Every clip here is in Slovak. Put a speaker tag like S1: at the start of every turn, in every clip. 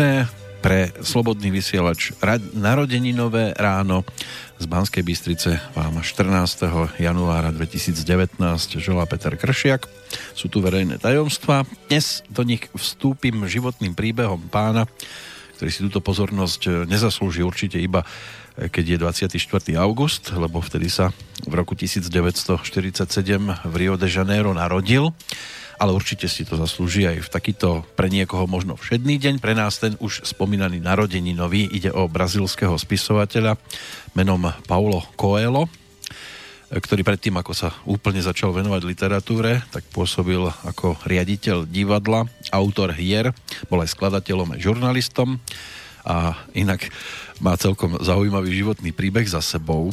S1: Pekné pre Slobodný vysielač narodeninové ráno z Banskej Bystrice vám 14. januára 2019 želá Peter Kršiak. Sú tu verejné tajomstva. Dnes do nich vstúpim životným príbehom pána, ktorý si túto pozornosť nezaslúži určite iba keď je 24. august, lebo vtedy sa v roku 1947 v Rio de Janeiro narodil ale určite si to zaslúži aj v takýto pre niekoho možno všedný deň. Pre nás ten už spomínaný narodení nový ide o brazilského spisovateľa menom Paulo Coelho, ktorý predtým, ako sa úplne začal venovať literatúre, tak pôsobil ako riaditeľ divadla, autor hier, bol aj skladateľom, aj žurnalistom. A inak má celkom zaujímavý životný príbeh za sebou,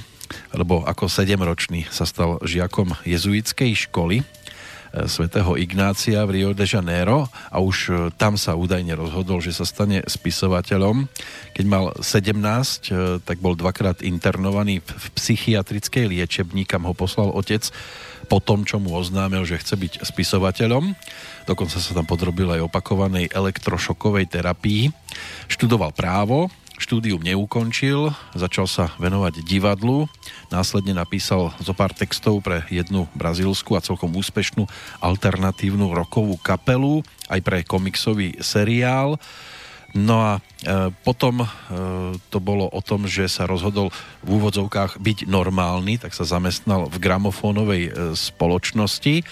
S1: lebo ako sedemročný sa stal žiakom jezuitskej školy svätého Ignácia v Rio de Janeiro a už e, tam sa údajne rozhodol, že sa stane spisovateľom. Keď mal 17, e, tak bol dvakrát internovaný v psychiatrickej liečebni, kam ho poslal otec po tom, čo mu oznámil, že chce byť spisovateľom. Dokonca sa tam podrobil aj opakovanej elektrošokovej terapii. Študoval právo, štúdium neukončil, začal sa venovať divadlu, následne napísal zo pár textov pre jednu brazílsku a celkom úspešnú alternatívnu rokovú kapelu, aj pre komiksový seriál. No a e, potom e, to bolo o tom, že sa rozhodol v úvodzovkách byť normálny, tak sa zamestnal v gramofónovej e, spoločnosti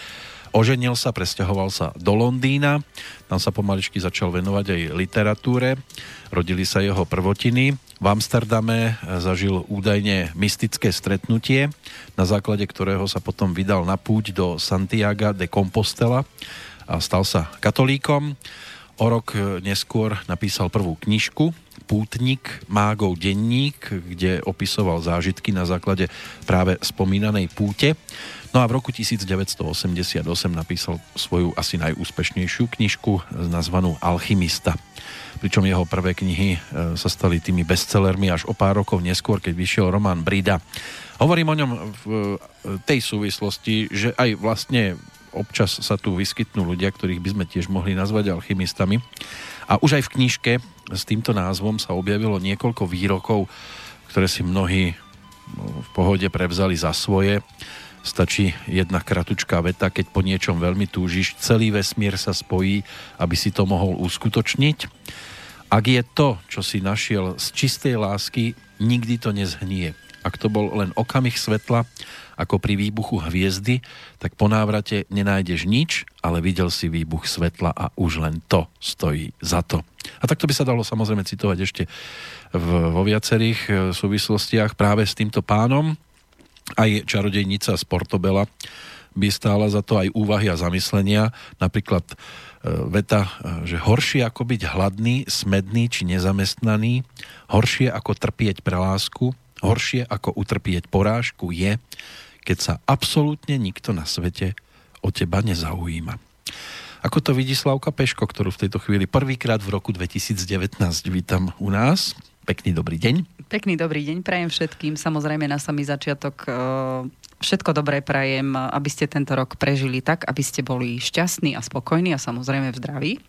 S1: Oženil sa, presťahoval sa do Londýna, tam sa pomaličky začal venovať aj literatúre, rodili sa jeho prvotiny. V Amsterdame zažil údajne mystické stretnutie, na základe ktorého sa potom vydal na púť do Santiago de Compostela a stal sa katolíkom. O rok neskôr napísal prvú knižku Pútnik, mágov denník, kde opisoval zážitky na základe práve spomínanej púte. No a v roku 1988 napísal svoju asi najúspešnejšiu knižku nazvanú Alchymista. Pričom jeho prvé knihy e, sa stali tými bestsellermi až o pár rokov neskôr, keď vyšiel román Brida. Hovorím o ňom v e, tej súvislosti, že aj vlastne občas sa tu vyskytnú ľudia, ktorých by sme tiež mohli nazvať alchymistami. A už aj v knižke s týmto názvom sa objavilo niekoľko výrokov, ktoré si mnohí no, v pohode prevzali za svoje Stačí jedna kratučká veta, keď po niečom veľmi túžiš, celý vesmír sa spojí, aby si to mohol uskutočniť. Ak je to, čo si našiel z čistej lásky, nikdy to nezhnie. Ak to bol len okamih svetla, ako pri výbuchu hviezdy, tak po návrate nenájdeš nič, ale videl si výbuch svetla a už len to stojí za to. A takto by sa dalo samozrejme citovať ešte v, vo viacerých e, súvislostiach práve s týmto pánom, aj čarodejnica z Portobela by stála za to aj úvahy a zamyslenia. Napríklad e, veta, e, že horšie ako byť hladný, smedný či nezamestnaný, horšie ako trpieť pre lásku, horšie ako utrpieť porážku je, keď sa absolútne nikto na svete o teba nezaujíma. Ako to vidí Slavka Peško, ktorú v tejto chvíli prvýkrát v roku 2019 vítam u nás. Pekný dobrý deň.
S2: Pekný dobrý deň prajem všetkým. Samozrejme na samý začiatok e, všetko dobré prajem, aby ste tento rok prežili tak, aby ste boli šťastní a spokojní a samozrejme v zdraví. E,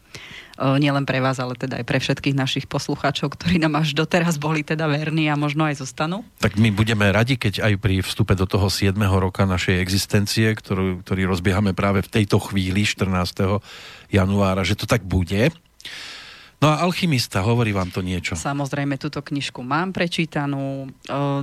S2: nielen pre vás, ale teda aj pre všetkých našich poslucháčov, ktorí nám až doteraz boli teda verní a možno aj zostanú.
S1: Tak my budeme radi, keď aj pri vstupe do toho 7. roka našej existencie, ktorú, ktorý rozbiehame práve v tejto chvíli, 14. januára, že to tak bude No a Alchymista, hovorí vám to niečo?
S2: Samozrejme, túto knižku mám prečítanú.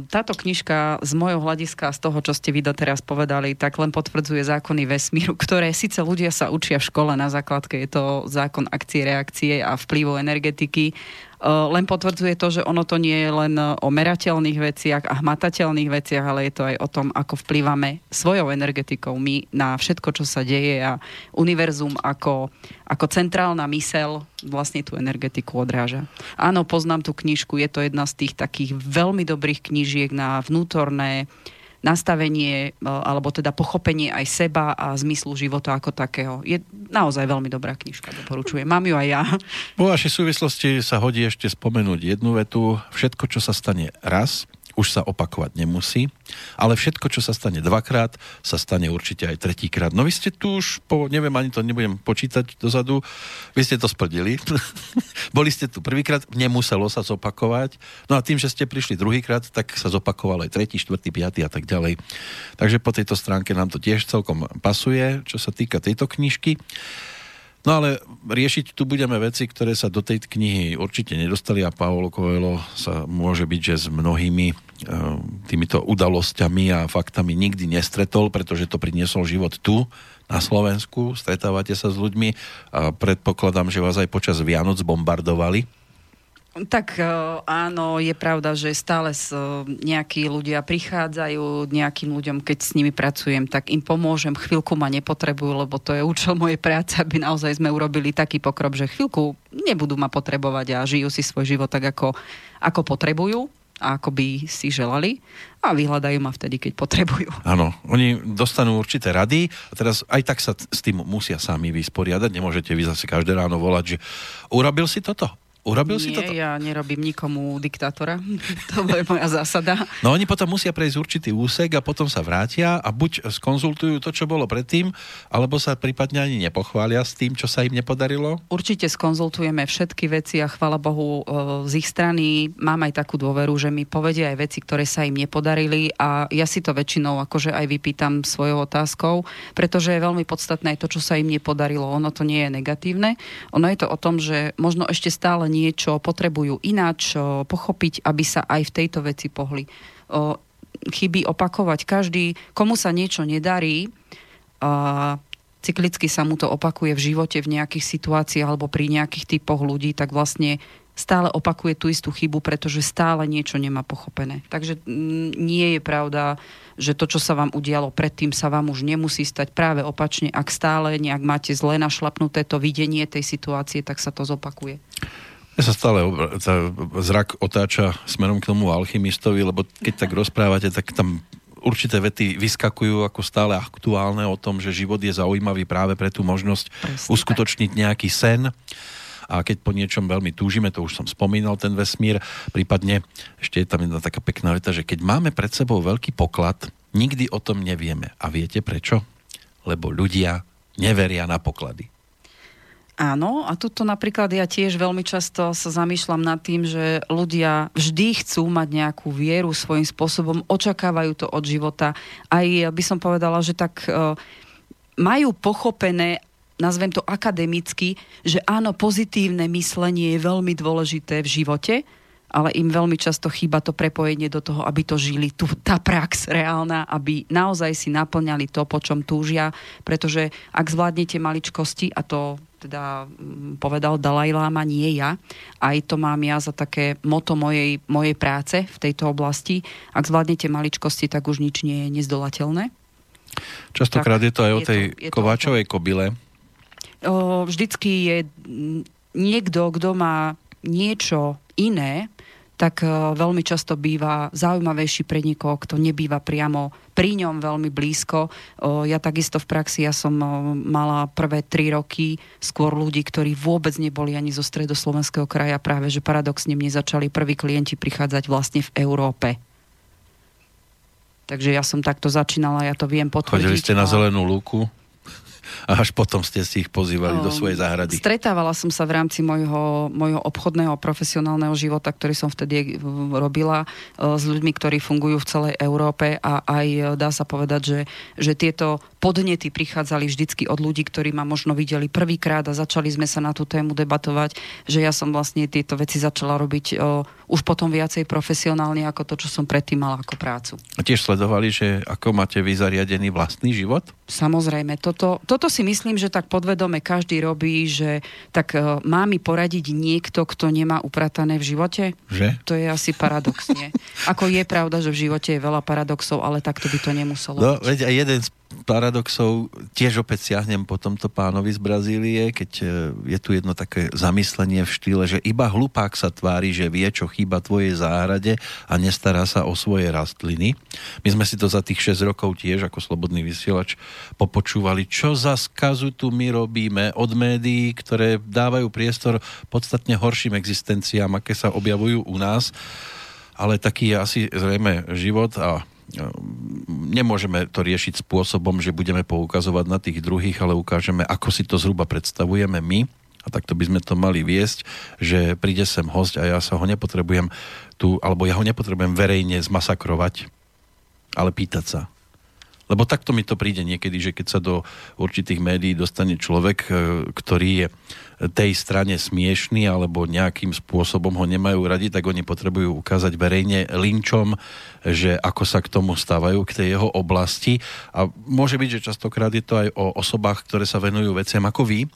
S2: Táto knižka z môjho hľadiska, z toho, čo ste vy doteraz povedali, tak len potvrdzuje zákony vesmíru, ktoré síce ľudia sa učia v škole na základke, je to zákon akcie, reakcie a vplyvu energetiky, len potvrdzuje to, že ono to nie je len o merateľných veciach a hmatateľných veciach, ale je to aj o tom, ako vplývame svojou energetikou my na všetko, čo sa deje a univerzum ako, ako centrálna mysel vlastne tú energetiku odráža. Áno, poznám tú knižku, je to jedna z tých takých veľmi dobrých knížiek na vnútorné nastavenie e, alebo teda pochopenie aj seba a zmyslu života ako takého. Je naozaj veľmi dobrá knižka, doporučujem. Mám ju aj ja.
S1: Po vašej súvislosti sa hodí ešte spomenúť jednu vetu. Všetko, čo sa stane raz, už sa opakovať nemusí, ale všetko, čo sa stane dvakrát, sa stane určite aj tretíkrát. No vy ste tu už po, neviem, ani to nebudem počítať dozadu, vy ste to splnili. Boli ste tu prvýkrát, nemuselo sa zopakovať. No a tým, že ste prišli druhýkrát, tak sa zopakoval aj tretí, štvrtý, piatý a tak ďalej. Takže po tejto stránke nám to tiež celkom pasuje, čo sa týka tejto knižky. No ale riešiť tu budeme veci, ktoré sa do tej knihy určite nedostali a Paolo Coelho sa môže byť, že s mnohými e, týmito udalosťami a faktami nikdy nestretol, pretože to priniesol život tu, na Slovensku, stretávate sa s ľuďmi a predpokladám, že vás aj počas Vianoc bombardovali
S2: tak e, áno, je pravda, že stále e, nejakí ľudia prichádzajú nejakým ľuďom, keď s nimi pracujem, tak im pomôžem, chvíľku ma nepotrebujú, lebo to je účel mojej práce, aby naozaj sme urobili taký pokrok, že chvíľku nebudú ma potrebovať a žijú si svoj život tak, ako, ako potrebujú a ako by si želali a vyhľadajú ma vtedy, keď potrebujú.
S1: Áno, oni dostanú určité rady a teraz aj tak sa s tým musia sami vysporiadať. Nemôžete vy zase každé ráno volať, že urobil si toto, Urobil
S2: Nie,
S1: si toto?
S2: ja nerobím nikomu diktátora. to je moja zásada.
S1: No oni potom musia prejsť určitý úsek a potom sa vrátia a buď skonzultujú to, čo bolo predtým, alebo sa prípadne ani nepochvália s tým, čo sa im nepodarilo?
S2: Určite skonzultujeme všetky veci a chvala Bohu e, z ich strany mám aj takú dôveru, že mi povedia aj veci, ktoré sa im nepodarili a ja si to väčšinou akože aj vypýtam svojou otázkou, pretože je veľmi podstatné to, čo sa im nepodarilo. Ono to nie je negatívne. Ono je to o tom, že možno ešte stále niečo potrebujú ináč pochopiť, aby sa aj v tejto veci pohli. Chyby opakovať každý, komu sa niečo nedarí, cyklicky sa mu to opakuje v živote, v nejakých situáciách alebo pri nejakých typoch ľudí, tak vlastne stále opakuje tú istú chybu, pretože stále niečo nemá pochopené. Takže mm, nie je pravda, že to, čo sa vám udialo predtým, sa vám už nemusí stať práve opačne. Ak stále nejak máte zle našlapnuté to videnie tej situácie, tak sa to zopakuje.
S1: Ja sa stále zrak otáča smerom k tomu alchymistovi, lebo keď tak rozprávate, tak tam určité vety vyskakujú ako stále aktuálne o tom, že život je zaujímavý práve pre tú možnosť Presne uskutočniť nejaký sen a keď po niečom veľmi túžime, to už som spomínal, ten vesmír, prípadne ešte je tam jedna taká pekná veta, že keď máme pred sebou veľký poklad, nikdy o tom nevieme. A viete prečo? Lebo ľudia neveria na poklady.
S2: Áno, a tuto napríklad ja tiež veľmi často sa zamýšľam nad tým, že ľudia vždy chcú mať nejakú vieru svojím spôsobom, očakávajú to od života. Aj by som povedala, že tak uh, majú pochopené nazvem to akademicky, že áno, pozitívne myslenie je veľmi dôležité v živote, ale im veľmi často chýba to prepojenie do toho, aby to žili, tu, tá prax reálna, aby naozaj si naplňali to, po čom túžia, pretože ak zvládnete maličkosti, a to teda mm, povedal Dalaj Lama, nie ja, aj to mám ja za také moto mojej, mojej práce v tejto oblasti, ak zvládnete maličkosti, tak už nič nie je nezdolateľné.
S1: Častokrát tak, je to aj o tej to, je Kováčovej to, kobyle.
S2: O, vždycky je niekto, kto má niečo iné, tak e, veľmi často býva zaujímavejší pre niekoho, kto nebýva priamo pri ňom veľmi blízko. Ja takisto v praxi, ja som mala prvé tri roky skôr ľudí, ktorí vôbec neboli ani zo stredoslovenského kraja, práve že paradoxne mne začali prví klienti prichádzať vlastne v Európe. Takže ja som takto začínala, ja to viem potvrdiť.
S1: Chodili ste na zelenú lúku? A až potom ste si ich pozývali um, do svojej záhrady.
S2: Stretávala som sa v rámci môjho, môjho obchodného profesionálneho života, ktorý som vtedy robila uh, s ľuďmi, ktorí fungujú v celej Európe a aj uh, dá sa povedať, že, že tieto podnety prichádzali vždycky od ľudí, ktorí ma možno videli prvýkrát a začali sme sa na tú tému debatovať, že ja som vlastne tieto veci začala robiť o, už potom viacej profesionálne ako to, čo som predtým mala ako prácu.
S1: A tiež sledovali, že ako máte vy zariadený vlastný život?
S2: Samozrejme, toto, toto si myslím, že tak podvedome každý robí, že tak uh, má mi poradiť niekto, kto nemá upratané v živote?
S1: Že?
S2: To je asi paradoxne. ako je pravda, že v živote je veľa paradoxov, ale takto by to nemuselo
S1: no, byť. Veď aj jeden z paradoxov tiež opäť siahnem po tomto pánovi z Brazílie, keď e, je tu jedno také zamyslenie v štýle, že iba hlupák sa tvári, že vie, čo chýba tvojej záhrade a nestará sa o svoje rastliny. My sme si to za tých 6 rokov tiež ako slobodný vysielač popočúvali, čo za skazu tu my robíme od médií, ktoré dávajú priestor podstatne horším existenciám, aké sa objavujú u nás ale taký je asi zrejme život a nemôžeme to riešiť spôsobom, že budeme poukazovať na tých druhých, ale ukážeme, ako si to zhruba predstavujeme my a takto by sme to mali viesť, že príde sem host a ja sa ho nepotrebujem tu, alebo ja ho nepotrebujem verejne zmasakrovať, ale pýtať sa. Lebo takto mi to príde niekedy, že keď sa do určitých médií dostane človek, e, ktorý je tej strane smiešný alebo nejakým spôsobom ho nemajú radi, tak oni potrebujú ukázať verejne linčom, že ako sa k tomu stávajú, k tej jeho oblasti. A môže byť, že častokrát je to aj o osobách, ktoré sa venujú veciam ako vy,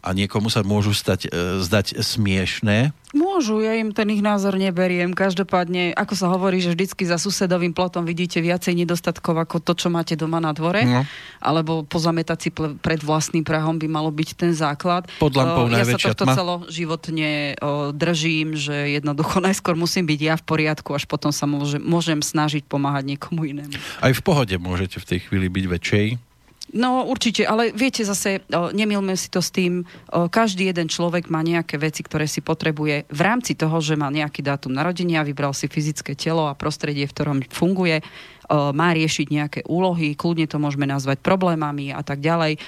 S1: a niekomu sa môžu stať, e, zdať smiešné.
S2: Môžu, ja im ten ich názor neberiem. Každopádne, ako sa hovorí, že vždycky za susedovým plotom vidíte viacej nedostatkov ako to, čo máte doma na dvore. No. Alebo pozametať si pred vlastným prahom by malo byť ten základ.
S1: Pod lampou
S2: ja
S1: sa
S2: tohto
S1: tma.
S2: celoživotne o, držím, že jednoducho najskôr musím byť ja v poriadku, až potom sa môžem, môžem snažiť pomáhať niekomu inému.
S1: Aj v pohode môžete v tej chvíli byť väčšej
S2: No určite, ale viete zase, nemilme si to s tým, každý jeden človek má nejaké veci, ktoré si potrebuje v rámci toho, že má nejaký dátum narodenia, vybral si fyzické telo a prostredie, v ktorom funguje, má riešiť nejaké úlohy, kľudne to môžeme nazvať problémami a tak ďalej.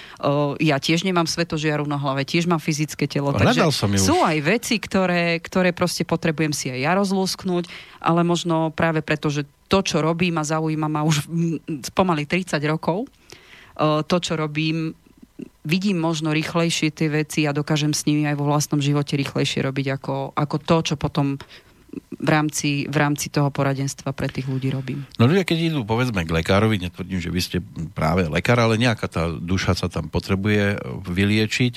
S2: Ja tiež nemám svetožiaru na hlave, tiež mám fyzické telo.
S1: takže som
S2: sú aj veci, ktoré, ktoré proste potrebujem si aj ja rozlúsknuť, ale možno práve preto, že to, čo robím a zaujíma ma už pomaly 30 rokov, to, čo robím, vidím možno rýchlejšie tie veci a dokážem s nimi aj vo vlastnom živote rýchlejšie robiť ako, ako to, čo potom v rámci, v rámci toho poradenstva pre tých ľudí robím.
S1: No ľudia, keď idú povedzme k lekárovi, netvrdím, že vy ste práve lekár, ale nejaká tá duša sa tam potrebuje vyliečiť,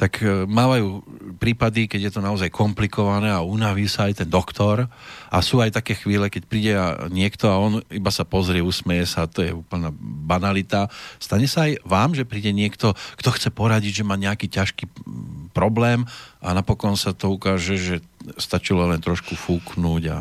S1: tak e, mávajú prípady, keď je to naozaj komplikované a unaví sa aj ten doktor a sú aj také chvíle, keď príde niekto a on iba sa pozrie, usmeje sa, to je úplná banalita. Stane sa aj vám, že príde niekto, kto chce poradiť, že má nejaký ťažký problém a napokon sa to ukáže, že stačilo len trošku fúknúť a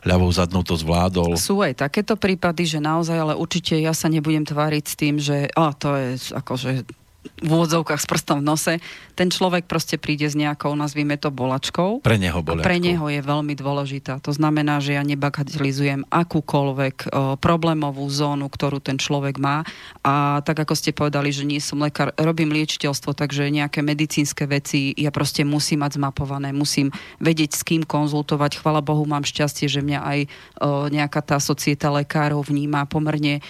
S1: ľavou zadnou to zvládol.
S2: Sú aj takéto prípady, že naozaj, ale určite ja sa nebudem tváriť s tým, že a, to je akože v úvodzovkách s prstom v nose, ten človek proste príde s nejakou, nazvime to, bolačkou.
S1: Pre neho bolačkou.
S2: Pre neho je veľmi dôležitá. To znamená, že ja nebagatelizujem akúkoľvek o, problémovú zónu, ktorú ten človek má. A tak ako ste povedali, že nie som lekár, robím liečiteľstvo, takže nejaké medicínske veci ja proste musím mať zmapované, musím vedieť, s kým konzultovať. Chvala Bohu, mám šťastie, že mňa aj o, nejaká tá societa lekárov vníma pomerne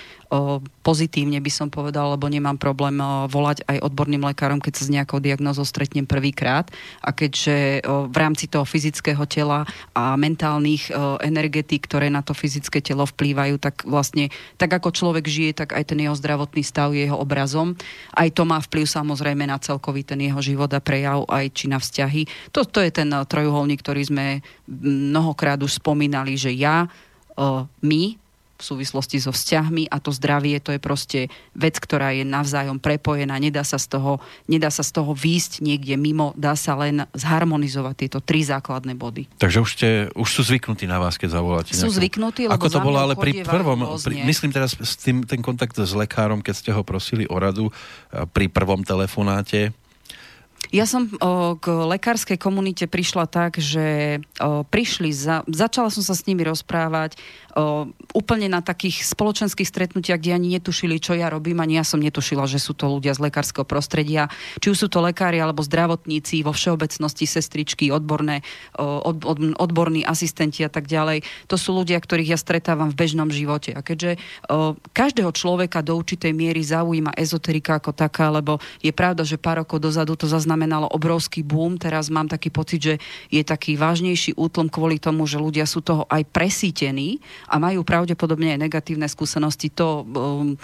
S2: pozitívne by som povedal, lebo nemám problém volať aj odborným lekárom, keď sa s nejakou diagnózou stretnem prvýkrát. A keďže v rámci toho fyzického tela a mentálnych energetík, ktoré na to fyzické telo vplývajú, tak vlastne tak ako človek žije, tak aj ten jeho zdravotný stav je jeho obrazom. Aj to má vplyv samozrejme na celkový ten jeho život a prejav, aj či na vzťahy. To, to je ten trojuholník, ktorý sme mnohokrát už spomínali, že ja, my, v súvislosti so vzťahmi a to zdravie to je proste vec, ktorá je navzájom prepojená, nedá sa z toho, nedá sa z toho výjsť niekde mimo, dá sa len zharmonizovať tieto tri základné body.
S1: Takže už, ste, už sú zvyknutí na vás, keď zavoláte.
S2: Sú nejakú... zvyknutí, lebo
S1: Ako to bolo ale pri prvom, pri, myslím teraz s tým, ten kontakt s lekárom, keď ste ho prosili o radu pri prvom telefonáte,
S2: ja som o, k lekárskej komunite prišla tak, že o, prišli, za, začala som sa s nimi rozprávať o, úplne na takých spoločenských stretnutiach, kde ani netušili, čo ja robím, ani ja som netušila, že sú to ľudia z lekárskeho prostredia, či už sú to lekári alebo zdravotníci, vo všeobecnosti sestričky, odborné, o, od, od, odborní asistenti a tak ďalej. To sú ľudia, ktorých ja stretávam v bežnom živote. A keďže o, každého človeka do určitej miery zaujíma ezoterika ako taká, lebo je pravda, že pár rokov dozadu to zaznamená zaznamenalo obrovský boom. Teraz mám taký pocit, že je taký vážnejší útlom kvôli tomu, že ľudia sú toho aj presítení a majú pravdepodobne aj negatívne skúsenosti. To um,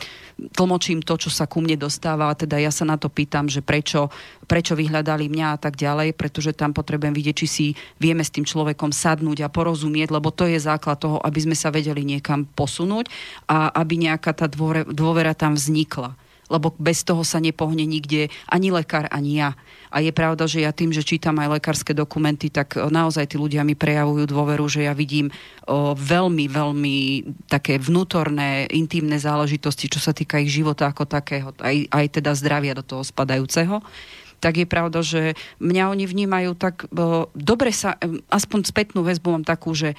S2: tlmočím to, čo sa ku mne dostáva, teda ja sa na to pýtam, že prečo, prečo vyhľadali mňa a tak ďalej, pretože tam potrebujem vidieť, či si vieme s tým človekom sadnúť a porozumieť, lebo to je základ toho, aby sme sa vedeli niekam posunúť a aby nejaká tá dôvera tam vznikla lebo bez toho sa nepohne nikde ani lekár, ani ja. A je pravda, že ja tým, že čítam aj lekárske dokumenty, tak e, naozaj tí ľudia mi prejavujú dôveru, že ja vidím o, veľmi, veľmi také vnútorné, intimné záležitosti, čo sa týka ich života ako takého, aj, aj teda zdravia do toho spadajúceho. tak je pravda, že mňa oni vnímajú tak, dobre sa, aspoň spätnú väzbu mám takú, že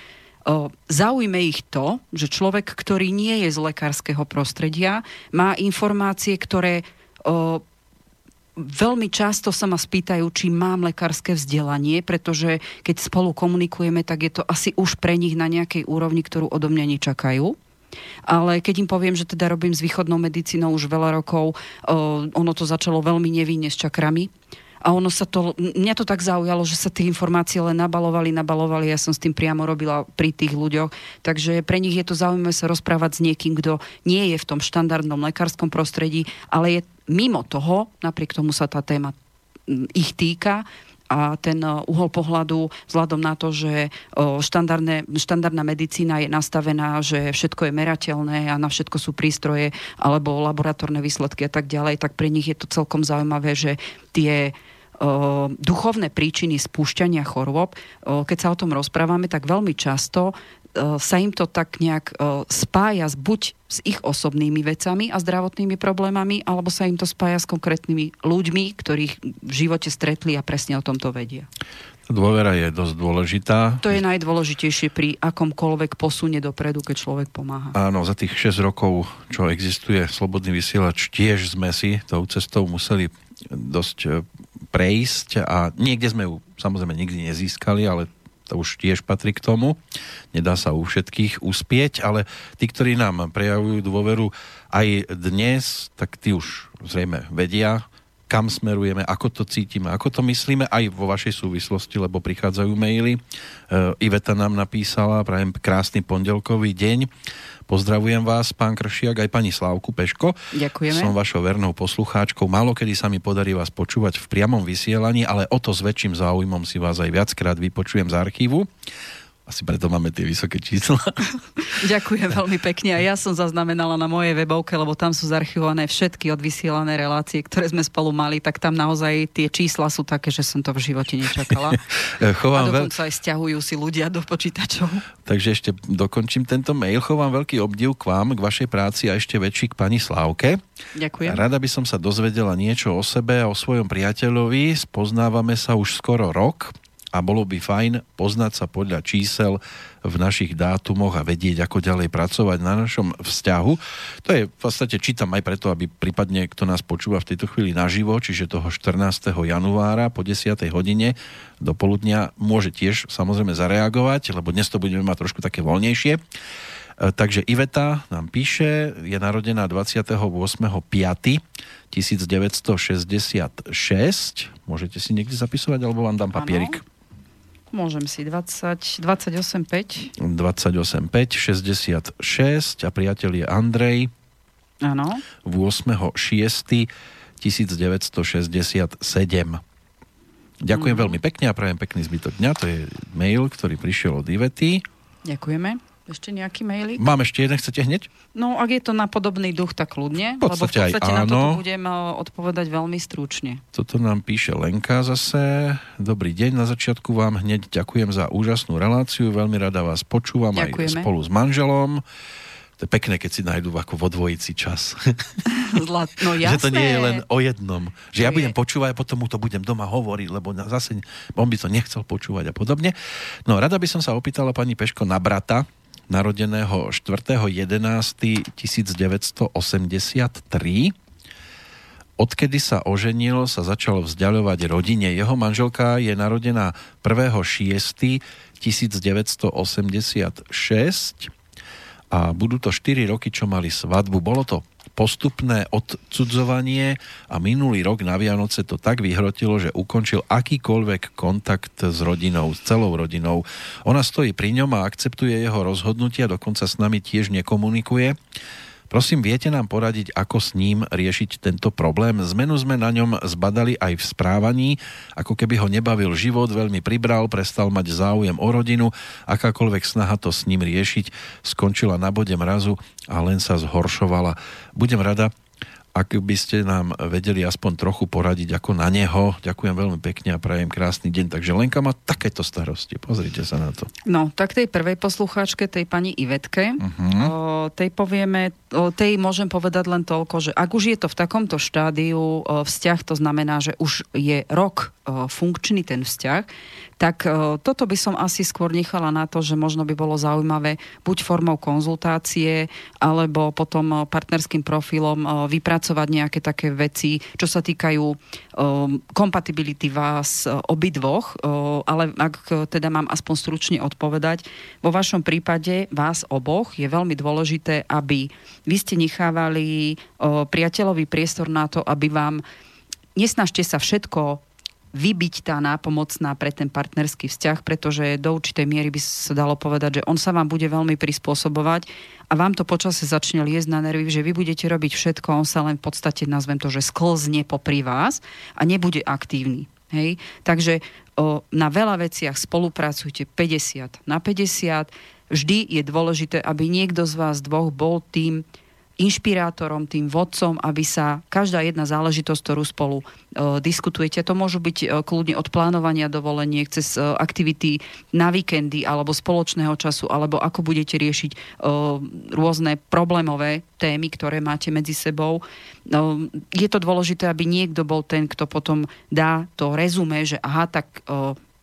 S2: zaujme ich to, že človek, ktorý nie je z lekárskeho prostredia, má informácie, ktoré veľmi často sa ma spýtajú, či mám lekárske vzdelanie, pretože keď spolu komunikujeme, tak je to asi už pre nich na nejakej úrovni, ktorú odo mňa nečakajú. Ale keď im poviem, že teda robím s východnou medicínou už veľa rokov, ono to začalo veľmi nevinne s čakrami, a ono sa to, mňa to tak zaujalo, že sa tie informácie len nabalovali, nabalovali, ja som s tým priamo robila pri tých ľuďoch, takže pre nich je to zaujímavé sa rozprávať s niekým, kto nie je v tom štandardnom lekárskom prostredí, ale je mimo toho, napriek tomu sa tá téma ich týka, a ten uhol pohľadu vzhľadom na to, že štandardná medicína je nastavená, že všetko je merateľné a na všetko sú prístroje alebo laboratórne výsledky a tak ďalej, tak pre nich je to celkom zaujímavé, že tie duchovné príčiny spúšťania chorôb, keď sa o tom rozprávame, tak veľmi často sa im to tak nejak spája s buď s ich osobnými vecami a zdravotnými problémami, alebo sa im to spája s konkrétnymi ľuďmi, ktorých v živote stretli a presne o tomto vedia.
S1: Dôvera je dosť dôležitá.
S2: To je najdôležitejšie pri akomkoľvek posune dopredu, keď človek pomáha.
S1: Áno, za tých 6 rokov, čo existuje Slobodný vysielač, tiež sme si tou cestou museli dosť e, prejsť a niekde sme ju samozrejme nikdy nezískali, ale to už tiež patrí k tomu. Nedá sa u všetkých uspieť, ale tí, ktorí nám prejavujú dôveru aj dnes, tak tí už zrejme vedia, kam smerujeme, ako to cítime, ako to myslíme aj vo vašej súvislosti, lebo prichádzajú maily. E, Iveta nám napísala, prajem krásny pondelkový deň. Pozdravujem vás, pán Kršiak, aj pani Slávku Peško.
S2: Ďakujeme.
S1: Som vašou vernou poslucháčkou. Málo kedy sa mi podarí vás počúvať v priamom vysielaní, ale o to s väčším záujmom si vás aj viackrát vypočujem z archívu. Asi preto máme tie vysoké čísla.
S2: Ďakujem veľmi pekne. A ja som zaznamenala na mojej webovke, lebo tam sú zarchivované všetky odvysielané relácie, ktoré sme spolu mali, tak tam naozaj tie čísla sú také, že som to v živote nečakala. Chovám a dokonca veľ... aj stiahujú si ľudia do počítačov.
S1: Takže ešte dokončím tento mail. Chovám veľký obdiv k vám, k vašej práci a ešte väčší k pani Slávke.
S2: Ďakujem.
S1: Rada by som sa dozvedela niečo o sebe a o svojom priateľovi. Spoznávame sa už skoro rok a bolo by fajn poznať sa podľa čísel v našich dátumoch a vedieť, ako ďalej pracovať na našom vzťahu. To je v podstate čítam aj preto, aby prípadne kto nás počúva v tejto chvíli naživo, čiže toho 14. januára po 10. hodine do poludnia môže tiež samozrejme zareagovať, lebo dnes to budeme mať trošku také voľnejšie. E, takže Iveta nám píše, je narodená 28.5. 1966. Môžete si niekde zapisovať, alebo vám dám papierik? Ano.
S2: Môžem si 20, 28,5.
S1: 28,5, 66 a priateľ je Andrej.
S2: Áno.
S1: 8.6. 1967. Ďakujem mm. veľmi pekne a prajem pekný zbytok dňa. To je mail, ktorý prišiel od Ivety.
S2: Ďakujeme. Ešte nejaký mailík?
S1: Mám ešte jeden, chcete hneď?
S2: No, ak je to na podobný duch, tak ľudne.
S1: V podstate, lebo v podstate
S2: na to budem eh, odpovedať veľmi stručne.
S1: Toto nám píše Lenka zase. Dobrý deň, na začiatku vám hneď ďakujem za úžasnú reláciu. Veľmi rada vás počúvam Ďakujeme. aj spolu s manželom. To je pekné, keď si nájdú ako vo dvojici čas.
S2: Zlat, no jasné.
S1: že to nie je len o jednom. Že to ja budem je... počúvať a potom mu to budem doma hovoriť, lebo zase on by to nechcel počúvať a podobne. No rada by som sa opýtala pani Peško na brata, narodeného 4.11.1983. Odkedy sa oženil, sa začal vzdialovať rodine. Jeho manželka je narodená 1.6.1986 a budú to 4 roky, čo mali svadbu. Bolo to postupné odcudzovanie a minulý rok na Vianoce to tak vyhrotilo, že ukončil akýkoľvek kontakt s rodinou, s celou rodinou. Ona stojí pri ňom a akceptuje jeho rozhodnutia, dokonca s nami tiež nekomunikuje. Prosím, viete nám poradiť, ako s ním riešiť tento problém? Zmenu sme na ňom zbadali aj v správaní, ako keby ho nebavil život, veľmi pribral, prestal mať záujem o rodinu, akákoľvek snaha to s ním riešiť skončila na bode mrazu a len sa zhoršovala. Budem rada, ak by ste nám vedeli aspoň trochu poradiť ako na neho. Ďakujem veľmi pekne a prajem krásny deň. Takže Lenka má takéto starosti. Pozrite sa na to.
S2: No, tak tej prvej poslucháčke, tej pani Ivetke, uh-huh. o, tej povieme, o, tej môžem povedať len toľko, že ak už je to v takomto štádiu o, vzťah, to znamená, že už je rok o, funkčný ten vzťah, tak o, toto by som asi skôr nechala na to, že možno by bolo zaujímavé buď formou konzultácie, alebo potom partnerským profilom vypracovať vypracovať nejaké také veci, čo sa týkajú kompatibility vás obidvoch, ale ak teda mám aspoň stručne odpovedať, vo vašom prípade vás oboch je veľmi dôležité, aby vy ste nechávali priateľový priestor na to, aby vám nesnažte sa všetko vybiť tá nápomocná pre ten partnerský vzťah, pretože do určitej miery by sa dalo povedať, že on sa vám bude veľmi prispôsobovať a vám to počasie začne liesť na nervy, že vy budete robiť všetko, on sa len v podstate, nazvem to, že sklzne popri vás a nebude aktívny. Hej? Takže o, na veľa veciach spolupracujte 50 na 50. Vždy je dôležité, aby niekto z vás dvoch bol tým inšpirátorom, tým vodcom, aby sa každá jedna záležitosť, ktorú spolu e, diskutujete, to môžu byť e, kľudne od plánovania dovoleniek cez e, aktivity na víkendy alebo spoločného času, alebo ako budete riešiť rôzne problémové témy, ktoré máte medzi sebou. No, je to dôležité, aby niekto bol ten, kto potom dá to rezume, že aha, tak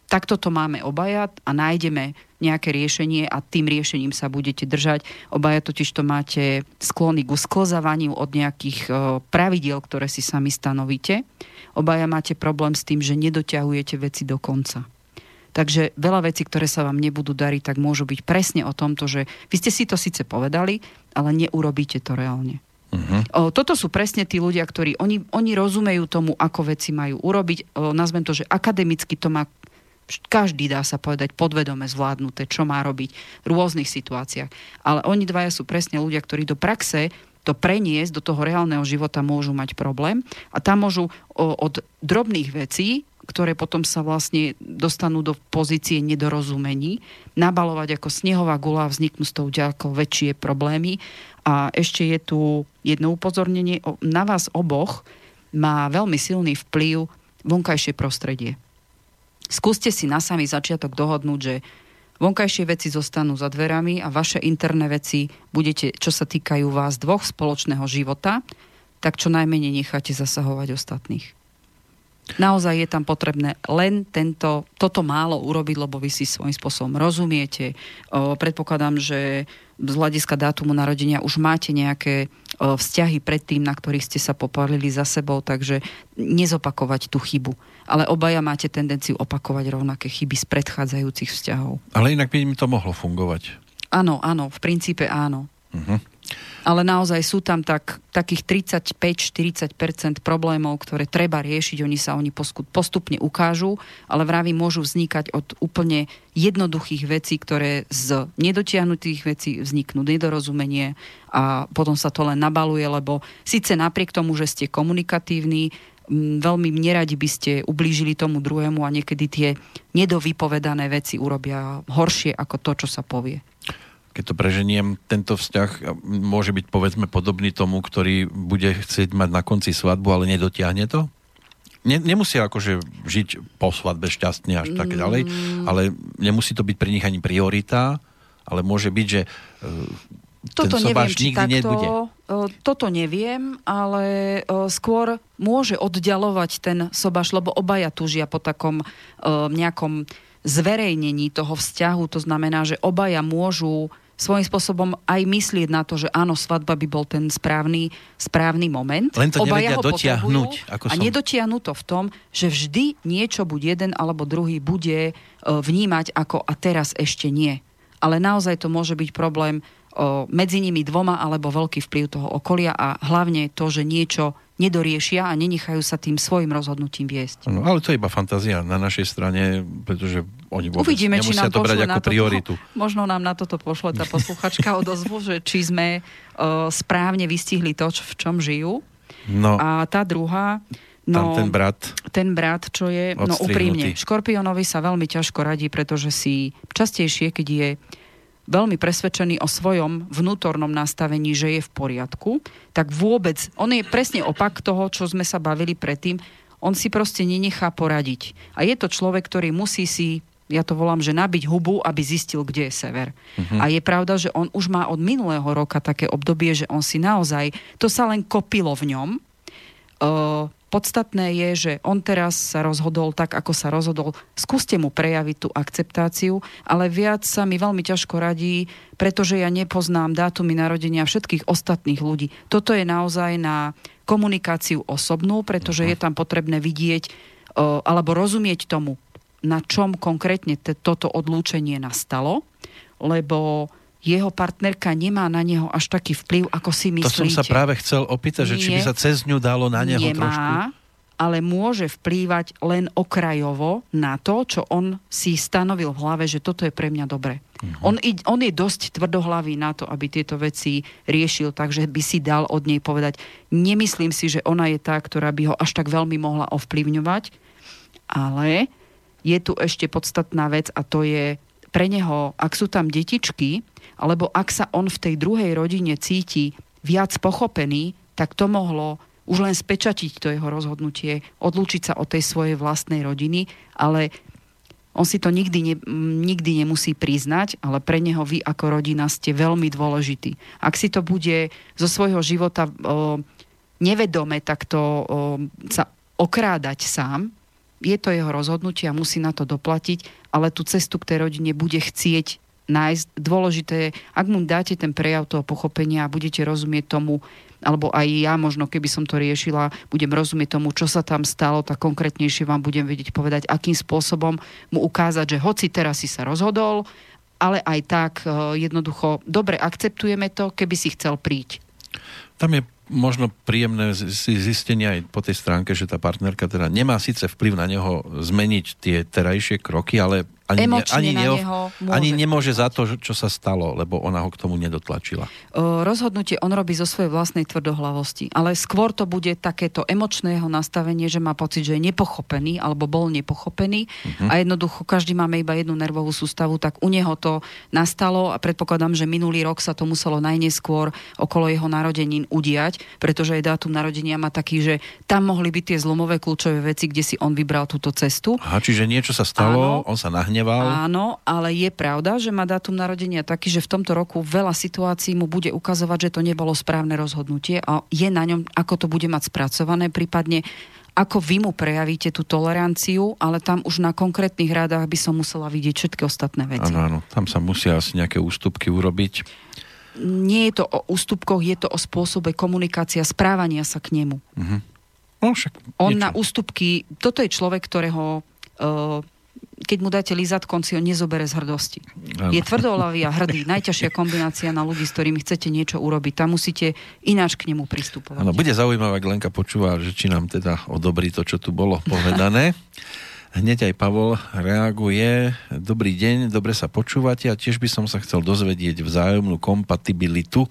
S2: takto to máme obaja a nájdeme nejaké riešenie a tým riešením sa budete držať. Obaja totiž to máte sklony k usklzávaniu od nejakých e, pravidiel, ktoré si sami stanovíte. Obaja máte problém s tým, že nedoťahujete veci do konca. Takže veľa vecí, ktoré sa vám nebudú dariť, tak môžu byť presne o tomto, že vy ste si to síce povedali, ale neurobíte to reálne. Uh-huh. O, toto sú presne tí ľudia, ktorí oni, oni rozumejú tomu, ako veci majú urobiť. O, nazvem to, že akademicky to má každý dá sa povedať podvedome zvládnuté, čo má robiť v rôznych situáciách. Ale oni dvaja sú presne ľudia, ktorí do praxe to preniesť do toho reálneho života môžu mať problém a tam môžu o, od drobných vecí, ktoré potom sa vlastne dostanú do pozície nedorozumení, nabalovať ako snehová gula a vzniknú z toho ďaleko väčšie problémy. A ešte je tu jedno upozornenie, na vás oboch má veľmi silný vplyv vonkajšie prostredie. Skúste si na samý začiatok dohodnúť, že vonkajšie veci zostanú za dverami a vaše interné veci budete, čo sa týkajú vás dvoch spoločného života, tak čo najmenej necháte zasahovať ostatných. Naozaj je tam potrebné len tento, toto málo urobiť, lebo vy si svojím spôsobom rozumiete. O, predpokladám, že z hľadiska dátumu narodenia už máte nejaké o, vzťahy predtým, na ktorých ste sa popálili za sebou, takže nezopakovať tú chybu ale obaja máte tendenciu opakovať rovnaké chyby z predchádzajúcich vzťahov.
S1: Ale inak by im to mohlo fungovať.
S2: Áno, áno, v princípe áno. Uh-huh. Ale naozaj sú tam tak, takých 35-40% problémov, ktoré treba riešiť, oni sa oni postupne ukážu, ale vraví môžu vznikať od úplne jednoduchých vecí, ktoré z nedotiahnutých vecí vzniknú nedorozumenie a potom sa to len nabaluje, lebo síce napriek tomu, že ste komunikatívni, veľmi neradi by ste ublížili tomu druhému a niekedy tie nedovypovedané veci urobia horšie ako to, čo sa povie.
S1: Keď to preženiem, tento vzťah môže byť povedzme podobný tomu, ktorý bude chcieť mať na konci svadbu, ale nedotiahne to? Ne, nemusia akože žiť po svadbe šťastne až tak ďalej, mm. ale nemusí to byť pre nich ani priorita, ale môže byť, že
S2: toto
S1: ten
S2: neviem, či
S1: nikdy
S2: takto,
S1: nebude.
S2: Toto neviem, ale skôr môže oddialovať ten sobaš, lebo obaja túžia po takom nejakom zverejnení toho vzťahu. To znamená, že obaja môžu svojím spôsobom aj myslieť na to, že áno, svadba by bol ten správny, správny moment.
S1: Len to Obaja ho dotiahnuť.
S2: Ako som... A nedotiahnuť to v tom, že vždy niečo buď jeden alebo druhý bude vnímať ako a teraz ešte nie. Ale naozaj to môže byť problém medzi nimi dvoma alebo veľký vplyv toho okolia a hlavne to, že niečo nedoriešia a nenechajú sa tým svojim rozhodnutím viesť.
S1: No, ale to je iba fantázia na našej strane, pretože oni vôbec Uvidíme, nemusia či nám to brať ako prioritu.
S2: Toto, možno nám na toto pošle tá posluchačka odozvu, že či sme uh, správne vystihli to, v čom žijú.
S1: No,
S2: a tá druhá,
S1: No, ten brat.
S2: Ten brat, čo je, no úprimne, škorpiónovi sa veľmi ťažko radí, pretože si častejšie, keď je veľmi presvedčený o svojom vnútornom nastavení, že je v poriadku, tak vôbec, on je presne opak toho, čo sme sa bavili predtým, on si proste nenechá poradiť. A je to človek, ktorý musí si ja to volám, že nabiť hubu, aby zistil, kde je sever. Uh-huh. A je pravda, že on už má od minulého roka také obdobie, že on si naozaj, to sa len kopilo v ňom. Uh, podstatné je, že on teraz sa rozhodol tak, ako sa rozhodol. Skúste mu prejaviť tú akceptáciu, ale viac sa mi veľmi ťažko radí, pretože ja nepoznám dátumy narodenia všetkých ostatných ľudí. Toto je naozaj na komunikáciu osobnú, pretože je tam potrebné vidieť uh, alebo rozumieť tomu, na čom konkrétne toto odlúčenie nastalo, lebo jeho partnerka nemá na neho až taký vplyv, ako si myslíte.
S1: To som sa práve chcel opýtať, že či by sa cez ňu dalo na neho
S2: nemá,
S1: trošku...
S2: ale môže vplývať len okrajovo na to, čo on si stanovil v hlave, že toto je pre mňa dobre. Uh-huh. On, on je dosť tvrdohlavý na to, aby tieto veci riešil, takže by si dal od nej povedať. Nemyslím si, že ona je tá, ktorá by ho až tak veľmi mohla ovplyvňovať, ale je tu ešte podstatná vec a to je pre neho, ak sú tam detičky, alebo ak sa on v tej druhej rodine cíti viac pochopený, tak to mohlo už len spečatiť to jeho rozhodnutie, odlúčiť sa od tej svojej vlastnej rodiny, ale on si to nikdy, ne, nikdy nemusí priznať, ale pre neho vy ako rodina ste veľmi dôležití. Ak si to bude zo svojho života o, nevedome takto o, sa okrádať sám, je to jeho rozhodnutie a musí na to doplatiť, ale tú cestu k tej rodine bude chcieť nájsť. Dôležité je, ak mu dáte ten prejav toho pochopenia a budete rozumieť tomu, alebo aj ja možno, keby som to riešila, budem rozumieť tomu, čo sa tam stalo, tak konkrétnejšie vám budem vedieť povedať, akým spôsobom mu ukázať, že hoci teraz si sa rozhodol, ale aj tak e, jednoducho, dobre, akceptujeme to, keby si chcel príť.
S1: Tam je možno príjemné zistenie aj po tej stránke, že tá partnerka teda nemá síce vplyv na neho zmeniť tie terajšie kroky, ale ani, ani, neho, môže. ani nemôže za to, čo sa stalo, lebo ona ho k tomu nedotlačila.
S2: O, rozhodnutie on robí zo svojej vlastnej tvrdohlavosti, ale skôr to bude takéto emočné jeho nastavenie, že má pocit, že je nepochopený alebo bol nepochopený uh-huh. a jednoducho každý máme iba jednu nervovú sústavu, tak u neho to nastalo a predpokladám, že minulý rok sa to muselo najneskôr okolo jeho narodenín udiať, pretože aj dátum narodenia má taký, že tam mohli byť tie zlomové kľúčové veci, kde si on vybral túto cestu.
S1: Aha, čiže niečo sa stalo, Áno. on sa nahne nahneval.
S2: Áno, ale je pravda, že má dátum narodenia taký, že v tomto roku veľa situácií mu bude ukazovať, že to nebolo správne rozhodnutie a je na ňom, ako to bude mať spracované, prípadne ako vy mu prejavíte tú toleranciu, ale tam už na konkrétnych rádach by som musela vidieť všetky ostatné veci.
S1: Áno, áno, tam sa musia asi nejaké ústupky urobiť.
S2: Nie je to o ústupkoch, je to o spôsobe komunikácia, správania sa k nemu. Uh-huh.
S1: No, však
S2: On na ústupky, toto je človek, ktorého uh, keď mu dáte lízatko, on si ho nezobere z hrdosti. Ano. Je tvrdolavý a hrdý. Najťažšia kombinácia na ľudí, s ktorými chcete niečo urobiť. Tam musíte ináč k nemu pristupovať.
S1: Ano, bude zaujímavé, ak Lenka počúva, že či nám teda odobrí to, čo tu bolo povedané. Hneď aj Pavol reaguje. Dobrý deň, dobre sa počúvate a tiež by som sa chcel dozvedieť vzájomnú kompatibilitu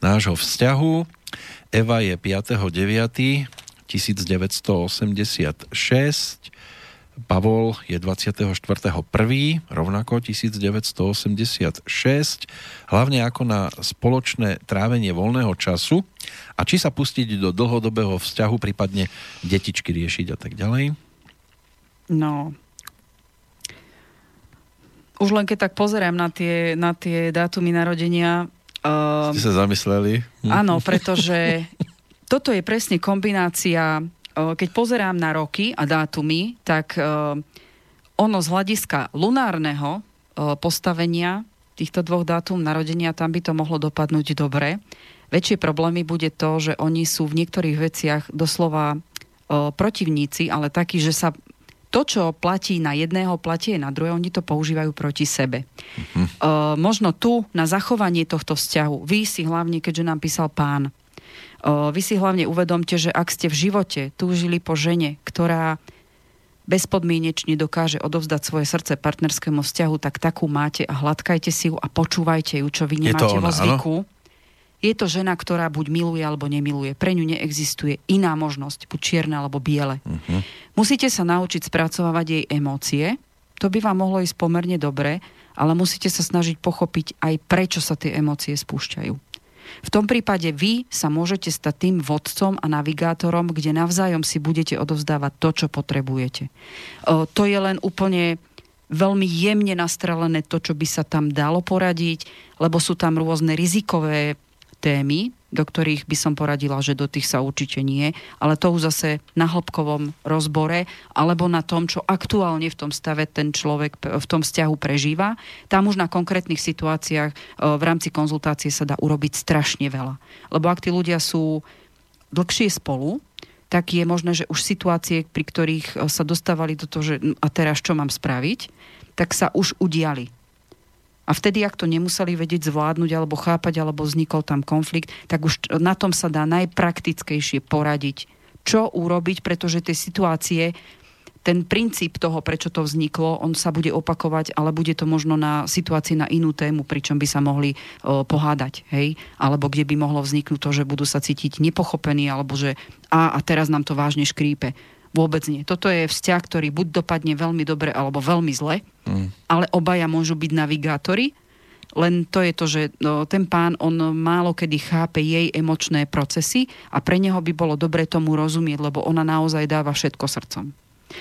S1: nášho vzťahu. Eva je 5.9. 1986 Pavol je 24.1. rovnako 1986, hlavne ako na spoločné trávenie voľného času a či sa pustiť do dlhodobého vzťahu, prípadne detičky riešiť a tak ďalej?
S2: No, už len keď tak pozerám na tie, na tie dátumy narodenia...
S1: Uh, Ste sa zamysleli?
S2: Áno, pretože toto je presne kombinácia keď pozerám na roky a dátumy, tak ono z hľadiska lunárneho postavenia týchto dvoch dátum narodenia, tam by to mohlo dopadnúť dobre. Väčšie problémy bude to, že oni sú v niektorých veciach doslova protivníci, ale takí, že sa to, čo platí na jedného, platí aj na druhého, oni to používajú proti sebe. Uh-huh. Uh, možno tu, na zachovanie tohto vzťahu, vy si hlavne, keďže nám písal pán, vy si hlavne uvedomte, že ak ste v živote túžili po žene, ktorá bezpodmienečne dokáže odovzdať svoje srdce partnerskému vzťahu, tak takú máte a hladkajte si ju a počúvajte ju, čo vy nemáte vo zvyku. Áno? Je to žena, ktorá buď miluje alebo nemiluje. Pre ňu neexistuje iná možnosť, buď čierne alebo biele. Uh-huh. Musíte sa naučiť spracovávať jej emócie. To by vám mohlo ísť pomerne dobre ale musíte sa snažiť pochopiť aj prečo sa tie emócie spúšťajú. V tom prípade vy sa môžete stať tým vodcom a navigátorom, kde navzájom si budete odovzdávať to, čo potrebujete. To je len úplne veľmi jemne nastrelené to, čo by sa tam dalo poradiť, lebo sú tam rôzne rizikové témy, do ktorých by som poradila, že do tých sa určite nie, ale to už zase na hĺbkovom rozbore alebo na tom, čo aktuálne v tom stave ten človek v tom vzťahu prežíva. Tam už na konkrétnych situáciách e, v rámci konzultácie sa dá urobiť strašne veľa. Lebo ak tí ľudia sú dlhšie spolu, tak je možné, že už situácie, pri ktorých e, sa dostávali do toho, že a teraz čo mám spraviť, tak sa už udiali a vtedy, ak to nemuseli vedieť zvládnuť alebo chápať, alebo vznikol tam konflikt, tak už na tom sa dá najpraktickejšie poradiť, čo urobiť, pretože tie situácie, ten princíp toho, prečo to vzniklo, on sa bude opakovať, ale bude to možno na situácii na inú tému, pričom by sa mohli o, pohádať, hej? Alebo kde by mohlo vzniknúť to, že budú sa cítiť nepochopení, alebo že a, a teraz nám to vážne škrípe. Vôbec nie. Toto je vzťah, ktorý buď dopadne veľmi dobre, alebo veľmi zle, mm. ale obaja môžu byť navigátori, len to je to, že no, ten pán, on málo kedy chápe jej emočné procesy a pre neho by bolo dobre tomu rozumieť, lebo ona naozaj dáva všetko srdcom.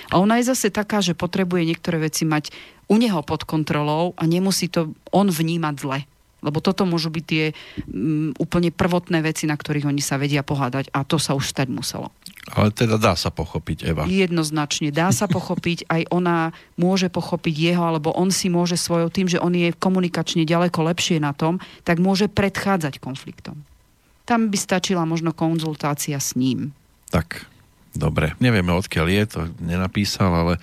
S2: A ona je zase taká, že potrebuje niektoré veci mať u neho pod kontrolou a nemusí to on vnímať zle. Lebo toto môžu byť tie um, úplne prvotné veci, na ktorých oni sa vedia pohádať a to sa už stať muselo.
S1: Ale teda dá sa pochopiť, Eva.
S2: Jednoznačne, dá sa pochopiť, aj ona môže pochopiť jeho, alebo on si môže svojou tým, že on je komunikačne ďaleko lepšie na tom, tak môže predchádzať konfliktom. Tam by stačila možno konzultácia s ním.
S1: Tak, dobre. Nevieme, odkiaľ je, to nenapísal, ale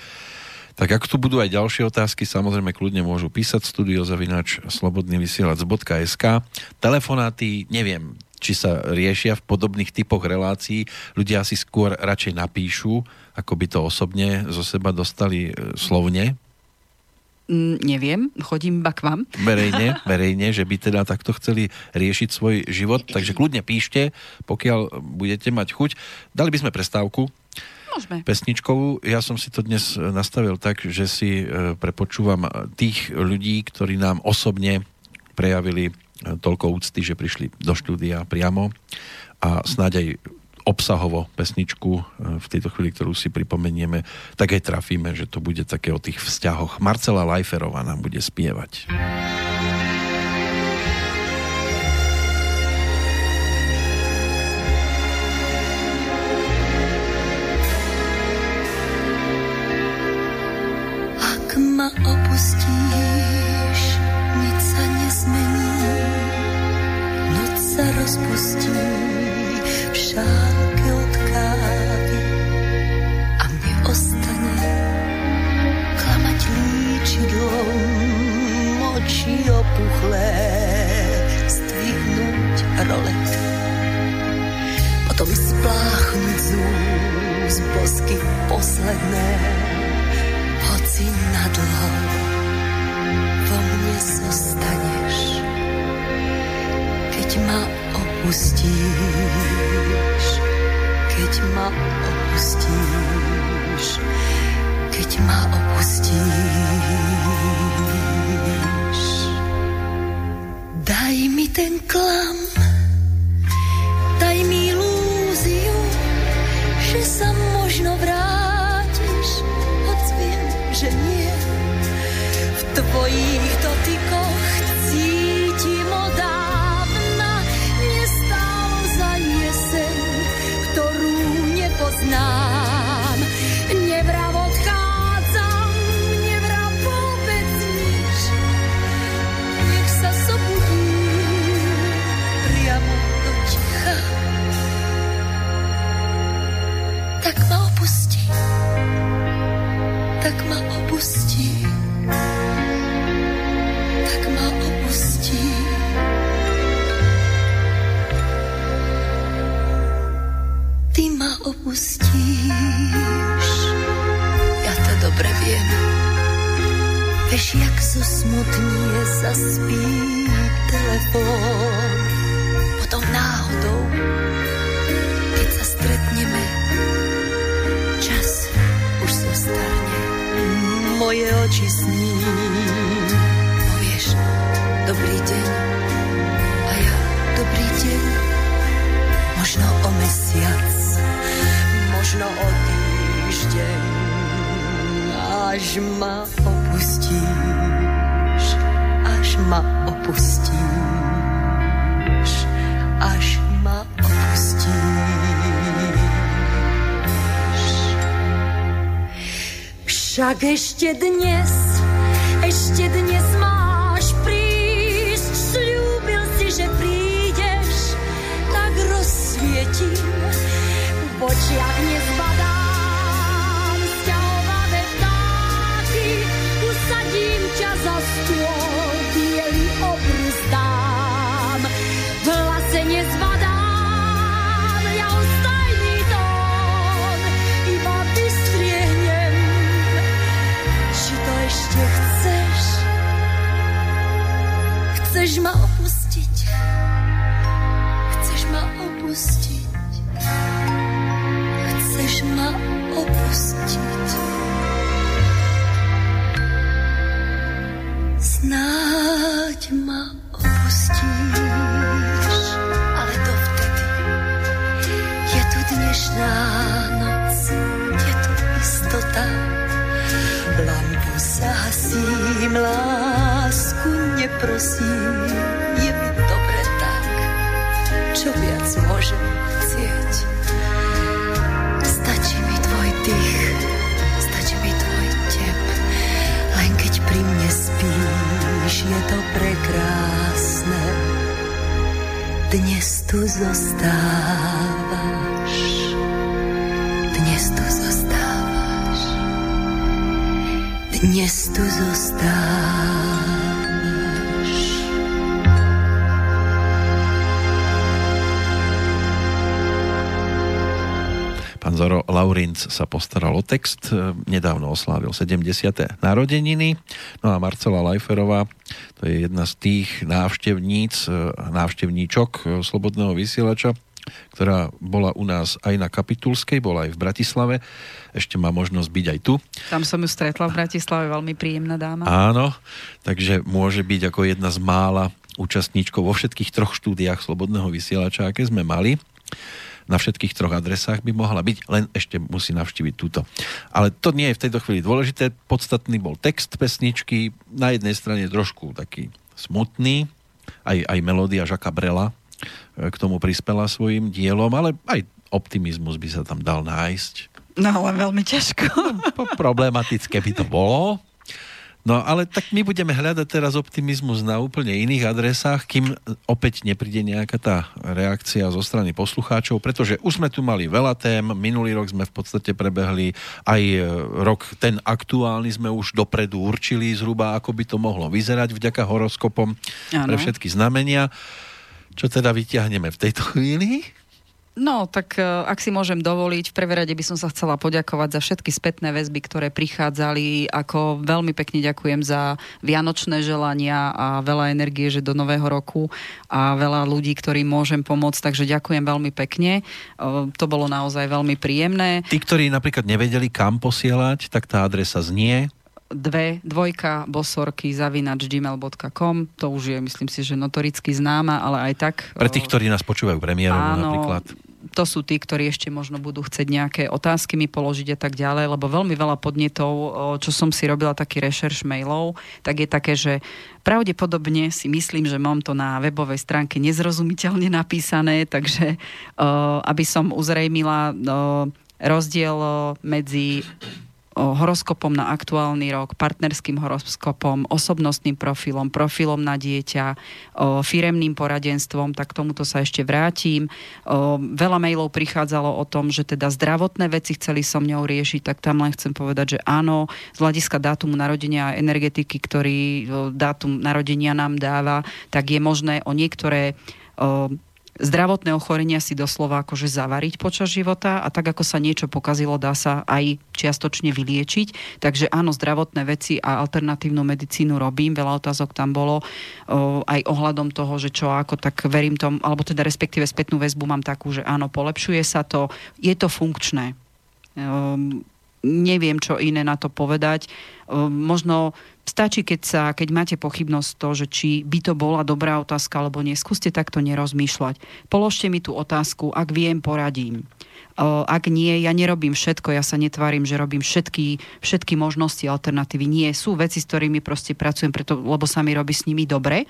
S1: tak ak tu budú aj ďalšie otázky, samozrejme kľudne môžu písať studiozavinač slobodnyvysielac.sk Telefonáty, neviem, či sa riešia v podobných typoch relácií. Ľudia si skôr radšej napíšu, ako by to osobne zo seba dostali e, slovne.
S2: Mm, neviem, chodím iba k vám.
S1: Verejne, verejne, že by teda takto chceli riešiť svoj život. Takže kľudne píšte, pokiaľ budete mať chuť. Dali by sme prestávku,
S2: Môžeme.
S1: pesničkovú. Ja som si to dnes e, nastavil tak, že si e, prepočúvam tých ľudí, ktorí nám osobne prejavili e, toľko úcty, že prišli do štúdia priamo a snáď aj obsahovo pesničku v tejto chvíli, ktorú si pripomenieme, tak aj trafíme, že to bude také o tých vzťahoch. Marcela Lajferová nám bude spievať.
S3: Ma opustíš, nic sa nezmení, noc sa rozpustí v šálke od kávy a mne ostane klamať líčidlom oči opuchlé, stvihnúť rolet. Potom spláchnuť z úst bosky posledné si nadlho vo mne zostaneš, keď ma opustíš, keď ma opustíš, keď ma opustíš. Daj mi ten klam, ma opustíš, ja to dobre viem. Vieš, jak so smutnie zaspí telefón. Potom náhodou, keď sa stretneme, čas už sa starne moje oči sní. dobrý deň. A ja dobrý deň. Možno o mesiac, možno o týždeň, až ma opustíš, až ma opustíš, až ma opustíš. Však ešte dnes, ešte dnes očiach nezbadám sťahované vtáky, usadím ťa za stôl,
S1: Laurinc sa postaral o text, e, nedávno oslávil 70. narodeniny. No a Marcela Lajferová, to je jedna z tých návštevníc, e, návštevníčok e, Slobodného vysielača, ktorá bola u nás aj na Kapitulskej, bola aj v Bratislave. Ešte má možnosť byť aj tu.
S2: Tam som ju stretla v Bratislave, veľmi príjemná dáma.
S1: Áno, takže môže byť ako jedna z mála účastníčkov vo všetkých troch štúdiách Slobodného vysielača, aké sme mali na všetkých troch adresách by mohla byť, len ešte musí navštíviť túto. Ale to nie je v tejto chvíli dôležité. Podstatný bol text pesničky. Na jednej strane trošku taký smutný, aj, aj melódia Žaka Brela e, k tomu prispela svojim dielom, ale aj optimizmus by sa tam dal nájsť.
S2: No, len veľmi ťažko.
S1: Problematické by to bolo. No ale tak my budeme hľadať teraz optimizmus na úplne iných adresách, kým opäť nepríde nejaká tá reakcia zo strany poslucháčov, pretože už sme tu mali veľa tém, minulý rok sme v podstate prebehli, aj e, rok ten aktuálny sme už dopredu určili zhruba, ako by to mohlo vyzerať vďaka horoskopom
S2: Áno.
S1: pre všetky znamenia. Čo teda vyťahneme v tejto chvíli?
S2: No, tak e, ak si môžem dovoliť, v prvé rade by som sa chcela poďakovať za všetky spätné väzby, ktoré prichádzali. Ako veľmi pekne ďakujem za vianočné želania a veľa energie, že do nového roku a veľa ľudí, ktorým môžem pomôcť, takže ďakujem veľmi pekne. E, To bolo naozaj veľmi príjemné.
S1: Tí, ktorí napríklad nevedeli, kam posielať, tak tá adresa znie
S2: dve, dvojka, bosorky, zavinač, gmail.com. To už je, myslím si, že notoricky známa, ale aj tak...
S1: pre tých, ktorí nás počúvajú premiérovo napríklad.
S2: To sú tí, ktorí ešte možno budú chcieť nejaké otázky mi položiť a tak ďalej, lebo veľmi veľa podnetov, čo som si robila taký rešerš mailov, tak je také, že pravdepodobne si myslím, že mám to na webovej stránke nezrozumiteľne napísané, takže aby som uzrejmila rozdiel medzi horoskopom na aktuálny rok, partnerským horoskopom, osobnostným profilom, profilom na dieťa, firemným poradenstvom, tak tomuto sa ešte vrátim. Veľa mailov prichádzalo o tom, že teda zdravotné veci chceli so mňou riešiť, tak tam len chcem povedať, že áno, z hľadiska dátumu narodenia a energetiky, ktorý dátum narodenia nám dáva, tak je možné o niektoré zdravotné ochorenia si doslova akože zavariť počas života a tak ako sa niečo pokazilo, dá sa aj čiastočne vyliečiť. Takže áno, zdravotné veci a alternatívnu medicínu robím, veľa otázok tam bolo o, aj ohľadom toho, že čo ako, tak verím tom, alebo teda respektíve spätnú väzbu mám takú, že áno, polepšuje sa to, je to funkčné. Um, neviem, čo iné na to povedať. Možno stačí, keď, sa, keď máte pochybnosť to, že či by to bola dobrá otázka alebo nie. Skúste takto nerozmýšľať. Položte mi tú otázku, ak viem, poradím. Ak nie, ja nerobím všetko, ja sa netvárim, že robím všetky, všetky možnosti, alternatívy. Nie, sú veci, s ktorými proste pracujem, preto, lebo sa mi robí s nimi dobre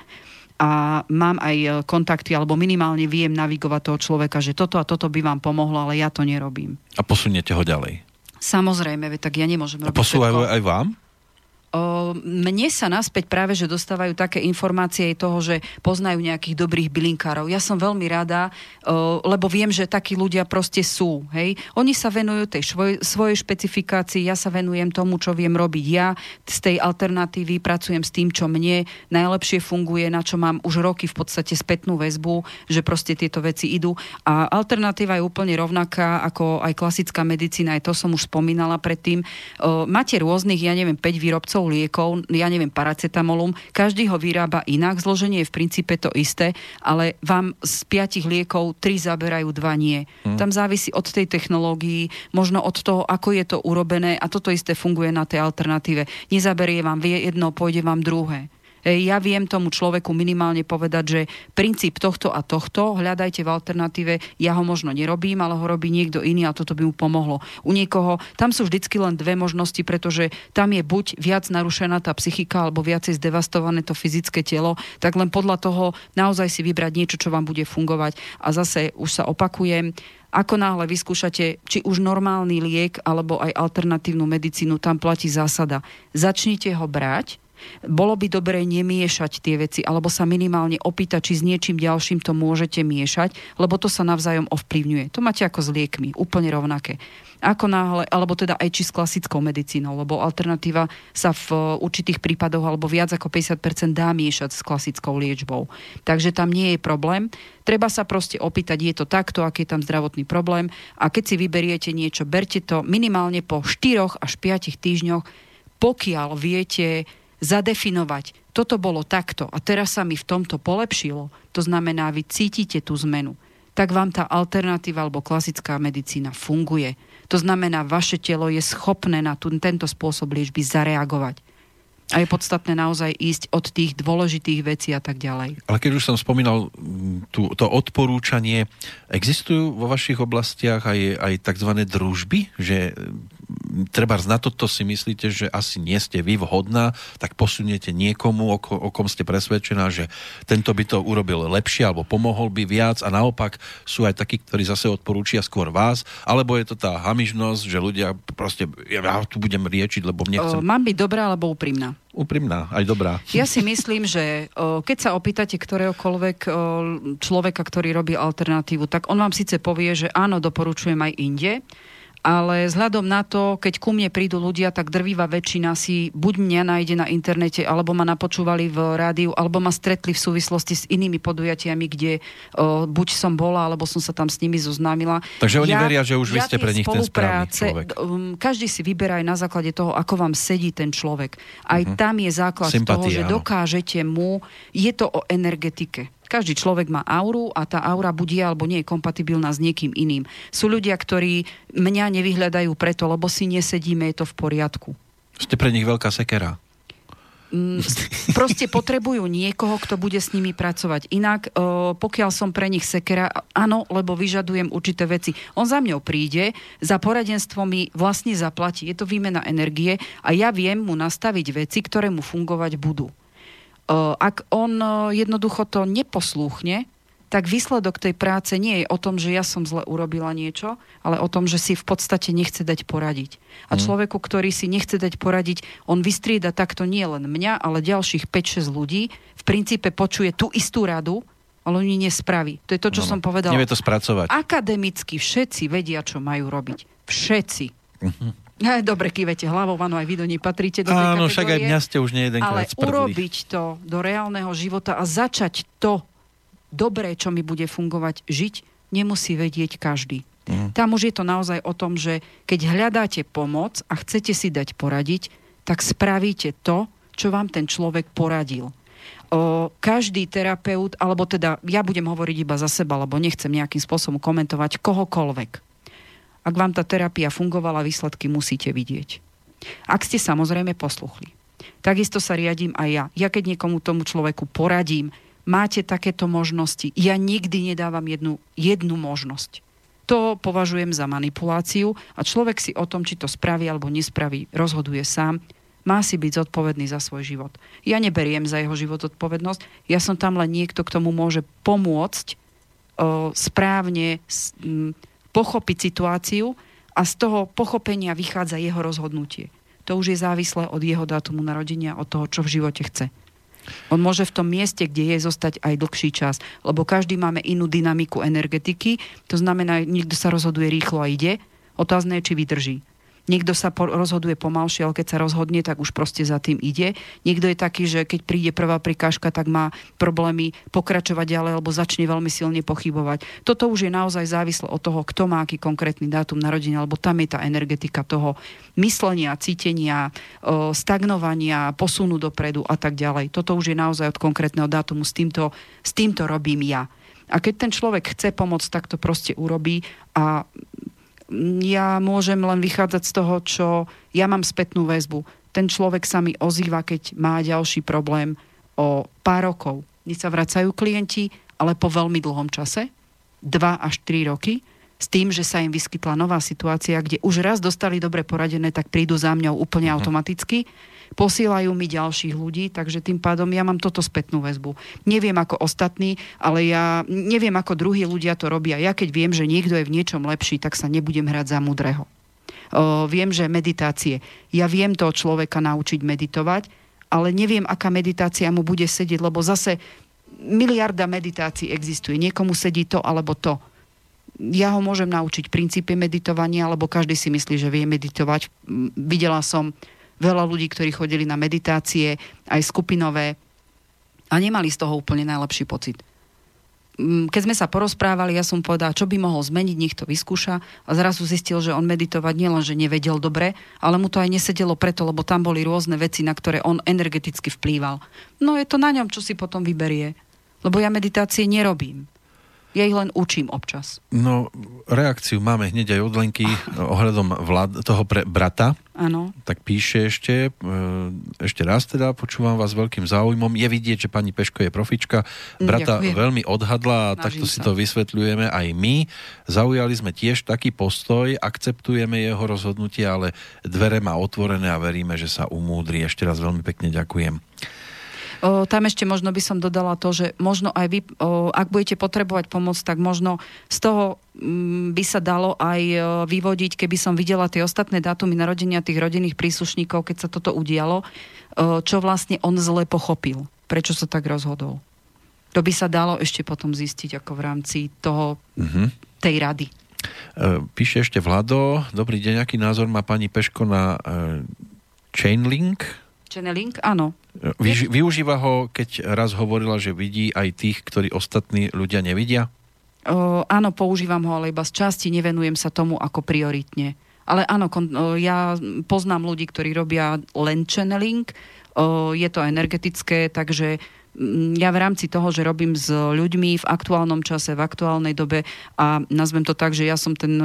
S2: a mám aj kontakty, alebo minimálne viem navigovať toho človeka, že toto a toto by vám pomohlo, ale ja to nerobím.
S1: A posuniete ho ďalej?
S2: Samozrejme, tak ja nemôžem robiť
S1: A posúvajú aj vám?
S2: O, mne sa naspäť práve, že dostávajú také informácie toho, že poznajú nejakých dobrých bylinkárov. Ja som veľmi rada, o, lebo viem, že takí ľudia proste sú. Hej? Oni sa venujú tej svoj, svojej špecifikácii, ja sa venujem tomu, čo viem robiť ja. Z tej alternatívy pracujem s tým, čo mne najlepšie funguje, na čo mám už roky v podstate spätnú väzbu, že proste tieto veci idú. A alternatíva je úplne rovnaká ako aj klasická medicína, aj to som už spomínala predtým. O, máte rôznych, ja neviem, 5 výrobcov výrobcov liekov, ja neviem, paracetamolum, každý ho vyrába inak, zloženie je v princípe to isté, ale vám z piatich liekov tri zaberajú, dva nie. Hmm. Tam závisí od tej technológii, možno od toho, ako je to urobené a toto isté funguje na tej alternatíve. Nezaberie vám jedno, pôjde vám druhé. Ja viem tomu človeku minimálne povedať, že princíp tohto a tohto hľadajte v alternatíve, ja ho možno nerobím, ale ho robí niekto iný a toto by mu pomohlo. U niekoho, tam sú vždycky len dve možnosti, pretože tam je buď viac narušená tá psychika, alebo viacej zdevastované to fyzické telo, tak len podľa toho naozaj si vybrať niečo, čo vám bude fungovať. A zase už sa opakujem, ako náhle vyskúšate či už normálny liek alebo aj alternatívnu medicínu, tam platí zásada. Začnite ho brať, bolo by dobré nemiešať tie veci, alebo sa minimálne opýtať, či s niečím ďalším to môžete miešať, lebo to sa navzájom ovplyvňuje. To máte ako s liekmi, úplne rovnaké. Ako náhle, alebo teda aj či s klasickou medicínou, lebo alternatíva sa v uh, určitých prípadoch alebo viac ako 50% dá miešať s klasickou liečbou. Takže tam nie je problém. Treba sa proste opýtať, je to takto, aký je tam zdravotný problém a keď si vyberiete niečo, berte to minimálne po 4 až 5 týždňoch, pokiaľ viete zadefinovať, toto bolo takto a teraz sa mi v tomto polepšilo, to znamená, vy cítite tú zmenu, tak vám tá alternatíva alebo klasická medicína funguje. To znamená, vaše telo je schopné na tu, tento spôsob liečby zareagovať. A je podstatné naozaj ísť od tých dôležitých vecí a tak ďalej.
S1: Ale keď už som spomínal tú, to odporúčanie, existujú vo vašich oblastiach aj, aj tzv. družby, že treba na toto si myslíte, že asi nie ste vy vhodná, tak posuniete niekomu, o, o kom ste presvedčená, že tento by to urobil lepšie alebo pomohol by viac a naopak sú aj takí, ktorí zase odporúčia skôr vás, alebo je to tá hamižnosť, že ľudia proste, ja tu budem riečiť, lebo nechcem...
S2: O, mám byť dobrá alebo úprimná?
S1: Úprimná, aj dobrá.
S2: Ja si myslím, že o, keď sa opýtate ktoréhokoľvek o, človeka, ktorý robí alternatívu, tak on vám síce povie, že áno, doporučujem aj inde, ale vzhľadom na to, keď ku mne prídu ľudia, tak drvíva väčšina si buď mňa nájde na internete, alebo ma napočúvali v rádiu, alebo ma stretli v súvislosti s inými podujatiami, kde o, buď som bola, alebo som sa tam s nimi zoznámila.
S1: Takže oni ja, veria, že už ja vy ste pre nich ten správny človek.
S2: Um, každý si vyberá aj na základe toho, ako vám sedí ten človek. Aj uh-huh. tam je základ Sympatia, toho, že dokážete mu, je to o energetike. Každý človek má auru a tá aura buď je alebo nie je kompatibilná s niekým iným. Sú ľudia, ktorí mňa nevyhľadajú preto, lebo si nesedíme, je to v poriadku.
S1: Ste pre nich veľká sekera
S2: mm, proste potrebujú niekoho, kto bude s nimi pracovať. Inak, pokiaľ som pre nich sekera, áno, lebo vyžadujem určité veci. On za mňou príde, za poradenstvo mi vlastne zaplatí. Je to výmena energie a ja viem mu nastaviť veci, ktoré mu fungovať budú. Ak on jednoducho to neposlúchne, tak výsledok tej práce nie je o tom, že ja som zle urobila niečo, ale o tom, že si v podstate nechce dať poradiť. A mm. človeku, ktorý si nechce dať poradiť, on vystrieda takto nie len mňa, ale ďalších 5-6 ľudí. V princípe počuje tú istú radu, ale on nespraví. To je to, čo no, som povedal.
S1: Nevie to spracovať.
S2: Akademicky všetci vedia, čo majú robiť. Všetci. Mm-hmm. Dobre, kývete hlavou, áno, aj vy do nej patríte do
S1: Áno, však aj mňa ste už nie
S2: Ale urobiť to do reálneho života a začať to dobré, čo mi bude fungovať, žiť, nemusí vedieť každý. Mm. Tam už je to naozaj o tom, že keď hľadáte pomoc a chcete si dať poradiť, tak spravíte to, čo vám ten človek poradil. O, každý terapeut, alebo teda ja budem hovoriť iba za seba, lebo nechcem nejakým spôsobom komentovať kohokoľvek Ak vám tá terapia fungovala, výsledky musíte vidieť. Ak ste samozrejme posluchli. Takisto sa riadím aj ja. Ja keď niekomu tomu človeku poradím, máte takéto možnosti. Ja nikdy nedávam jednu, jednu možnosť. To považujem za manipuláciu a človek si o tom, či to spraví alebo nespraví, rozhoduje sám. Má si byť zodpovedný za svoj život. Ja neberiem za jeho život zodpovednosť, ja som tam len niekto, k tomu môže pomôcť o, správne s, m, pochopiť situáciu a z toho pochopenia vychádza jeho rozhodnutie. To už je závislé od jeho dátumu narodenia, od toho, čo v živote chce. On môže v tom mieste, kde je, zostať aj dlhší čas, lebo každý máme inú dynamiku energetiky, to znamená, niekto sa rozhoduje rýchlo a ide, otázne je, či vydrží. Niekto sa po, rozhoduje pomalšie, ale keď sa rozhodne, tak už proste za tým ide. Niekto je taký, že keď príde prvá prikážka, tak má problémy pokračovať ďalej, alebo začne veľmi silne pochybovať. Toto už je naozaj závislé od toho, kto má aký konkrétny dátum narodenia, alebo tam je tá energetika toho myslenia, cítenia, stagnovania, posunu dopredu a tak ďalej. Toto už je naozaj od konkrétneho dátumu. S týmto, s týmto robím ja. A keď ten človek chce pomôcť, tak to proste urobí a ja môžem len vychádzať z toho, čo ja mám spätnú väzbu. Ten človek sa mi ozýva, keď má ďalší problém o pár rokov. Dnes sa vracajú klienti, ale po veľmi dlhom čase, 2 až 3 roky, s tým, že sa im vyskytla nová situácia, kde už raz dostali dobre poradené, tak prídu za mňou úplne uh-huh. automaticky posielajú mi ďalších ľudí, takže tým pádom ja mám toto spätnú väzbu. Neviem ako ostatní, ale ja neviem ako druhí ľudia to robia. Ja keď viem, že niekto je v niečom lepší, tak sa nebudem hrať za mudrého. O, viem, že meditácie. Ja viem toho človeka naučiť meditovať, ale neviem, aká meditácia mu bude sedieť, lebo zase miliarda meditácií existuje. Niekomu sedí to alebo to. Ja ho môžem naučiť princípy meditovania, lebo každý si myslí, že vie meditovať. Videla som veľa ľudí, ktorí chodili na meditácie, aj skupinové a nemali z toho úplne najlepší pocit. Mm, keď sme sa porozprávali, ja som povedala, čo by mohol zmeniť, nech to vyskúša a zrazu zistil, že on meditovať nielen, že nevedel dobre, ale mu to aj nesedelo preto, lebo tam boli rôzne veci, na ktoré on energeticky vplýval. No je to na ňom, čo si potom vyberie. Lebo ja meditácie nerobím. Ja ich len učím občas.
S1: No, reakciu máme hneď aj od Lenky ohľadom vlád, toho pre brata.
S2: Áno.
S1: Tak píše ešte, e, ešte raz teda, počúvam vás veľkým záujmom. Je vidieť, že pani Peško je profička. Brata Ďakujem. veľmi odhadla a takto si to vysvetľujeme aj my. Zaujali sme tiež taký postoj, akceptujeme jeho rozhodnutie, ale dvere má otvorené a veríme, že sa umúdri. Ešte raz veľmi pekne ďakujem.
S2: O, tam ešte možno by som dodala to, že možno aj vy, o, ak budete potrebovať pomoc, tak možno z toho m, mm, by sa dalo aj o, vyvodiť, keby som videla tie ostatné dátumy narodenia tých rodinných príslušníkov, keď sa toto udialo, o, čo vlastne on zle pochopil. Prečo sa tak rozhodol. To by sa dalo ešte potom zistiť ako v rámci toho, mm-hmm. tej rady. E,
S1: píše ešte Vlado, dobrý deň, aký názor má pani Peško na uh, Chainlink?
S2: Channeling, áno.
S1: Vy, využíva ho, keď raz hovorila, že vidí aj tých, ktorí ostatní ľudia nevidia?
S2: O, áno, používam ho, ale iba z časti nevenujem sa tomu ako prioritne. Ale áno, kon, o, ja poznám ľudí, ktorí robia len channeling, o, je to energetické, takže ja v rámci toho, že robím s ľuďmi v aktuálnom čase, v aktuálnej dobe a nazvem to tak, že ja som ten,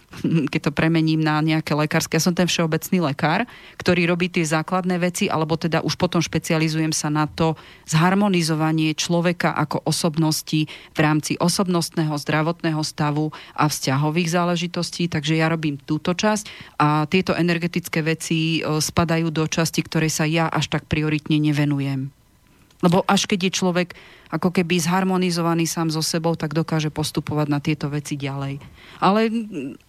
S2: keď to premením na nejaké lekárske, ja som ten všeobecný lekár, ktorý robí tie základné veci, alebo teda už potom špecializujem sa na to zharmonizovanie človeka ako osobnosti v rámci osobnostného, zdravotného stavu a vzťahových záležitostí, takže ja robím túto časť a tieto energetické veci spadajú do časti, ktorej sa ja až tak prioritne nevenujem. Lebo až keď je človek ako keby zharmonizovaný sám so sebou, tak dokáže postupovať na tieto veci ďalej. Ale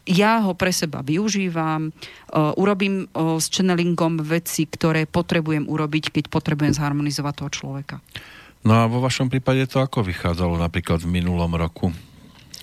S2: ja ho pre seba využívam, uh, urobím uh, s channelingom veci, ktoré potrebujem urobiť, keď potrebujem zharmonizovať toho človeka.
S1: No a vo vašom prípade to ako vychádzalo napríklad v minulom roku?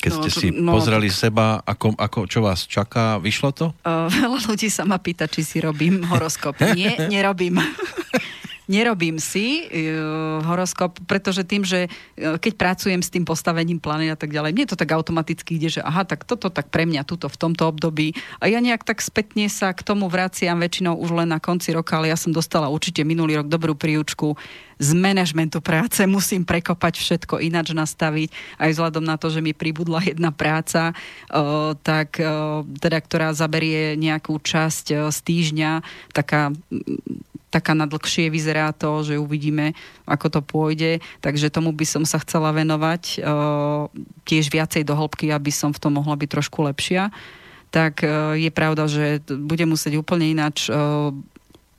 S1: Keď no, ste si no, pozreli tak... seba, ako, ako, čo vás čaká, vyšlo to?
S2: Uh, veľa ľudí sa ma pýta, či si robím horoskop. Nie, nerobím nerobím si uh, horoskop, pretože tým, že uh, keď pracujem s tým postavením planet a tak ďalej, mne to tak automaticky ide, že aha, tak toto tak pre mňa tuto v tomto období. A ja nejak tak spätne sa k tomu vraciam väčšinou už len na konci roka, ale ja som dostala určite minulý rok dobrú príučku z manažmentu práce musím prekopať všetko ináč nastaviť, aj vzhľadom na to, že mi pribudla jedna práca, o, tak, o, teda, ktorá zaberie nejakú časť o, z týždňa, taká taká na vyzerá to, že uvidíme, ako to pôjde. Takže tomu by som sa chcela venovať tiež viacej do hĺbky, aby som v tom mohla byť trošku lepšia. Tak je pravda, že budem musieť úplne ináč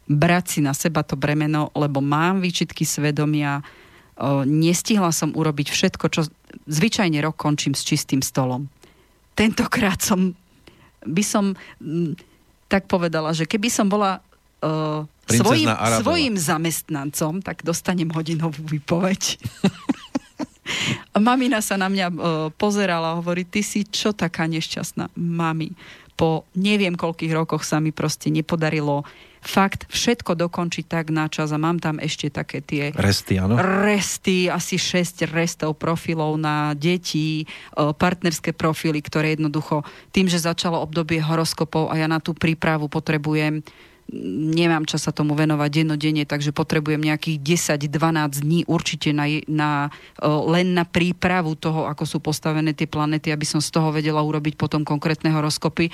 S2: brať si na seba to bremeno, lebo mám výčitky svedomia, nestihla som urobiť všetko, čo zvyčajne rok končím s čistým stolom. Tentokrát som by som tak povedala, že keby som bola uh, svojim, svojim zamestnancom, tak dostanem hodinovú výpoveď. Mamina sa na mňa uh, pozerala a hovorí, ty si čo taká nešťastná? Mami, po neviem koľkých rokoch sa mi proste nepodarilo fakt všetko dokončiť tak na čas a mám tam ešte také tie
S1: resty, áno?
S2: resty asi 6 restov profilov na deti, e, partnerské profily, ktoré jednoducho tým, že začalo obdobie horoskopov a ja na tú prípravu potrebujem nemám čas sa tomu venovať dennodenne, takže potrebujem nejakých 10-12 dní určite na, na, e, len na prípravu toho, ako sú postavené tie planety, aby som z toho vedela urobiť potom konkrétne horoskopy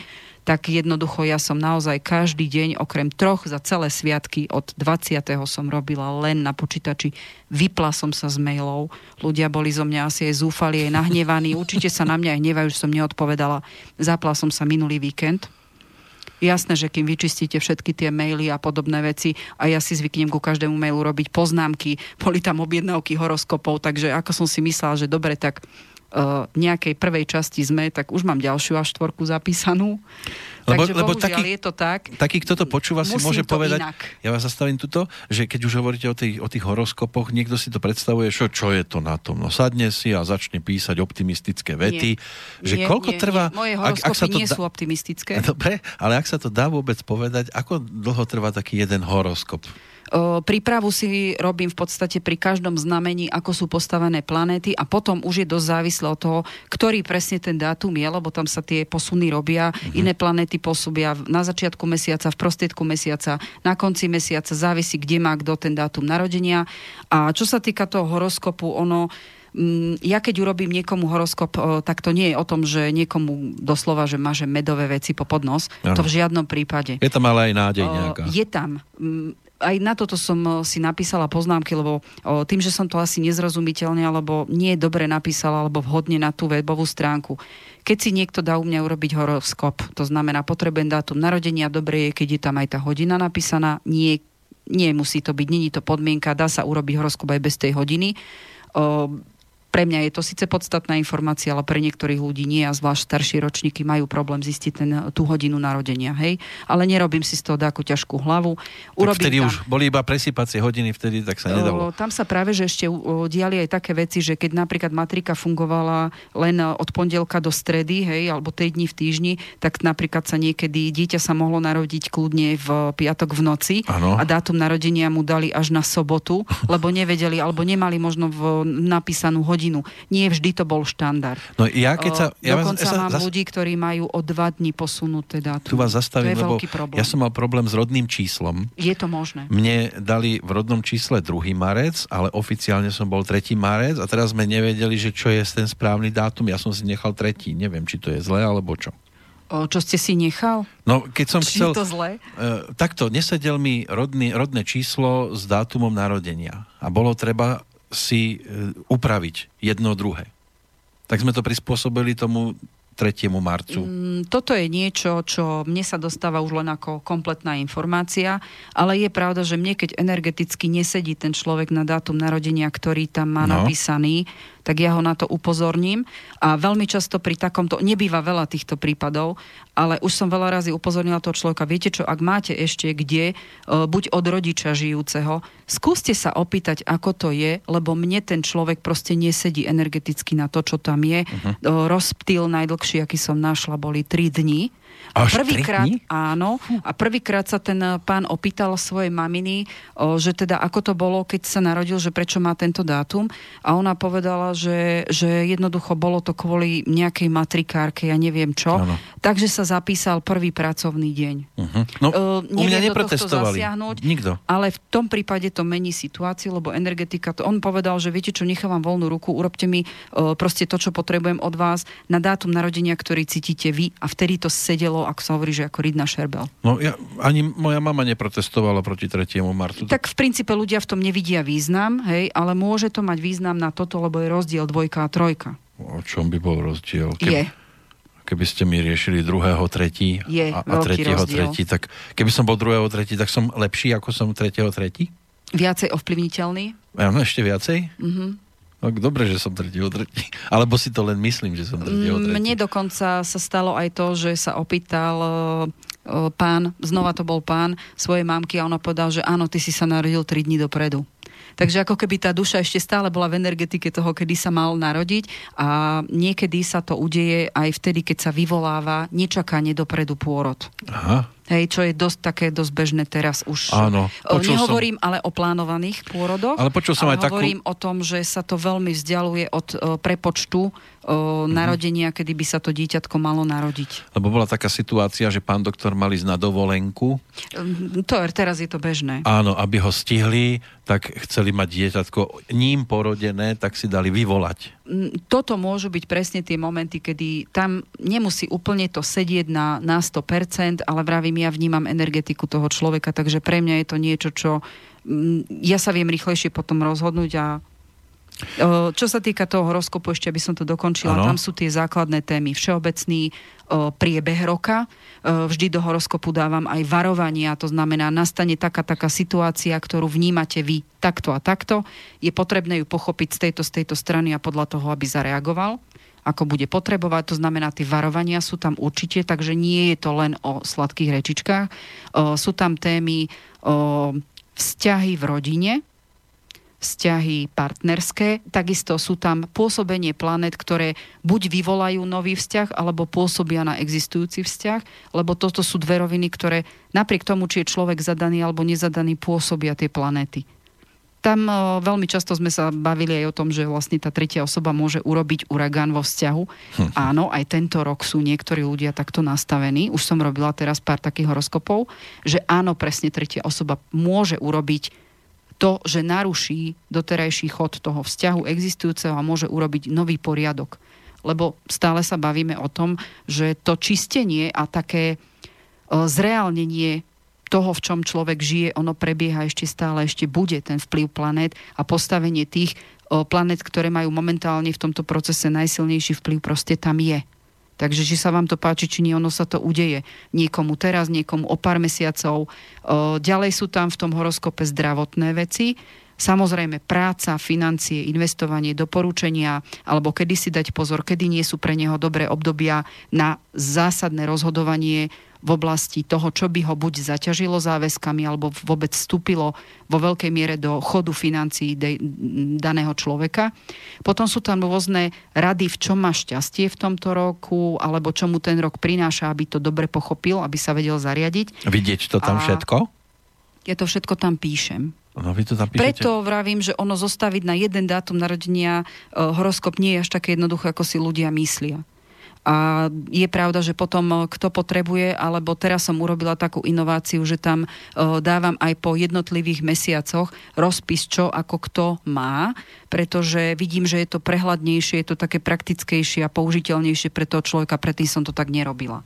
S2: tak jednoducho ja som naozaj každý deň, okrem troch za celé sviatky, od 20. som robila len na počítači. Vypla som sa z mailov. Ľudia boli zo mňa asi aj zúfali, aj nahnevaní. Určite sa na mňa aj hnevajú, že som neodpovedala. Zapla som sa minulý víkend. Jasné, že kým vyčistíte všetky tie maily a podobné veci a ja si zvyknem ku každému mailu robiť poznámky, boli tam objednávky horoskopov, takže ako som si myslela, že dobre, tak nejakej prvej časti sme, tak už mám ďalšiu až štvorku zapísanú. Lebo, Takže lebo taký, je to tak.
S1: Taký, kto to počúva, si môže povedať, inak. ja vás zastavím tuto, že keď už hovoríte o, tých, o tých horoskopoch, niekto si to predstavuje, čo, čo je to na tom. No sadne si a začne písať optimistické vety. Nie. Že nie, koľko
S2: nie,
S1: trvá...
S2: Nie. Moje horoskopy ak, ak sa to nie da... sú optimistické.
S1: Dobre, ale ak sa to dá vôbec povedať, ako dlho trvá taký jeden horoskop?
S2: Prípravu si robím v podstate pri každom znamení, ako sú postavené planéty a potom už je dosť závislé od toho, ktorý presne ten dátum je, lebo tam sa tie posuny robia. Mm-hmm. Iné planéty posúbia na začiatku mesiaca, v prostriedku mesiaca, na konci mesiaca, závisí, kde má kto ten dátum narodenia. A čo sa týka toho horoskopu, ono ja keď urobím niekomu horoskop, tak to nie je o tom, že niekomu doslova, že máže medové veci po podnos. Ano. To v žiadnom prípade.
S1: Je tam ale aj nádej nejaká.
S2: Je tam. Mm, aj na toto som si napísala poznámky, lebo o, tým, že som to asi nezrozumiteľne alebo nie dobre napísala alebo vhodne na tú webovú stránku. Keď si niekto dá u mňa urobiť horoskop, to znamená potrebujem dátum narodenia, dobre je, keď je tam aj tá hodina napísaná, nie, nie musí to byť, není to podmienka, dá sa urobiť horoskop aj bez tej hodiny. O, pre mňa je to síce podstatná informácia, ale pre niektorých ľudí nie a zvlášť starší ročníky majú problém zistiť ten, tú hodinu narodenia. Hej? Ale nerobím si z toho takú ťažkú hlavu.
S1: Urobím tak vtedy tam, už boli iba presypacie hodiny, vtedy tak sa nedalo.
S2: Tam sa práve, že ešte diali aj také veci, že keď napríklad matrika fungovala len od pondelka do stredy, hej, alebo tej dní v týždni, tak napríklad sa niekedy dieťa sa mohlo narodiť kľudne v piatok v noci ano. a dátum narodenia mu dali až na sobotu, lebo nevedeli alebo nemali možno v napísanú hodinu hodinu. Nie vždy to bol štandard.
S1: No ja keď sa... Ja
S2: Dokonca vás, ja mám zas... ľudí, ktorí majú o dva dní posunuté dátum.
S1: Tu vás zastavím, lebo ja som mal problém s rodným číslom.
S2: Je to možné.
S1: Mne dali v rodnom čísle 2. marec, ale oficiálne som bol 3. marec a teraz sme nevedeli, že čo je ten správny dátum. Ja som si nechal tretí. Neviem, či to je zlé alebo čo.
S2: O, čo ste si nechal?
S1: No, keď som
S2: Či
S1: chcel...
S2: je to zlé?
S1: Uh, takto, nesedel mi rodný, rodné číslo s dátumom narodenia. A bolo treba si e, upraviť jedno druhé. Tak sme to prispôsobili tomu 3. marcu?
S2: Mm, toto je niečo, čo mne sa dostáva už len ako kompletná informácia, ale je pravda, že mne keď energeticky nesedí ten človek na dátum narodenia, ktorý tam má no. napísaný, tak ja ho na to upozorním. A veľmi často pri takomto, nebýva veľa týchto prípadov, ale už som veľa razy upozornila toho človeka, viete čo, ak máte ešte kde, e, buď od rodiča žijúceho, skúste sa opýtať, ako to je, lebo mne ten človek proste nesedí energeticky na to, čo tam je. Uh-huh. Rozptýl najdlhší, aký som našla, boli 3 dni
S1: Až
S2: prvýkrát, áno, a prvýkrát sa ten eh, pán opýtal svojej maminy, o, že teda ako to bolo, keď sa narodil, že prečo má tento dátum. A ona povedala, že, že jednoducho bolo to kvôli nejakej matrikárke, ja neviem čo.
S1: Áno.
S2: Takže sa zapísal prvý pracovný deň.
S1: Uh-huh. No,
S2: Uh,
S1: u mňa neprotestovali. Nikto.
S2: Ale v tom prípade to mení situáciu, lebo energetika, to on povedal, že viete čo, nechávam voľnú ruku, urobte mi uh, proste to, čo potrebujem od vás na dátum narodenia, ktorý cítite vy a vtedy to sedelo, ako sa hovorí, že ako ridna šerbel.
S1: No ja, ani moja mama neprotestovala proti 3. marcu.
S2: Tak v princípe ľudia v tom nevidia význam, hej, ale môže to mať význam na toto, lebo je rozdiel dvojka a trojka.
S1: O čom by bol rozdiel?
S2: Je.
S1: Keby ste mi riešili druhého, tretí
S2: Je
S1: a, a tretieho,
S2: rozdiel.
S1: tretí, tak keby som bol druhého, tretí, tak som lepší ako som tretieho, tretí?
S2: Viacej ovplyvniteľný.
S1: Áno, ešte viacej?
S2: Mhm.
S1: No, dobre, že som tretieho, tretí. Alebo si to len myslím, že som tretieho, tretí.
S2: Mne dokonca sa stalo aj to, že sa opýtal e, e, pán, znova to bol pán, svojej mamky a ona povedal, že áno, ty si sa narodil 3 dní dopredu. Takže ako keby tá duša ešte stále bola v energetike toho, kedy sa mal narodiť a niekedy sa to udeje aj vtedy, keď sa vyvoláva nečakanie dopredu pôrod.
S1: Aha,
S2: Hej, čo je dosť také, dosť bežné teraz už.
S1: Áno,
S2: Nehovorím ale o plánovaných pôrodoch,
S1: Ale počul som
S2: ale
S1: aj takú-
S2: hovorím o tom, že sa to veľmi vzdialuje od o, prepočtu o,
S1: Mhm.
S2: narodenia, kedy by sa to dieťatko malo narodiť.
S1: lebo bola taká situácia, že pán doktor mal ísť na dovolenku.
S2: Ehm, To, teraz je to bežné.
S1: Áno, aby ho stihli, tak chceli mať dieťatko ním porodené, tak si dali vyvolať.
S2: Mm, Toto môžu byť presne tie momenty, kedy tam nemusí úplne to sedieť na, na 100%, ale vravím, ja vnímam energetiku toho človeka, takže pre mňa je to niečo, čo mm, ja sa viem rýchlejšie potom rozhodnúť a O, Čo sa týka toho horoskopu, ešte aby som to dokončila,
S1: Áno.
S2: tam sú tie základné témy. Všeobecný o, priebeh roka. O, Vždy do horoskopu dávam aj varovania, to znamená, nastane taká taká situácia, ktorú vnímate vy takto a takto. Je potrebné ju pochopiť z tejto, z tejto strany a podľa toho, aby zareagoval ako bude potrebovať, to znamená, tie varovania sú tam určite, takže nie je to len o sladkých rečičkách. Sú tam témy vzťahy v rodine, vzťahy partnerské, takisto sú tam pôsobenie planet, ktoré buď vyvolajú nový vzťah, alebo pôsobia na existujúci vzťah, lebo toto sú dve roviny, ktoré napriek tomu, či je človek zadaný alebo nezadaný, pôsobia tie planéty. Tam veľmi často sme sa bavili aj o tom, že vlastne tá tretia osoba môže urobiť uragán vo vzťahu. Áno, aj tento rok sú niektorí ľudia takto nastavení. Už som robila teraz pár takých horoskopov, že áno, presne tretia osoba môže urobiť to, že naruší doterajší chod toho vzťahu existujúceho a môže urobiť nový poriadok. Lebo stále sa bavíme o tom, že to čistenie a také zreálnenie toho, v čom človek žije, ono prebieha ešte stále, ešte bude ten vplyv planét a postavenie tých planét, ktoré majú momentálne v tomto procese najsilnejší vplyv, proste tam je. Takže či sa vám to páči, či nie, ono sa to udeje. Niekomu teraz, niekomu o pár mesiacov. Ďalej sú tam v tom horoskope zdravotné veci. Samozrejme práca, financie, investovanie, doporučenia, alebo kedy si dať pozor, kedy nie sú pre neho dobré obdobia na zásadné rozhodovanie v oblasti toho, čo by ho buď zaťažilo záväzkami, alebo vôbec vstúpilo vo veľkej miere do chodu financií de- daného človeka. Potom sú tam rôzne rady, v čom má šťastie v tomto roku, alebo čo mu ten rok prináša, aby to dobre pochopil, aby sa vedel zariadiť.
S1: Vidieť to tam
S2: A-
S1: všetko?
S2: Ja to všetko tam píšem.
S1: No vy to tam píšete?
S2: Preto vravím, že ono zostaviť na jeden dátum narodenia e, horoskop nie je až také jednoduché, ako si ľudia myslia. A je pravda, že potom e, kto potrebuje, alebo teraz som urobila takú inováciu, že tam e, dávam aj po jednotlivých mesiacoch rozpis, čo ako kto má, pretože vidím, že je to prehľadnejšie, je to také praktickejšie a použiteľnejšie pre toho človeka, predtým som to tak nerobila.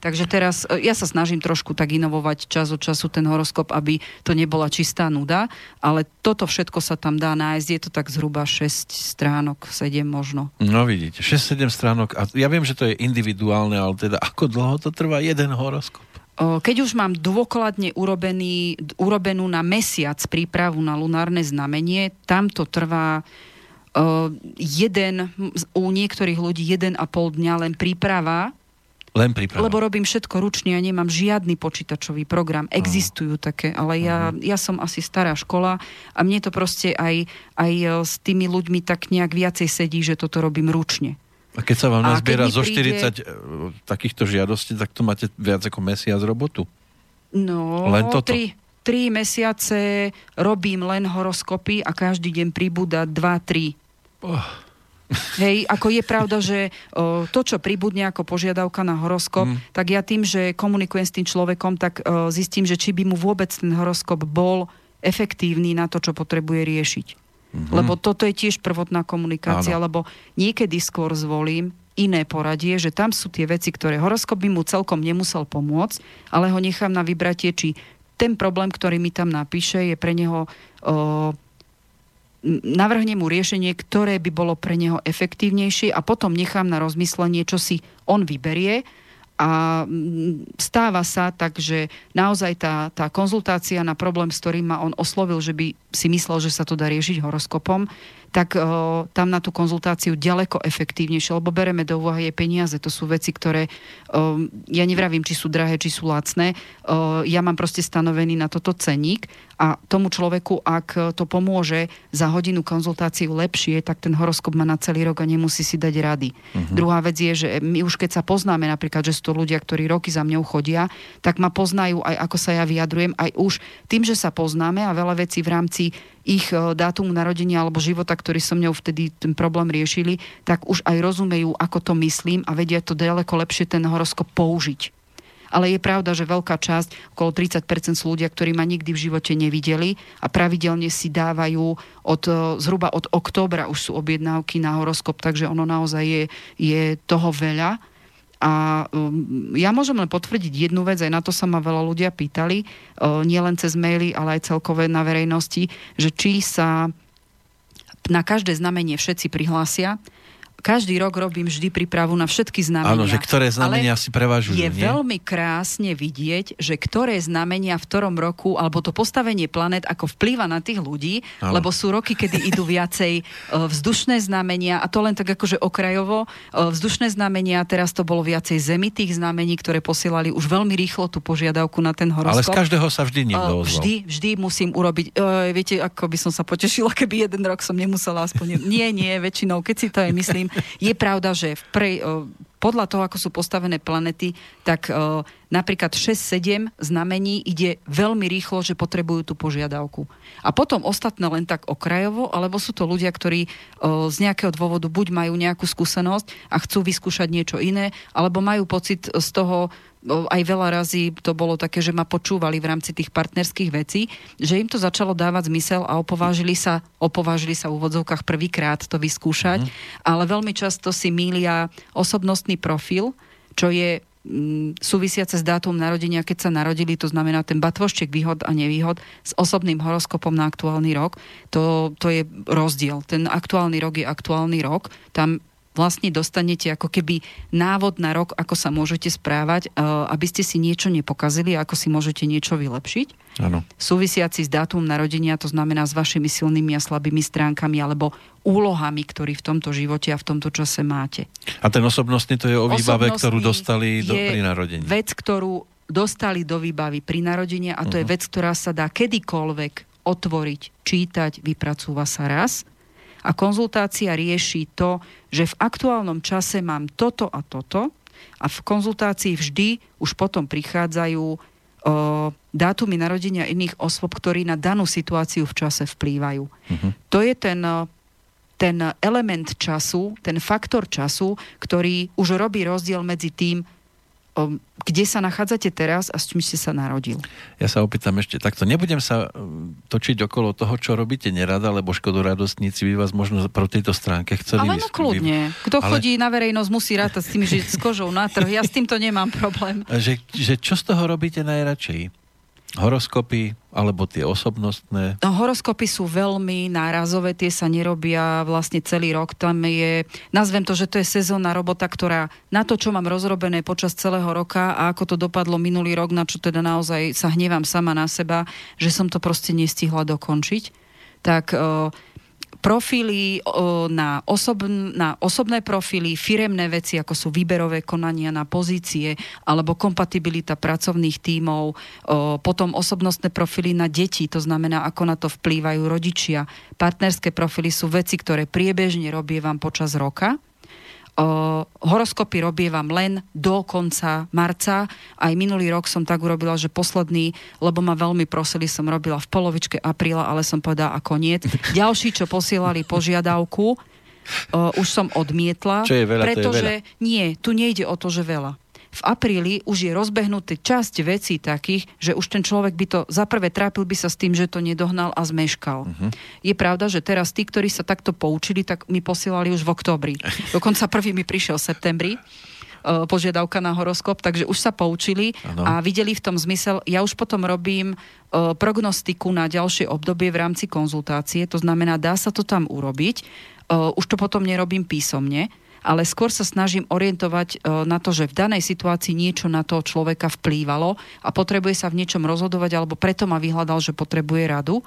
S2: Takže teraz e, ja sa snažím trošku tak inovovať čas od času ten horoskop, aby to nebola čistá nuda, ale toto všetko sa tam dá nájsť. Je to tak zhruba 6 stránok, 7 možno.
S1: No vidíte, 6-7 stránok. A ja viem, že to je individuálne, ale teda ako dlho to trvá jeden horoskop?
S2: Keď už mám dôkladne urobený, urobenú na mesiac prípravu na lunárne znamenie, tam to trvá o, jeden, u niektorých ľudí jeden a pol dňa len príprava,
S1: Len príprava.
S2: Lebo robím všetko ručne, ja nemám žiadny počítačový program. Existujú také, ale ja, ja som asi stará škola a mne to proste aj, aj e, s tými ľuďmi tak nejak viacej sedí, že toto robím ručne.
S1: A keď sa vám
S2: A
S1: nazbiera zo
S2: príde-
S1: 40 e, takýchto žiadostí, tak to máte viac ako mesiac robotu.
S2: No,
S1: Len toto.
S2: Tri, tri mesiace robím len horoskopy a každý deň pribúda dva, tri.
S1: Oh.
S2: Hej, ako je pravda, že o, to, čo pribudne ako požiadavka na horoskop, mm. tak ja tým, že komunikujem s tým človekom, tak o, zistím, že či by mu vôbec ten horoskop bol efektívny na to, čo potrebuje riešiť. Mm-hmm. Lebo toto je tiež prvotná komunikácia,
S1: Áno.
S2: lebo niekedy skôr zvolím iné poradie, že tam sú tie veci, ktoré horoskop by mu celkom nemusel pomôcť, ale ho nechám na vybratie, či ten problém, ktorý mi tam napíše, je pre neho o, n- navrhnem mu riešenie, ktoré by bolo pre neho efektívnejšie a potom nechám na rozmyslenie, čo si on vyberie. A mm, stáva sa tak, že naozaj tá, tá konzultácia na problém, s ktorým ma on oslovil, že by si myslel, že sa to dá riešiť horoskopom, tak o, tam na tú konzultáciu ďaleko efektívnejšie, lebo bereme do úvahy jej peniaze. To sú veci, ktoré, o, ja nevravím, či sú drahé, či sú lacné. O, ja mám proste stanovený na toto ceník a tomu človeku, ak to pomôže za hodinu konzultáciu lepšie, tak ten horoskop má na celý rok a nemusí si dať rady. Uh-huh. Druhá vec je, že my už keď sa poznáme, napríklad, že sú to ľudia, ktorí roky za mňou chodia, tak ma poznajú aj ako sa ja vyjadrujem, aj už tým, že sa poznáme a veľa vecí v rámci ich e, dátumu narodenia alebo života, ktorý som mňou vtedy ten problém riešili, tak už aj rozumejú, ako to myslím a vedia to ďaleko lepšie ten horoskop použiť. Ale je pravda, že veľká časť, okolo 30% sú ľudia, ktorí ma nikdy v živote nevideli a pravidelne si dávajú od, e, zhruba od októbra už sú objednávky na horoskop, takže ono naozaj je, je toho veľa. A um, ja môžem len potvrdiť jednu vec, aj na to sa ma veľa ľudia pýtali, nielen cez maily, ale aj celkové na verejnosti, že či sa na každé znamenie všetci prihlásia. Každý rok robím vždy prípravu na všetky znamenia.
S1: Áno, že ktoré znamenia
S2: Ale
S1: si prevažujú,
S2: Je
S1: nie?
S2: veľmi krásne vidieť, že ktoré znamenia v ktorom roku, alebo to postavenie planet, ako vplýva na tých ľudí,
S1: Áno.
S2: lebo sú roky, kedy idú viacej e, vzdušné znamenia, a to len tak akože okrajovo. E, Vzdušné znamenia, teraz to bolo viacej zemitých znamení, ktoré posielali už veľmi rýchlo tú požiadavku na ten
S1: Ale z
S2: horoskop.
S1: každého sa vždy niekto
S2: Uh,
S1: ozval.
S2: Vždy, vždy musím urobiť, viete, ako by som sa potešila, keby jeden rok som nemusela aspoň... Nie, nie, väčšinou, keď si to aj myslím. Je pravda, že v prej, uh, podľa toho, ako sú postavené planety, tak napríklad 6-7 znamení ide veľmi rýchlo, že potrebujú tú požiadavku. A potom ostatné len tak okrajovo, alebo sú to ľudia, ktorí z nejakého dôvodu buď majú nejakú skúsenosť a chcú vyskúšať niečo iné, alebo majú pocit z toho, aj veľa razy to bolo také, že ma počúvali v rámci tých partnerských vecí, že im to začalo dávať zmysel a opovážili sa, opovážili sa v úvodzovkách prvýkrát to vyskúšať, mm. ale veľmi často si mília osobnostný profil, čo je mm, súvisiace s dátum narodenia, keď sa narodili, to znamená ten batvošček výhod a nevýhod s osobným horoskopom na aktuálny rok, to, to je rozdiel. Ten aktuálny rok je aktuálny rok, tam vlastne dostanete ako keby návod na rok, ako sa môžete správať, eh, aby ste si niečo nepokazili, ako si môžete niečo vylepšiť.
S1: Áno.
S2: Súvisiaci s dátumom narodenia, to znamená s vašimi silnými a slabými stránkami alebo úlohami, ktorý v tomto živote a v tomto čase máte.
S1: A ten osobnostný to je o výbave,
S2: Osobnostný
S1: ktorú dostali do, pri narodení.
S2: Vec, ktorú dostali do výbavy pri narodení a to uh-huh. je vec, ktorá sa dá kedykoľvek otvoriť, čítať, vypracúva sa raz a konzultácia rieši to, že v aktuálnom čase mám toto a toto a v konzultácii vždy už potom prichádzajú o, dátumy narodenia iných osôb, ktorí na danú situáciu v čase vplývajú.
S1: Mhm.
S2: To je ten, o, ten element času, ten faktor času, ktorý už robí rozdiel medzi tým, kde sa nachádzate teraz a s čím ste sa narodil.
S1: Ja sa opýtam ešte takto. Nebudem sa um, točiť okolo toho, čo robíte nerada, lebo škodoradostníci by vás možno pro tejto stránke chceli...
S2: Ale no kľudne. Kto
S1: Ale-
S2: chodí na verejnosť, musí rátať s tým, že s kožou na trh. Ja s týmto nemám problém.
S1: Že, že čo z toho robíte najradšej? Horoskopy alebo tie osobnostné?
S2: No, horoskopy sú veľmi nárazové, tie sa nerobia vlastne celý rok. Tam je, nazvem to, že to je sezónna robota, ktorá na to, čo mám rozrobené počas celého roka a ako to dopadlo minulý rok, na čo teda naozaj sa hnevám sama na seba, že som to proste nestihla dokončiť, tak uh, profily na, osob, na osobné profily, firemné veci, ako sú výberové konania na pozície alebo kompatibilita pracovných tímov, potom osobnostné profily na deti, to znamená, ako na to vplývajú rodičia. Partnerské profily sú veci, ktoré priebežne robievam počas roka horoskopy robievam len do konca marca. Aj minulý rok som tak urobila, že posledný, lebo ma veľmi prosili, som robila v polovičke apríla, ale som povedala a koniec. Ďalší, čo posielali požiadavku, uh, už som odmietla.
S1: Čo je veľa,
S2: pretože
S1: to je veľa.
S2: nie, tu nejde o to, že veľa v apríli už je rozbehnutý časť vecí takých, že už ten človek by to, za prvé trápil by sa s tým, že to nedohnal a zmeškal. Uh-huh. Je pravda, že teraz tí, ktorí sa takto poučili, tak mi posielali už v oktobri. Dokonca prvý mi prišiel v septembri e, požiadavka na horoskop, takže už sa poučili ano. a videli v tom zmysel, ja už potom robím uh, prognostiku na ďalšie obdobie v rámci konzultácie, to znamená, dá sa to tam urobiť, uh, už to potom nerobím písomne, ale skôr sa snažím orientovať e, na to, že v danej situácii niečo na toho človeka vplývalo a potrebuje sa v niečom rozhodovať, alebo preto ma vyhľadal, že potrebuje radu.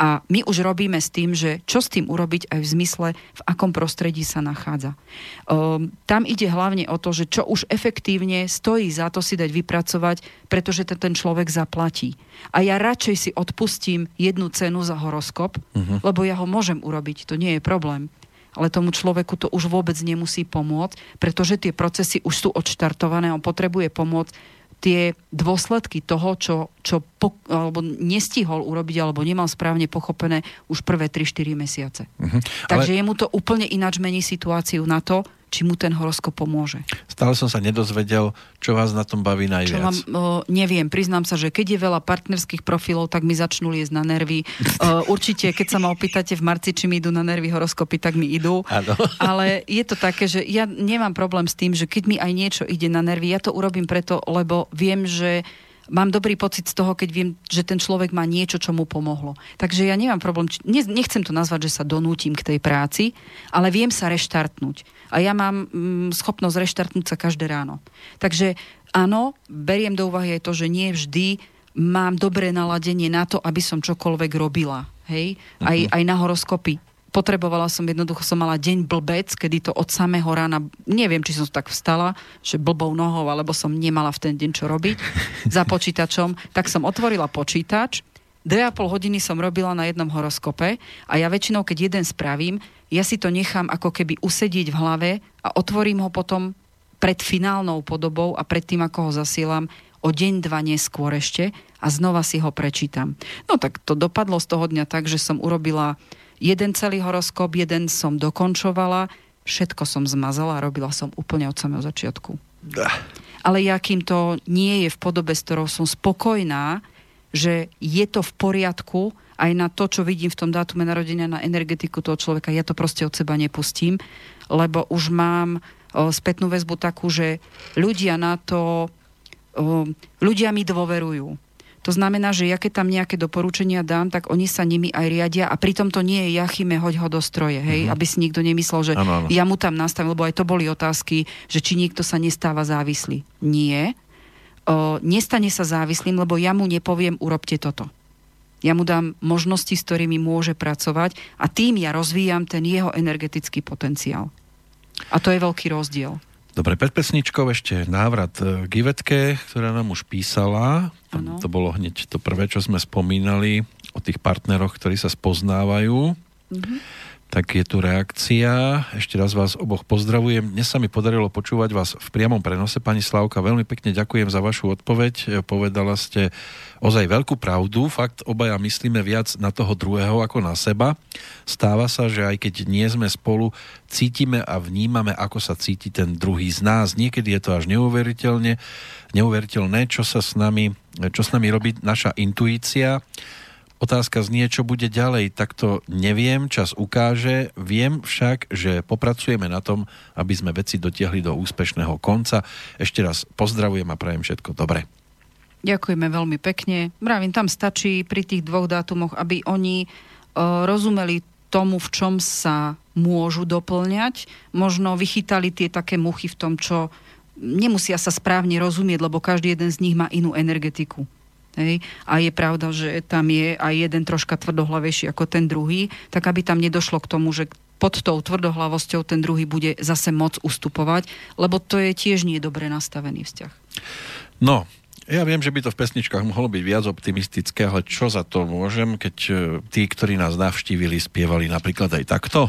S2: A my už robíme s tým, že čo s tým urobiť aj v zmysle, v akom prostredí sa nachádza. Um, tam ide hlavne o to, že čo už efektívne stojí za to si dať vypracovať, pretože to ten človek zaplatí. A ja radšej si odpustím jednu cenu za horoskop, uh-huh. lebo ja ho môžem urobiť, to nie je problém ale tomu človeku to už vôbec nemusí pomôcť, pretože tie procesy už sú odštartované, on potrebuje pomôcť tie dôsledky toho, čo, čo po, alebo nestihol urobiť, alebo nemal správne pochopené už prvé 3-4 mesiace. Uh-huh. Takže Ale... jemu to úplne ináč mení situáciu na to, či mu ten horoskop pomôže.
S1: Stále som sa nedozvedel, čo vás na tom baví najviac. Čo mám,
S2: o, neviem, priznám sa, že keď je veľa partnerských profilov, tak mi začnú liesť na nervy. O, určite, keď sa ma opýtate v marci, či mi idú na nervy horoskopy, tak mi idú.
S1: Ano.
S2: Ale je to také, že ja nemám problém s tým, že keď mi aj niečo ide na nervy, ja to urobím preto, lebo viem, že mám dobrý pocit z toho, keď viem, že ten človek má niečo, čo mu pomohlo. Takže ja nemám problém, nechcem to nazvať, že sa donútim k tej práci, ale viem sa reštartnúť. A ja mám mm, schopnosť reštartnúť sa každé ráno. Takže áno, beriem do úvahy aj to, že nie vždy mám dobré naladenie na to, aby som čokoľvek robila. Hej? Aj, uh-huh. aj na horoskopy potrebovala som, jednoducho som mala deň blbec, kedy to od samého rána, neviem, či som tak vstala, že blbou nohou, alebo som nemala v ten deň čo robiť za počítačom, tak som otvorila počítač, dve a pol hodiny som robila na jednom horoskope a ja väčšinou, keď jeden spravím, ja si to nechám ako keby usedieť v hlave a otvorím ho potom pred finálnou podobou a pred tým, ako ho zasielam, o deň, dva neskôr ešte a znova si ho prečítam. No tak to dopadlo z toho dňa tak, že som urobila jeden celý horoskop, jeden som dokončovala, všetko som zmazala a robila som úplne od samého začiatku. Da. Ale ja kým to nie je v podobe, s ktorou som spokojná, že je to v poriadku, aj na to, čo vidím v tom dátume narodenia, na energetiku toho človeka, ja to proste od seba nepustím, lebo už mám o, spätnú väzbu takú, že ľudia na to, o, ľudia mi dôverujú to znamená, že ja keď tam nejaké doporučenia dám, tak oni sa nimi aj riadia a pritom to nie je jachime, hoď ho do stroje, hej, mm-hmm. aby si nikto nemyslel, že ano, ano. ja mu tam nastavím, lebo aj to boli otázky, že či niekto sa nestáva závislý. Nie. O, nestane sa závislým, lebo ja mu nepoviem, urobte toto. Ja mu dám možnosti, s ktorými môže pracovať a tým ja rozvíjam ten jeho energetický potenciál. A to je veľký rozdiel.
S1: Dobre, pred pesničkou ešte návrat k Ivetke, ktorá nám už písala. Ano. To bolo hneď to prvé, čo sme spomínali o tých partneroch, ktorí sa spoznávajú. Mm-hmm tak je tu reakcia. Ešte raz vás oboch pozdravujem. Dnes sa mi podarilo počúvať vás v priamom prenose. Pani Slavka, veľmi pekne ďakujem za vašu odpoveď. Povedala ste ozaj veľkú pravdu. Fakt obaja myslíme viac na toho druhého ako na seba. Stáva sa, že aj keď nie sme spolu, cítime a vnímame, ako sa cíti ten druhý z nás. Niekedy je to až neuveriteľne, neuveriteľné, čo sa s nami, čo s nami robí naša intuícia Otázka znie, čo bude ďalej, tak to neviem, čas ukáže. Viem však, že popracujeme na tom, aby sme veci dotiahli do úspešného konca. Ešte raz pozdravujem a prajem všetko dobre.
S2: Ďakujeme veľmi pekne. Mravím, tam stačí pri tých dvoch dátumoch, aby oni uh, rozumeli tomu, v čom sa môžu doplňať. Možno vychytali tie také muchy v tom, čo nemusia sa správne rozumieť, lebo každý jeden z nich má inú energetiku. Hej? A je pravda, že tam je aj jeden troška tvrdohlavejší ako ten druhý, tak aby tam nedošlo k tomu, že pod tou tvrdohlavosťou ten druhý bude zase moc ustupovať, lebo to je tiež nie dobre nastavený vzťah.
S1: No, ja viem, že by to v pesničkách mohlo byť viac optimistické, ale čo za to môžem, keď e, tí, ktorí nás navštívili, spievali napríklad aj takto?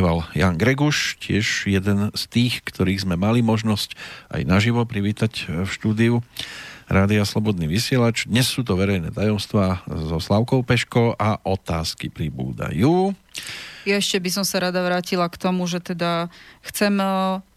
S1: Spieval Jan Greguš, tiež jeden z tých, ktorých sme mali možnosť aj naživo privítať v štúdiu Rádia Slobodný vysielač. Dnes sú to verejné tajomstvá so Slavkou Peško a otázky pribúdajú.
S2: Ja ešte by som sa rada vrátila k tomu, že teda chcem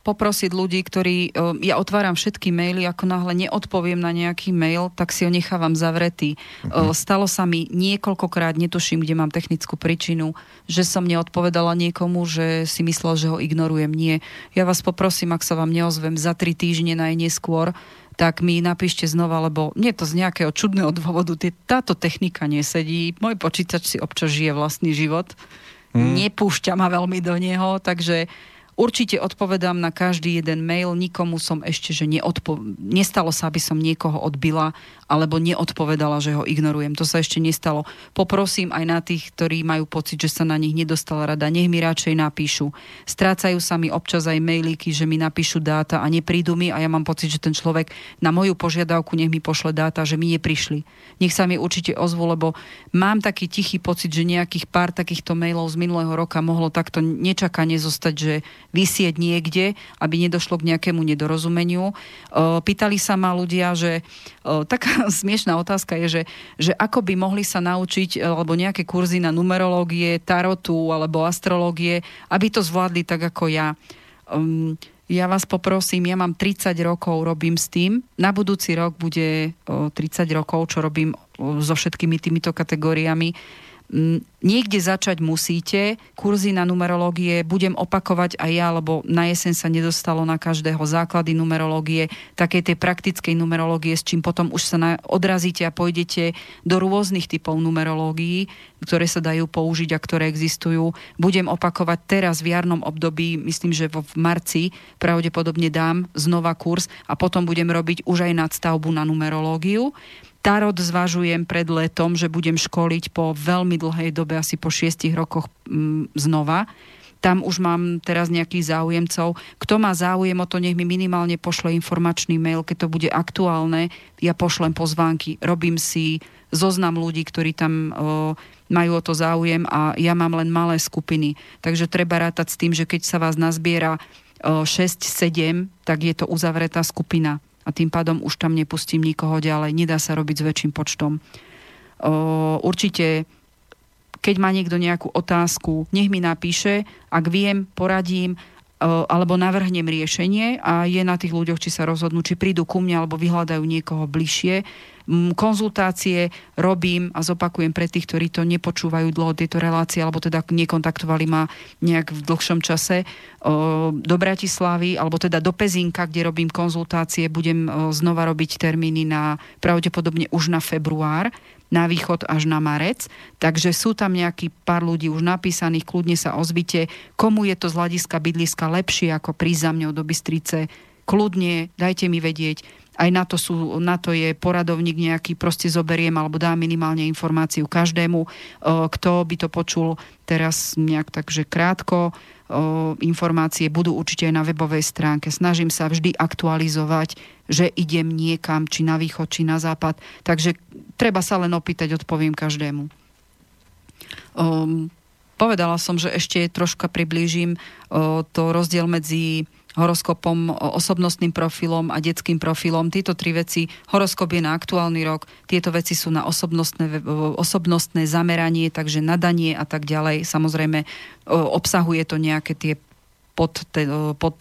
S2: poprosiť ľudí, ktorí... e, Ja otváram všetky maily, ako náhle neodpoviem na nejaký mail, tak si ho nechávam zavretý. Uh-huh. Stalo sa mi niekoľkokrát, netuším, kde mám technickú príčinu, že som neodpovedala niekomu, že si myslel, že ho ignorujem. Nie. Ja vás poprosím, ak sa vám neozvem za tri týždne najneskôr, tak mi napíšte znova, lebo nie to z nejakého čudného dôvodu. Táto technika nesedí. Môj počítač si občas žije vlastný život. Hmm. Nepúšťa ma veľmi do neho, takže určite odpovedám na každý jeden mail. Nikomu som ešte, že neodpo- nestalo sa, aby som niekoho odbila alebo neodpovedala, že ho ignorujem. To sa ešte nestalo. Poprosím aj na tých, ktorí majú pocit, že sa na nich nedostala rada, nech mi radšej napíšu. Strácajú sa mi občas aj mailíky, že mi napíšu dáta a neprídu mi a ja mám pocit, že ten človek na moju požiadavku nech mi pošle dáta, že mi neprišli. Nech sa mi určite ozvu, lebo mám taký tichý pocit, že nejakých pár takýchto mailov z minulého roka mohlo takto nečakane zostať, že vysieť niekde, aby nedošlo k nejakému nedorozumeniu. Pýtali sa ma ľudia, že taká smiešná otázka je, že, že ako by mohli sa naučiť e, alebo nejaké kurzy na numerológie, tarotu alebo astrológie, aby to zvládli tak ako ja. Um, ja vás poprosím, ja mám 30 rokov, robím s tým. Na budúci rok bude o, 30 rokov, čo robím o, so všetkými týmito kategóriami. Niekde začať musíte. Kurzy na numerológie budem opakovať aj ja, lebo na jeseň sa nedostalo na každého základy numerológie, také tej praktickej numerológie, s čím potom už sa na, odrazíte a pôjdete do rôznych typov numerológií, ktoré sa dajú použiť a ktoré existujú. Budem opakovať teraz v jarnom období, myslím, že v marci pravdepodobne dám znova kurz a potom budem robiť už aj nadstavbu na numerológiu. Tarot zvažujem pred letom, že budem školiť po veľmi dlhej dobe, asi po šiestich rokoch m, mm, znova. Tam už mám teraz nejakých záujemcov. Kto má záujem o to, nech mi minimálne pošle informačný mail, keď to bude aktuálne. Ja pošlem pozvánky, robím si zoznam ľudí, ktorí tam o, majú o to záujem a ja mám len malé skupiny. Takže treba rátať s tým, že keď sa vás nazbiera 6-7, tak je to uzavretá skupina a tým pádom už tam nepustím nikoho ďalej. Nedá sa robiť s väčším počtom. Určite, keď má niekto nejakú otázku, nech mi napíše, ak viem, poradím, alebo navrhnem riešenie a je na tých ľuďoch, či sa rozhodnú, či prídu ku mne alebo vyhľadajú niekoho bližšie. Konzultácie robím a zopakujem pre tých, ktorí to nepočúvajú dlho tieto relácie, alebo teda nekontaktovali ma nejak v dlhšom čase do Bratislavy, alebo teda do Pezinka, kde robím konzultácie, budem znova robiť termíny na pravdepodobne už na február na východ až na marec. Takže sú tam nejaký pár ľudí už napísaných, kľudne sa ozvite, komu je to z hľadiska bydliska lepšie ako prísť za mňou do Bystrice. Kľudne, dajte mi vedieť. Aj na to, sú, na to je poradovník nejaký, proste zoberiem alebo dá minimálne informáciu každému, kto by to počul teraz nejak takže krátko informácie budú určite aj na webovej stránke. Snažím sa vždy aktualizovať, že idem niekam, či na východ, či na západ. Takže treba sa len opýtať, odpoviem každému. Um, povedala som, že ešte troška priblížim uh, to rozdiel medzi horoskopom, osobnostným profilom a detským profilom. Tieto tri veci, horoskop je na aktuálny rok, tieto veci sú na osobnostné, osobnostné zameranie, takže nadanie a tak ďalej. Samozrejme, obsahuje to nejaké tie pod, pod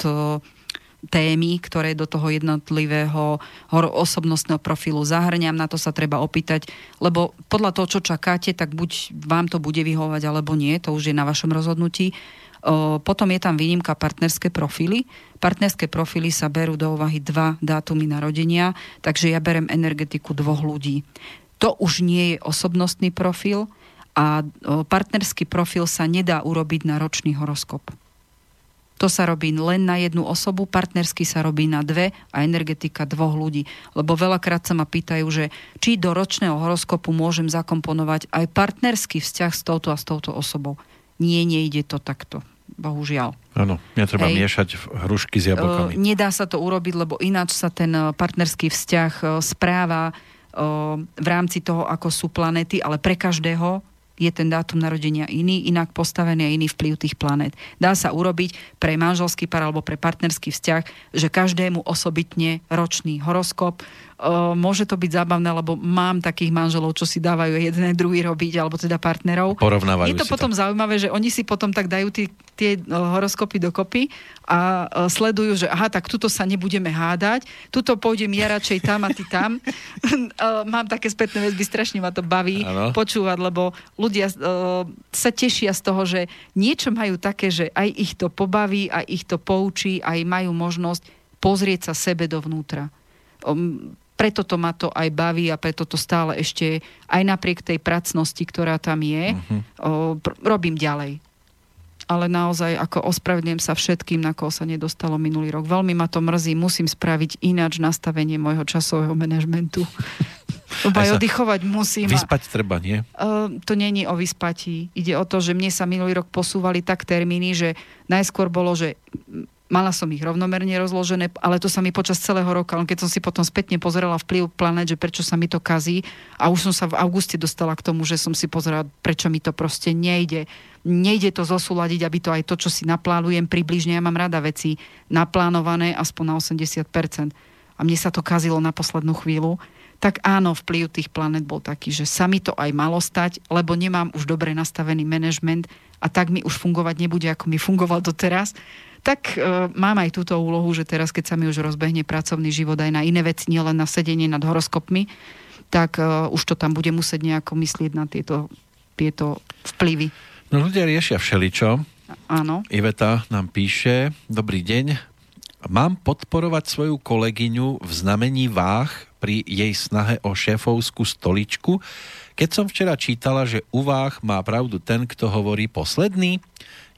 S2: témy, ktoré do toho jednotlivého osobnostného profilu zahrňam, na to sa treba opýtať, lebo podľa toho, čo čakáte, tak buď vám to bude vyhovať, alebo nie, to už je na vašom rozhodnutí. Potom je tam výnimka partnerské profily. Partnerské profily sa berú do úvahy dva dátumy narodenia, takže ja berem energetiku dvoch ľudí. To už nie je osobnostný profil a partnerský profil sa nedá urobiť na ročný horoskop. To sa robí len na jednu osobu, partnersky sa robí na dve a energetika dvoch ľudí. Lebo veľakrát sa ma pýtajú, že či do ročného horoskopu môžem zakomponovať aj partnerský vzťah s touto a s touto osobou. Nie, nejde to takto bohužiaľ.
S1: Áno, netreba Hej. miešať hrušky s jablkami.
S2: Nedá sa to urobiť, lebo ináč sa ten e, partnerský vzťah e, správa e, v rámci toho, ako sú planety, ale pre každého je ten dátum narodenia iný, inak postavený a iný vplyv tých planét. Dá sa urobiť pre manželský pár alebo pre partnerský vzťah, že každému osobitne ročný horoskop, môže to byť zábavné, lebo mám takých manželov, čo si dávajú jeden druhý robiť, alebo teda partnerov.
S1: Porovnávajú
S2: Je to potom to. zaujímavé, že oni si potom tak dajú tí, tie horoskopy dokopy a sledujú, že aha, tak tuto sa nebudeme hádať, tuto pôjdem ja radšej tam a ty tam. mám také spätné väzby, strašne ma to baví ano. počúvať, lebo ľudia sa tešia z toho, že niečo majú také, že aj ich to pobaví, aj ich to poučí, aj majú možnosť pozrieť sa sebe dovnútra preto to ma to aj baví a preto to stále ešte aj napriek tej pracnosti, ktorá tam je, uh-huh. o, pr- robím ďalej. Ale naozaj ako ospravedlňujem sa všetkým, na koho sa nedostalo minulý rok. Veľmi ma to mrzí, musím spraviť ináč nastavenie môjho časového manažmentu. Lebo aj oddychovať musím.
S1: Vyspať treba, nie?
S2: Uh, to není o vyspatí. Ide o to, že mne sa minulý rok posúvali tak termíny, že najskôr bolo, že Mala som ich rovnomerne rozložené, ale to sa mi počas celého roka, len keď som si potom spätne pozerala vplyv planet, že prečo sa mi to kazí a už som sa v auguste dostala k tomu, že som si pozerala, prečo mi to proste nejde. Nejde to zosúľadiť, aby to aj to, čo si naplánujem približne, ja mám rada veci naplánované aspoň na 80%. A mne sa to kazilo na poslednú chvíľu tak áno, vplyv tých planet bol taký, že sa mi to aj malo stať, lebo nemám už dobre nastavený manažment a tak mi už fungovať nebude, ako mi fungoval doteraz tak e, mám aj túto úlohu, že teraz, keď sa mi už rozbehne pracovný život aj na iné veci, nielen na sedenie nad horoskopmi, tak e, už to tam bude musieť nejako myslieť na tieto tieto vplyvy.
S1: No ľudia riešia všeličo.
S2: Áno.
S1: Iveta nám píše, dobrý deň, mám podporovať svoju kolegyňu v znamení váh pri jej snahe o šéfovskú stoličku. Keď som včera čítala, že u váh má pravdu ten, kto hovorí posledný,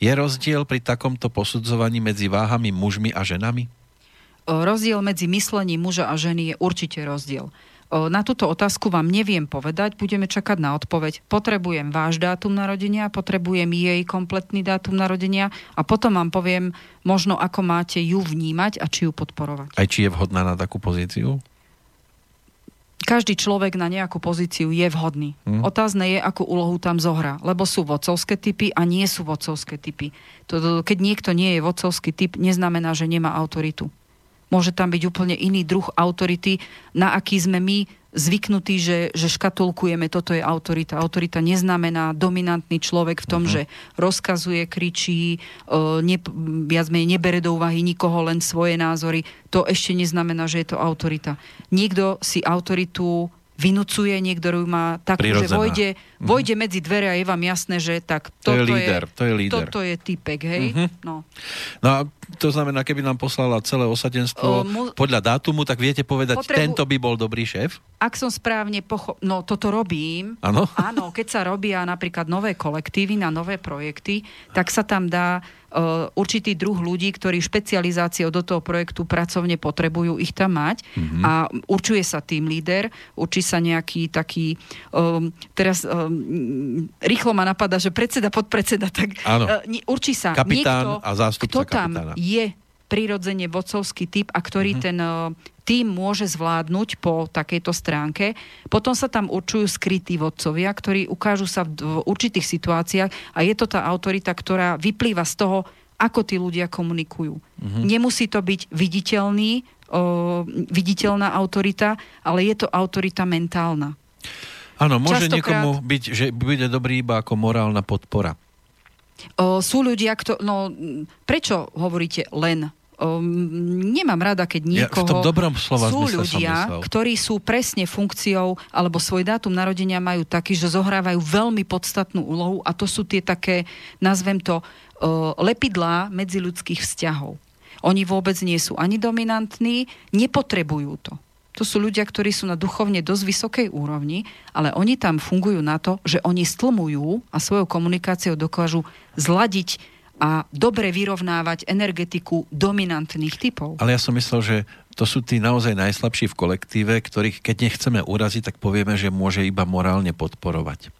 S1: je rozdiel pri takomto posudzovaní medzi váhami mužmi a ženami?
S2: O, Rozdiel medzi myslením muža a ženy je určite rozdiel. O, Na túto otázku vám neviem povedať, budeme čakať na odpoveď. Potrebujem váš dátum narodenia, potrebujem jej kompletný dátum narodenia a potom vám poviem možno, ako máte ju vnímať a či ju podporovať.
S1: Aj či je vhodná na takú pozíciu?
S2: Každý človek na nejakú pozíciu je vhodný.
S1: Hm.
S2: Otázne je, akú úlohu tam zohrá. Lebo sú vodcovské typy a nie sú vodcovské typy. Keď niekto nie je vodcovský typ, neznamená, že nemá autoritu. Môže tam byť úplne iný druh autority, na aký sme my zvyknutí, že, že škatulkujeme, toto je autorita. Autorita neznamená dominantný človek v tom, uh-huh. že rozkazuje, kričí, uh, ne, viac menej nebere do úvahy nikoho, len svoje názory. To ešte neznamená, že je to autorita. Niekto si autoritu vynúcuje, niekto ju má takú, že
S1: Prirodzená.
S2: vojde, vojde medzi dvere a je vám jasné, že tak
S1: To je
S2: toto
S1: líder, to je líder.
S2: Toto je typek, hej?
S1: Mhm.
S2: No.
S1: No a to znamená, keby nám poslala celé
S2: O,
S1: osadenstvo
S2: mu-
S1: podľa dátumu, tak viete povedať,
S2: Potrebu-
S1: tento by bol dobrý šéf?
S2: Ak som správne pocho... No, toto robím.
S1: Áno?
S2: Áno, keď sa robia napríklad nové kolektívy na nové projekty, tak sa tam dá uh, určitý druh ľudí, ktorí špecializáciou do toho projektu pracovne potrebujú ich tam mať
S1: Mhm.
S2: a určuje sa tým líder, určí sa nejaký taký, um, teraz um, rýchlo ma napadá, že predseda, podpredseda, tak
S1: Áno.
S2: uh, určí sa niekto,
S1: Kapitán a zástupca
S2: kto tam
S1: kapitána.
S2: Je prirodzene vodcovský typ a ktorý mm-hmm. ten uh, tým môže zvládnuť po takejto stránke. Potom sa tam určujú skrytí vodcovia, ktorí ukážu sa v, v určitých situáciách a je to tá autorita, ktorá vyplýva z toho, ako tí ľudia komunikujú. Mm-hmm. Nemusí to byť viditeľný, uh, viditeľná autorita, ale je to autorita mentálna.
S1: Áno, môže
S2: Častokrát-
S1: niekomu byť, že bude dobrý iba ako morálna podpora.
S2: O, sú ľudia, kto, no, prečo hovoríte len? O, m, nemám rada, keď
S1: Ja v
S2: niekoho...
S1: tom dobrom slova
S2: sú ľudia, ktorí sú presne funkciou, alebo svoj dátum narodenia majú taký, že zohrávajú veľmi podstatnú úlohu a to sú tie také, nazvem to, o, lepidlá medziľudských vzťahov. Oni vôbec nie sú ani dominantní, nepotrebujú to. To sú ľudia, ktorí sú na duchovne dosť vysokej úrovni, ale oni tam fungujú na to, že oni stlmujú a svojou komunikáciou dokážu zladiť a dobre vyrovnávať energetiku dominantných typov.
S1: Ale ja som myslel, že to sú tí naozaj najslabší v kolektíve, ktorých keď nechceme uraziť, tak povieme, že môže iba morálne podporovať.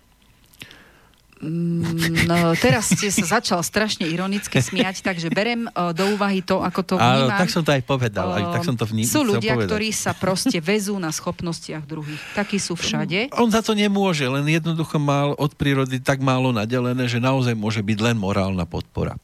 S2: Mm, No, teraz ste sa začal strašne ironicky smiať, takže berem uh, do úvahy to, ako to
S1: Áno,
S2: vnímam.
S1: tak som to aj povedal, aj tak som to vní-
S2: Sú ľudia,
S1: povedať.
S2: ktorí sa proste vezú na schopnostiach druhých. Takí sú všade.
S1: On za to nemôže, len jednoducho mal od prírody tak málo nadelené, že naozaj môže byť len morálna podpora.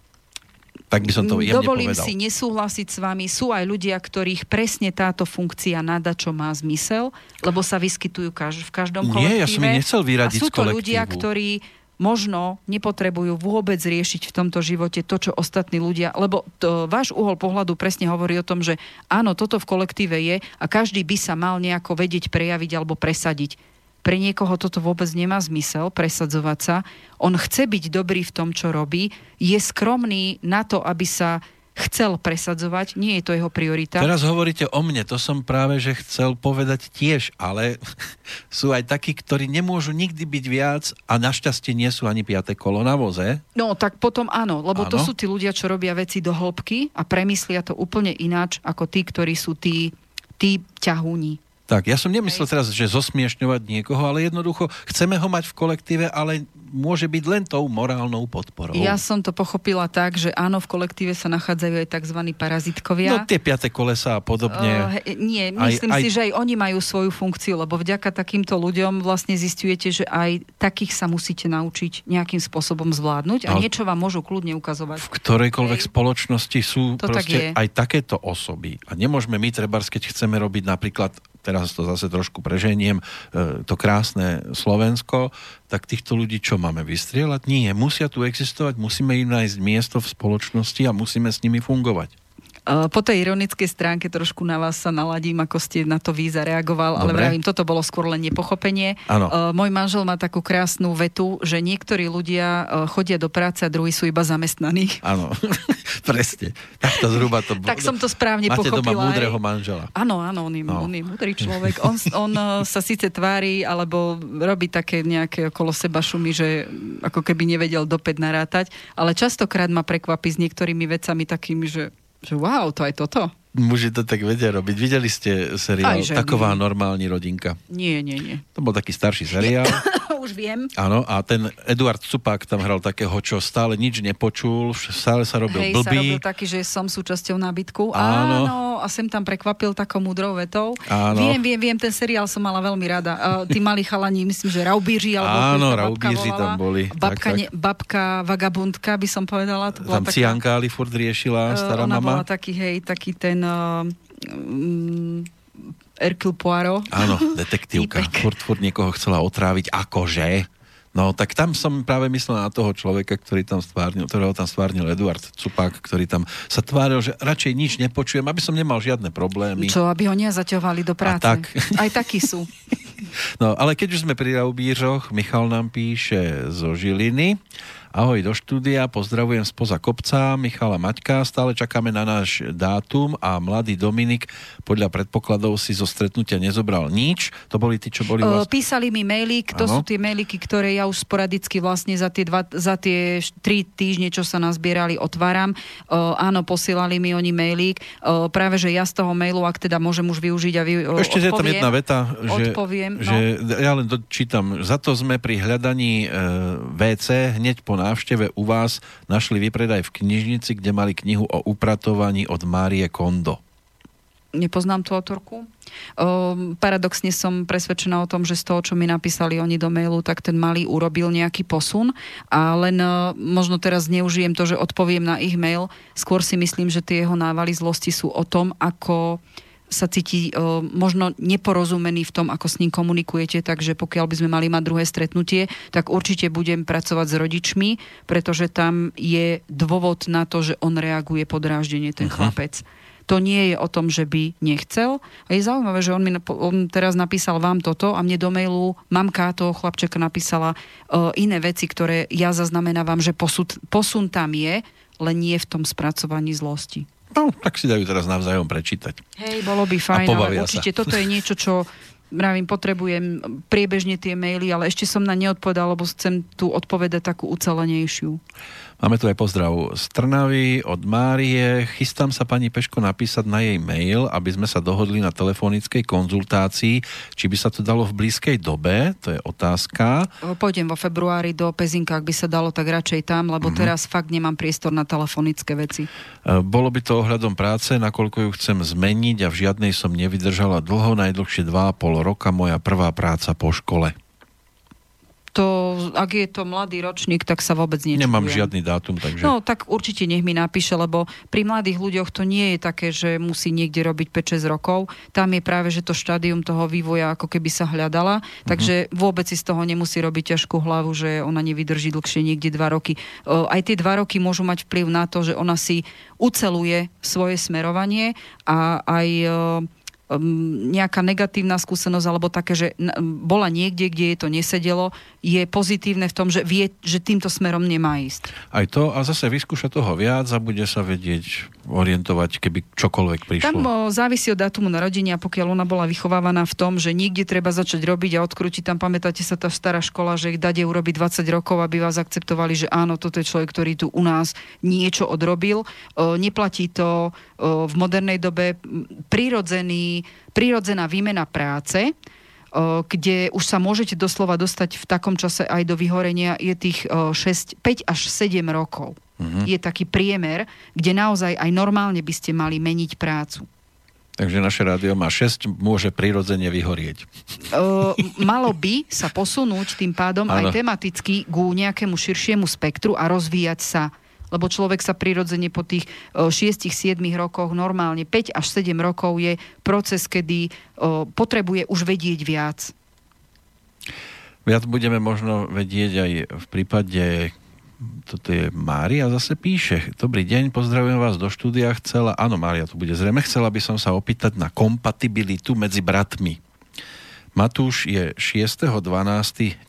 S1: Tak by som to jemne
S2: Dovolím
S1: povedal.
S2: si nesúhlasiť s vami. Sú aj ľudia, ktorých presne táto funkcia nada, čo má zmysel, lebo sa vyskytujú kaž- v každom kolektíve.
S1: Nie, ja som ich nechcel vyradiť
S2: A sú to ľudia, ktorí možno nepotrebujú vôbec riešiť v tomto živote to, čo ostatní ľudia, lebo to, váš uhol pohľadu presne hovorí o tom, že áno, toto v kolektíve je a každý by sa mal nejako vedieť prejaviť alebo presadiť. Pre niekoho toto vôbec nemá zmysel presadzovať sa. On chce byť dobrý v tom, čo robí, je skromný na to, aby sa chcel presadzovať, nie je to jeho priorita.
S1: Teraz hovoríte o mne, to som práve, že chcel povedať tiež, ale sú aj takí, ktorí nemôžu nikdy byť viac a našťastie nie sú ani piaté kolo na voze.
S2: No, tak potom áno, lebo to
S1: Áno.
S2: sú tí ľudia, čo robia veci do hĺbky a premyslia to úplne ináč, ako tí, ktorí sú tí, tí ťahúni.
S1: Tak, ja som nemyslel teraz, že zosmiešňovať niekoho, ale jednoducho chceme ho mať v kolektíve, ale môže byť len tou morálnou podporou.
S2: Ja som to pochopila tak, že áno, v kolektíve sa nachádzajú aj tzv. parazitkovia.
S1: No tie piaté kolesa a podobne.
S2: Uh, nie,
S1: Aj-
S2: myslím
S1: aj-
S2: si, že aj oni majú svoju funkciu, lebo vďaka takýmto ľuďom vlastne zistujete, že aj takých sa musíte naučiť nejakým spôsobom zvládnuť a
S1: No.
S2: niečo vám môžu kľudne ukazovať.
S1: v ktorejkoľvek
S2: Hej.
S1: spoločnosti sú
S2: To tak
S1: proste aj takéto osoby. A nemôžeme my, trebárs, keď chceme robiť napríklad, teraz to zase trošku preženiem, e, to krásne Slovensko, tak týchto ľudí čo máme vystrieľať? Nie, musia tu existovať, musíme im nájsť miesto v spoločnosti a musíme s nimi fungovať.
S2: Uh, po tej ironickej stránke trošku na vás sa naladím, ako ste na to vy zareagoval, ale
S1: Dobre.
S2: vravím, toto bolo skôr len nepochopenie.
S1: Áno.
S2: Uh, môj manžel má takú krásnu vetu, že niektorí ľudia uh, chodia do práce a druhí sú iba zamestnaní.
S1: Áno, presne. Takto zhruba to.
S2: Tak som to správne
S1: Máte
S2: pochopila.
S1: doma múdreho manžela.
S2: Áno, áno, on je,
S1: No.
S2: on je múdry človek. On, on sa síce tvári, alebo robí také nejaké okolo seba šumy, že ako keby nevedel dopäť narátať, ale častokrát ma prekvapí s niektorými vecami takými, že, že wow, to aj toto.
S1: Muži to tak vedia robiť. Videli ste seriál
S2: Aj.
S1: Taková normální rodinka?
S2: Nie, nie, nie.
S1: To bol taký starší seriál.
S2: Už viem.
S1: Áno, a ten Eduard Cupák tam hral takého, čo stále nič nepočul, stále sa robil
S2: Hej, sa
S1: blbý.
S2: robil taký, že som súčasťou nábytku.
S1: Áno.
S2: Áno. a sem tam prekvapil takou múdrou vetou.
S1: Áno.
S2: Viem, viem, viem, ten seriál som mala veľmi rada. Uh, tí mali chalani, myslím, že Raubíři, alebo
S1: Áno, Raubíři tam boli,
S2: Babka,
S1: tak, tak.
S2: Ne, babka vagabundka, by som povedala. To bola
S1: Tam Ciankáli furt riešila,
S2: Eh,
S1: stará
S2: ona bola
S1: mama.
S2: taký, hej, taký ten uh, um, Hercule Poirot.
S1: Áno, detektívka. Furt, furt niekoho chcela otráviť, akože. No, tak tam som práve myslel na toho človeka, ktorý tam stvárnil, ktorého tam stvárnil Eduard Cupák, ktorý tam sa tváril, že radšej nič nepočujem, aby som nemal žiadne problémy.
S2: Čo, aby ho nezaťovali do práce.
S1: tak.
S2: Aj takí sú.
S1: No, ale keď už sme pri Raubířoch, Michal nám píše zo Žiliny. Ahoj do štúdia, pozdravujem spoza kopca, Michala Maťka, stále čakáme na náš dátum a mladý Dominik podľa predpokladov si zo stretnutia nezobral nič. To boli tí, čo boli vlastne...
S2: písali mi mailík, to
S1: Áno.
S2: sú tie mailíky, ktoré ja už sporadicky vlastne za tie, dva, za tie tri týždne, čo sa nazbierali, otváram. Uh, áno, posielali mi oni mailík. Uh, práve, že ja z toho mailu, ak teda môžem už využiť a vy, uh,
S1: Ešte je tam
S2: odpoviem,
S1: jedna veta, že,
S2: odpoviem, no.
S1: že ja len dočítam. Za to sme pri hľadaní e, WC hneď po návšteve u vás našli vypredaj v knižnici, kde mali knihu o upratovaní od Márie Kondo.
S2: nepoznám tú autorku. Um, paradoxne som presvedčená o tom, že z toho, čo mi napísali oni do mailu, tak ten malý urobil nejaký posun a len uh, možno teraz neužijem to, že odpoviem na ich mail. Skôr si myslím, že tie jeho návaly zlosti sú o tom, ako sa cíti uh, možno neporozumený v tom, ako s ním komunikujete, takže pokiaľ by sme mali mať druhé stretnutie, tak určite budem pracovať s rodičmi, pretože tam je dôvod na to, že on reaguje podráždenie, ten chlapec. To nie je o tom, že by nechcel. A je zaujímavé, že on mi on teraz napísal vám toto a mne do mailu mamka toho chlapčeka napísala uh, iné veci, ktoré ja zaznamenávam, že posud, posun tam je, len nie v tom spracovaní zlosti.
S1: No, tak si dajú teraz navzájom prečítať.
S2: Hej, bolo by fajn, ale určite
S1: sa.
S2: toto je niečo, čo Mravím, potrebujem priebežne tie maily, ale ešte som na ne odpovedal, lebo chcem tu odpovedať takú ucelenejšiu.
S1: Máme tu aj pozdrav z Trnavy od Márie. Chystám sa pani Peško napísať na jej mail, aby sme sa dohodli na telefonickej konzultácii, či by sa to dalo v blízkej dobe, to je otázka.
S2: Pôjdem vo februári do Pezinka, ak by sa dalo, tak radšej tam, lebo teraz fakt nemám priestor na telefonické veci.
S1: E, Bolo by to ohľadom práce, nakoľko ju chcem zmeniť a v žiadnej som nevydržala dlho, najdlhšie 2,5 roka, moja prvá práca po škole.
S2: To, ak je to mladý ročník, tak sa vôbec nečudujem.
S1: Nemám žiadny dátum, takže...
S2: No, tak určite nech mi napíše, lebo pri mladých ľuďoch to nie je také, že musí niekde robiť 5-6 rokov. Tam je práve, že to štádium toho vývoja ako keby sa hľadala, takže vôbec si z toho nemusí robiť ťažkú hlavu, že ona nevydrží dlhšie niekde 2 roky. O, Aj tie 2 roky môžu mať vplyv na to, že ona si uceluje svoje smerovanie a aj um, nejaká negatívna skúsenosť alebo také, že bola niekde, kde jej to nesedelo, je pozitívne v tom, že vie, že týmto smerom nemá ísť.
S1: Aj to a zase vyskúša toho viac a bude sa vedieť orientovať, keby čokoľvek prišlo.
S2: Tam závisí od dátumu narodenia, pokiaľ ona bola vychovávaná v tom, že niekde treba začať robiť a odkrútiť. Tam pamätáte sa tá stará škola, že ich dade urobiť 20 rokov, aby vás akceptovali, že áno, toto je človek, ktorý tu u nás niečo odrobil. Neplatí to v modernej dobe prirodzený, prirodzená výmena práce, kde už sa môžete doslova dostať v takom čase aj do vyhorenia, je tých o, 6, 5 až 7 rokov. Je taký priemer, kde naozaj aj normálne by ste mali meniť prácu.
S1: Takže naše rádio má 6, môže prirodzene vyhorieť.
S2: Uh, malo by sa posunúť tým pádom
S1: Áno.
S2: aj tematicky ku nejakému širšiemu spektru a rozvíjať sa. Lebo človek sa prirodzene po tých 6-7 rokoch, normálne 5 až 7 rokov je proces, kedy potrebuje už vedieť viac.
S1: Viac budeme možno vedieť aj v prípade toto je Mária zase píše. Dobrý deň, pozdravujem vás do štúdia. Chcela, áno Mária, tu bude zrejme, chcela by som sa opýtať na kompatibilitu medzi bratmi. Matúš je 6.12.1984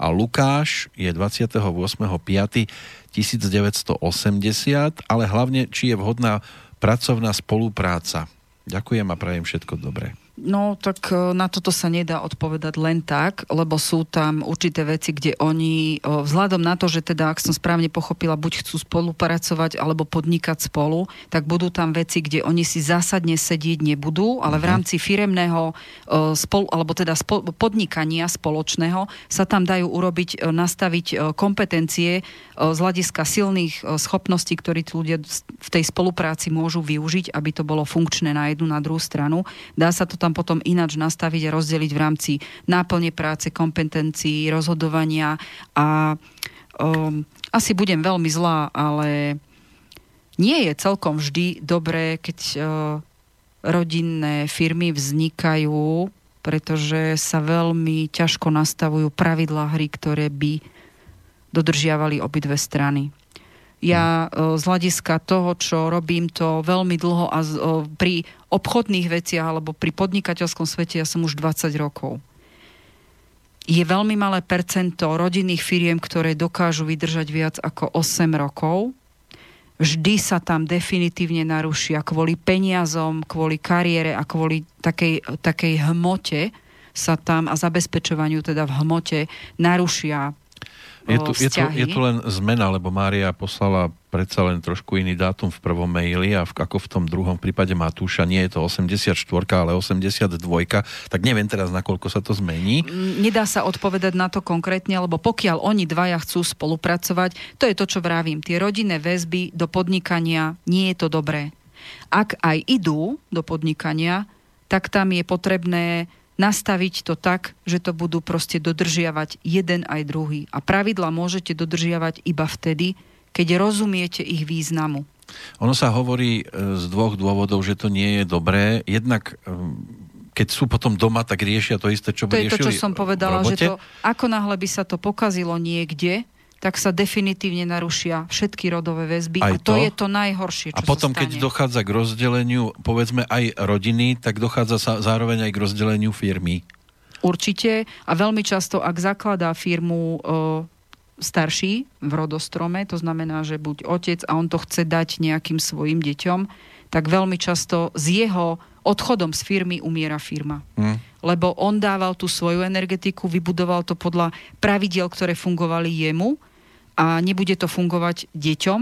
S1: a Lukáš je 28.5.1980, ale hlavne, či je vhodná pracovná spolupráca. Ďakujem a prajem všetko dobré.
S2: No, tak e, na toto sa nedá odpovedať len tak, lebo sú tam určité veci, kde oni, e, vzhľadom na to, že teda, ak som správne pochopila, buď chcú spolupracovať alebo podnikať spolu, tak budú tam veci, kde oni si zásadne sedieť nebudú, ale v mhm. rámci firemného e, spolu, alebo teda podnikania spoločného sa tam dajú urobiť, nastaviť kompetencie z hľadiska silných schopností, ktoré tí ľudia v tej spolupráci môžu využiť, aby to bolo funkčné na jednu, na druhú stranu. Dá sa to tam potom ináč nastaviť a rozdeliť v rámci náplne práce, kompetencií, rozhodovania a um, asi budem veľmi zlá, ale nie je celkom vždy dobré, keď uh, rodinné firmy vznikajú, pretože sa veľmi ťažko nastavujú pravidlá hry, ktoré by dodržiavali obidve strany. Ja e, z hľadiska toho, čo robím to veľmi dlho a o, pri obchodných veciach alebo pri podnikateľskom svete ja som už 20 rokov. Je veľmi malé percento rodinných firiem, ktoré dokážu vydržať viac ako 8 rokov. Vždy sa tam definitívne narušia kvôli peniazom, kvôli kariére a kvôli takej, takej hmote sa tam a zabezpečovaniu teda v hmote narušia
S1: je tu, je, tu, je tu len zmena, lebo Mária poslala predsa len trošku iný dátum v prvom maili a v, ako v tom druhom v prípade Matúša nie je to 84, ale 82, tak neviem teraz, nakoľko sa to zmení.
S2: Nedá sa odpovedať na to konkrétne, lebo pokiaľ oni dvaja chcú spolupracovať, to je to, čo vravím. Tie rodinné väzby do podnikania nie je to dobré. Ak aj idú do podnikania, tak tam je potrebné nastaviť to tak, že to budú proste dodržiavať jeden aj druhý. A pravidla môžete dodržiavať iba vtedy, keď rozumiete ich významu.
S1: Ono sa hovorí e, z dvoch dôvodov, že to nie je dobré. Jednak e, keď sú potom doma, tak riešia to isté, čo
S2: by To je to, čo som povedala, že to, ako náhle by sa to pokazilo niekde, tak sa definitívne narušia všetky rodové väzby aj a to, to je to najhoršie, čo
S1: A potom,
S2: sa
S1: stane. keď dochádza k rozdeleniu, povedzme aj rodiny, tak dochádza sa zároveň aj k rozdeleniu firmy.
S2: Určite a veľmi často, ak zakladá firmu e, starší v rodostrome, to znamená, že buď otec a on to chce dať nejakým svojim deťom, tak veľmi často s jeho odchodom z firmy umiera firma. Hmm. Lebo on dával tú svoju energetiku, vybudoval to podľa pravidiel, ktoré fungovali jemu a nebude to fungovať deťom,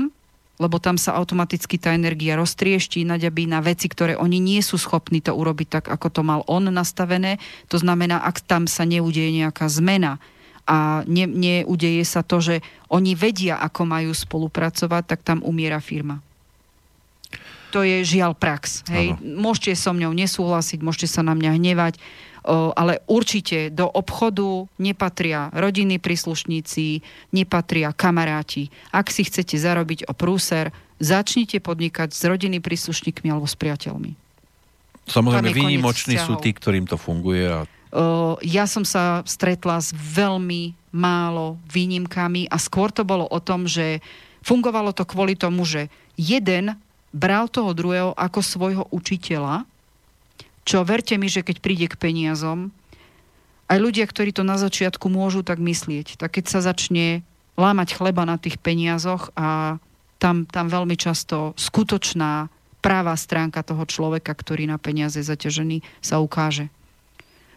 S2: lebo tam sa automaticky tá energia roztriešti, naďabí na veci, ktoré oni nie sú schopní to urobiť tak, ako to mal on nastavené. To znamená, ak tam sa neudeje nejaká zmena a ne, neudeje sa to, že oni vedia, ako majú spolupracovať, tak tam umiera firma. To je žiaľ prax. Hej. Môžete so mňou nesúhlasiť, môžete sa na mňa hnevať, ale určite do obchodu nepatria rodinní príslušníci, nepatria kamaráti. Ak si chcete zarobiť o prúser, začnite podnikať s rodinnými príslušníkmi alebo s priateľmi.
S1: Samozrejme, výnimoční sú tí, ktorým to funguje. A...
S2: Ja som sa stretla s veľmi málo výnimkami a skôr to bolo o tom, že fungovalo to kvôli tomu, že jeden bral toho druhého ako svojho učiteľa čo verte mi, že keď príde k peniazom, aj ľudia, ktorí to na začiatku môžu tak myslieť, tak keď sa začne lámať chleba na tých peniazoch a tam, tam veľmi často skutočná práva stránka toho človeka, ktorý na peniaze zaťažený, sa ukáže.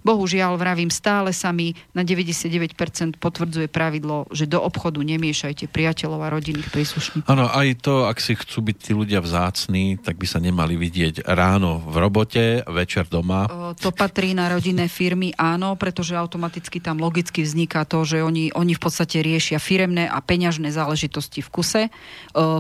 S2: Bohužiaľ, vravím, stále sa mi na 99% potvrdzuje pravidlo, že do obchodu nemiešajte priateľov a rodinných príslušníkov.
S1: Áno, aj to, ak si chcú byť tí ľudia vzácní, tak by sa nemali vidieť ráno v robote, večer doma.
S2: To patrí na rodinné firmy, áno, pretože automaticky tam logicky vzniká to, že oni, oni v podstate riešia firemné a peňažné záležitosti v kuse,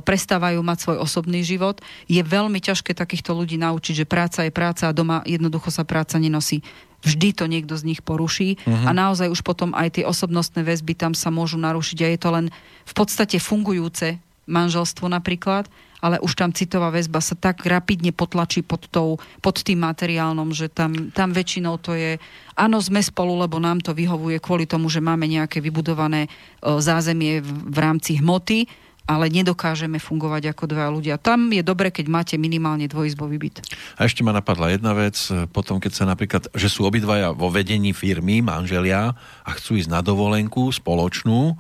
S2: prestávajú mať svoj osobný život. Je veľmi ťažké takýchto ľudí naučiť, že práca je práca a doma jednoducho sa práca nenosí vždy to niekto z nich poruší uh-huh. a naozaj už potom aj tie osobnostné väzby tam sa môžu narušiť a je to len v podstate fungujúce manželstvo napríklad, ale už tam citová väzba sa tak rapidne potlačí pod, tou, pod tým materiálnom, že tam, tam väčšinou to je áno, sme spolu, lebo nám to vyhovuje kvôli tomu, že máme nejaké vybudované o, zázemie v, v rámci hmoty, ale nedokážeme fungovať ako dva ľudia. Tam je dobre, keď máte minimálne dvojizbový byt.
S1: A ešte ma napadla jedna vec, potom keď sa napríklad, že sú obidvaja vo vedení firmy, manželia a chcú ísť na dovolenku spoločnú,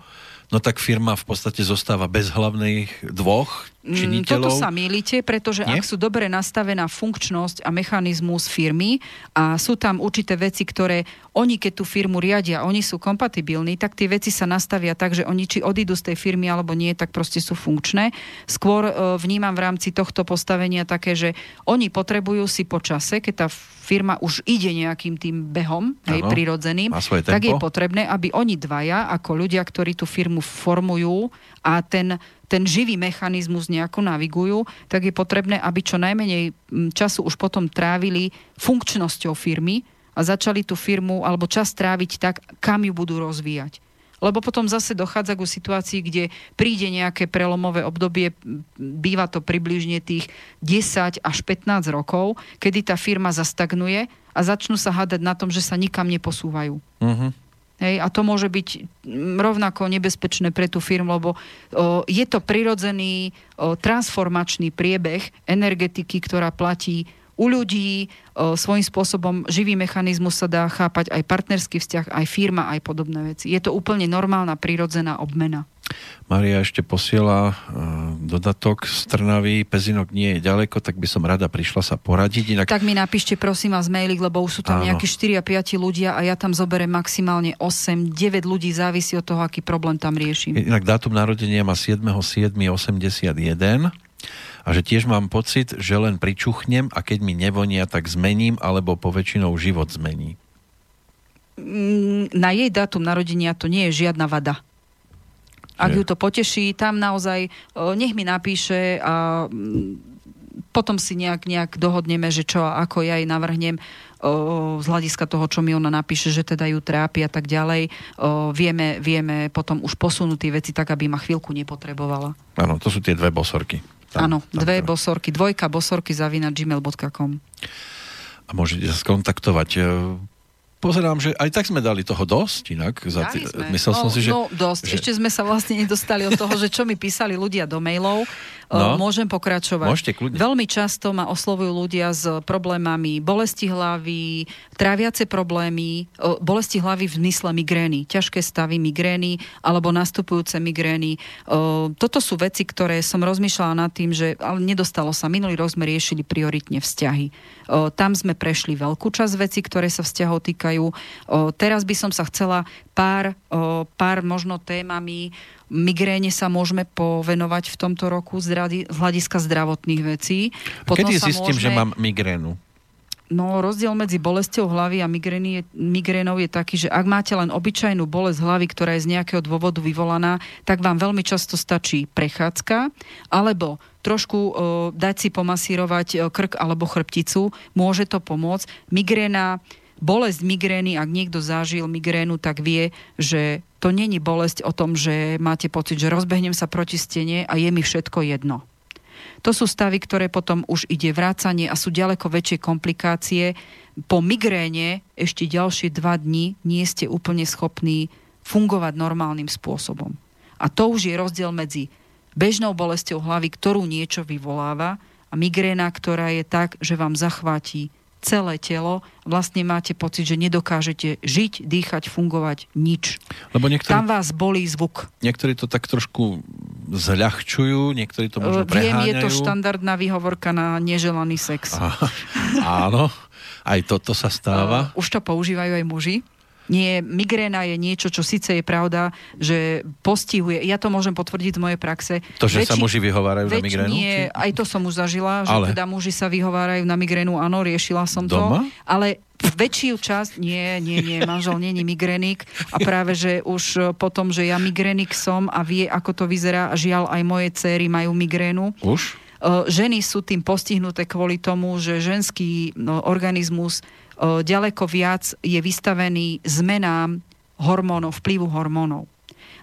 S1: no tak firma v podstate zostáva bez hlavných dvoch činiteľov.
S2: Toto sa mýlite, pretože Nie? ak sú dobre nastavená funkčnosť a mechanizmus firmy a sú tam určité veci, ktoré oni, keď tú firmu riadia, oni sú kompatibilní, tak tie veci sa nastavia tak, že oni či odídu z tej firmy alebo nie, tak proste sú funkčné. Skôr e, vnímam v rámci tohto postavenia také, že oni potrebujú si po čase, keď tá firma už ide nejakým tým behom, hej, ano, prirodzeným, tak je potrebné, aby oni dvaja, ako ľudia, ktorí tú firmu formujú a ten ten živý mechanizmus nejako navigujú, tak je potrebné, aby čo najmenej času už potom trávili funkčnosťou firmy a začali tú firmu alebo čas tráviť tak, kam ju budú rozvíjať. Lebo potom zase dochádza ku situácii, kde príde nejaké prelomové obdobie, býva to približne tých 10 až 15 rokov, kedy tá firma zastagnuje a začnú sa hádať na tom, že sa nikam neposúvajú. Uh-huh. Hej, a to môže byť rovnako nebezpečné pre tú firmu, lebo o, je to prirodzený o, transformačný priebeh energetiky, ktorá platí u ľudí, svojím spôsobom živý mechanizmus sa dá chápať aj partnerský vzťah, aj firma, aj podobné veci. Je to úplne normálna, prirodzená obmena.
S1: Maria ešte posiela uh, dodatok z Trnavy. Pezinok nie je ďaleko, tak by som rada prišla sa poradiť.
S2: Inak... Tak mi napíšte prosím vás mailik, lebo už sú tam Áno. nejakí 4 a 5 ľudia a ja tam zoberiem maximálne 8, 9 ľudí, závisí od toho, aký problém tam riešim.
S1: Inak dátum narodenia má 7.7.81 a že tiež mám pocit, že len pričuchnem a keď mi nevonia, tak zmením, alebo poväčšinou život zmení.
S2: Mm, na jej dátum narodenia to nie je žiadna vada. Ak ju to poteší, tam naozaj nech mi napíše a mm, potom si nejak, nejak dohodneme, že čo a ako ja jej navrhnem o, z hľadiska toho, čo mi ona napíše, že teda ju trápi a tak ďalej. O, vieme, vieme potom už posunúť tie veci tak, aby ma chvíľku nepotrebovala.
S1: Áno, to sú tie dve bosorky.
S2: Áno, dve tam. bosorky, dvojka bosorky zavina gmail.com.
S1: A môžete sa skontaktovať pozerám, že aj tak sme dali toho dosť inak. Za
S2: tý... Myslel no, som si, že... No dosť. Že... Ešte sme sa vlastne nedostali od toho, že čo mi písali ľudia do mailov. No, Môžem pokračovať.
S1: Môžete kľudne.
S2: Veľmi často ma oslovujú ľudia s problémami bolesti hlavy, tráviace problémy, bolesti hlavy v zmysle migrény, ťažké stavy migrény alebo nastupujúce migrény. Toto sú veci, ktoré som rozmýšľala nad tým, že ale nedostalo sa. Minulý rok sme riešili prioritne vzťahy. Tam sme prešli veľkú časť veci, ktoré sa vzťahov týkajú. Teraz by som sa chcela pár, pár možno témami migréne sa môžeme povenovať v tomto roku z hľadiska zdravotných vecí.
S1: Potom Kedy zistím, môžeme... že mám migrénu?
S2: No, rozdiel medzi bolestou hlavy a migrény je, migrénou je taký, že ak máte len obyčajnú bolesť hlavy, ktorá je z nejakého dôvodu vyvolaná, tak vám veľmi často stačí prechádzka, alebo trošku o, dať si pomasírovať o, krk alebo chrbticu, môže to pomôcť. Migréna bolesť migrény, ak niekto zažil migrénu, tak vie, že to není bolesť o tom, že máte pocit, že rozbehnem sa proti stene a je mi všetko jedno. To sú stavy, ktoré potom už ide vrácanie a sú ďaleko väčšie komplikácie. Po migréne ešte ďalšie dva dni nie ste úplne schopní fungovať normálnym spôsobom. A to už je rozdiel medzi bežnou bolesťou hlavy, ktorú niečo vyvoláva a migréna, ktorá je tak, že vám zachváti celé telo, vlastne máte pocit, že nedokážete žiť, dýchať, fungovať, nič. Lebo niektorí, Tam vás bolí zvuk.
S1: Niektorí to tak trošku zľahčujú, niektorí to možno
S2: preháňajú. Viem, je to štandardná výhovorka na neželaný sex.
S1: Aha, áno, aj toto sa stáva.
S2: Už to používajú aj muži. Nie, migréna je niečo, čo síce je pravda, že postihuje, ja to môžem potvrdiť z mojej praxe.
S1: To, že väčši, sa muži vyhovárajú na migrénu?
S2: Nie, aj to som už zažila, že ale... teda muži sa vyhovárajú na migrénu, áno, riešila som Doma? to. Ale väčšiu časť, nie, nie, nie, manžel není migrénik a práve, že už potom, že ja migrénik som a vie, ako to vyzerá, a žiaľ aj moje céry majú migrénu.
S1: Už?
S2: Ženy sú tým postihnuté kvôli tomu, že ženský no, organizmus ďaleko viac je vystavený zmenám hormónov, vplyvu hormónov.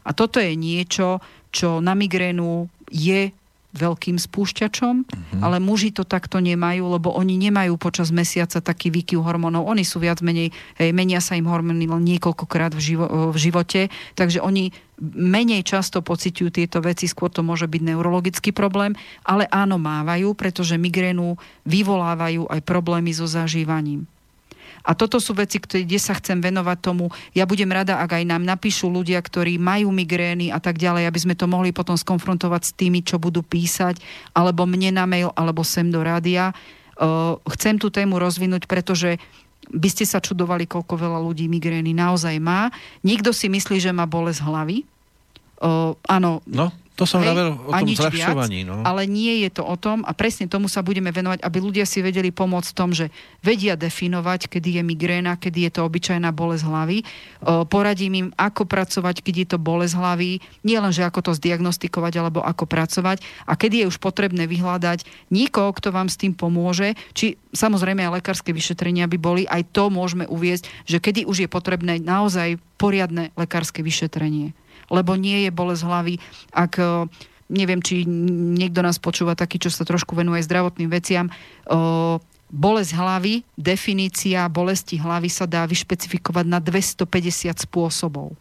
S2: A toto je niečo, čo na migrénu je veľkým spúšťačom, uh-huh. ale muži to takto nemajú, lebo oni nemajú počas mesiaca taký výkyv hormónov. Oni sú viac menej, hej, menia sa im hormóny len niekoľkokrát v, živo, v živote, takže oni menej často pociťujú tieto veci, skôr to môže byť neurologický problém, ale áno, mávajú, pretože migrénu vyvolávajú aj problémy so zažívaním. A toto sú veci, kde sa chcem venovať tomu. Ja budem rada, ak aj nám napíšu ľudia, ktorí majú migrény a tak ďalej, aby sme to mohli potom skonfrontovať s tými, čo budú písať, alebo mne na mail, alebo sem do rádia. Uh, chcem tú tému rozvinúť, pretože by ste sa čudovali, koľko veľa ľudí migrény naozaj má. Niekto si myslí, že má bolesť hlavy. Uh, áno,
S1: no. To som hovoril o tom zľahčovaní. No.
S2: Ale nie je to o tom a presne tomu sa budeme venovať, aby ľudia si vedeli pomôcť v tom, že vedia definovať, kedy je migréna, kedy je to obyčajná bolesť hlavy. Poradím im, ako pracovať, keď je to bolesť hlavy. Nie len, že ako to zdiagnostikovať alebo ako pracovať. A kedy je už potrebné vyhľadať niekoho, kto vám s tým pomôže. Či samozrejme aj lekárske vyšetrenia by boli. Aj to môžeme uviezť, že kedy už je potrebné naozaj poriadne lekárske vyšetrenie lebo nie je bolesť hlavy, ak e, neviem, či niekto nás počúva taký, čo sa trošku venuje zdravotným veciam, o, e, bolesť hlavy, definícia bolesti hlavy sa dá vyšpecifikovať na 250 spôsobov.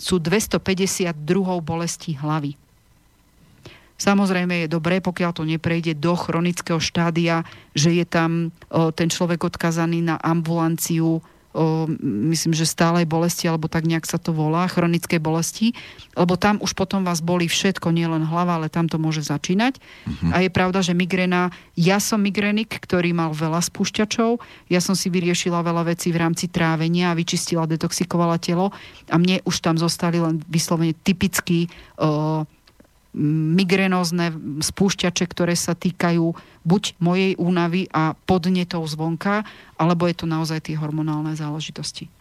S2: Sú 250 druhov bolesti hlavy. Samozrejme je dobré, pokiaľ to neprejde do chronického štádia, že je tam o, ten človek odkazaný na ambulanciu, o, myslím, že stálej bolesti, alebo tak nejak sa to volá, chronické bolesti, lebo tam už potom vás boli všetko, nielen hlava, ale tam to môže začínať. Uh-huh. A je pravda, že migréna, ja som migrénik, ktorý mal veľa spúšťačov, ja som si vyriešila veľa vecí v rámci trávenia a vyčistila, detoxikovala telo a mne už tam zostali len vyslovene typický o, migrenózne spúšťače, ktoré sa týkajú buď mojej únavy a podnetov zvonka, alebo je to naozaj tie hormonálne záležitosti.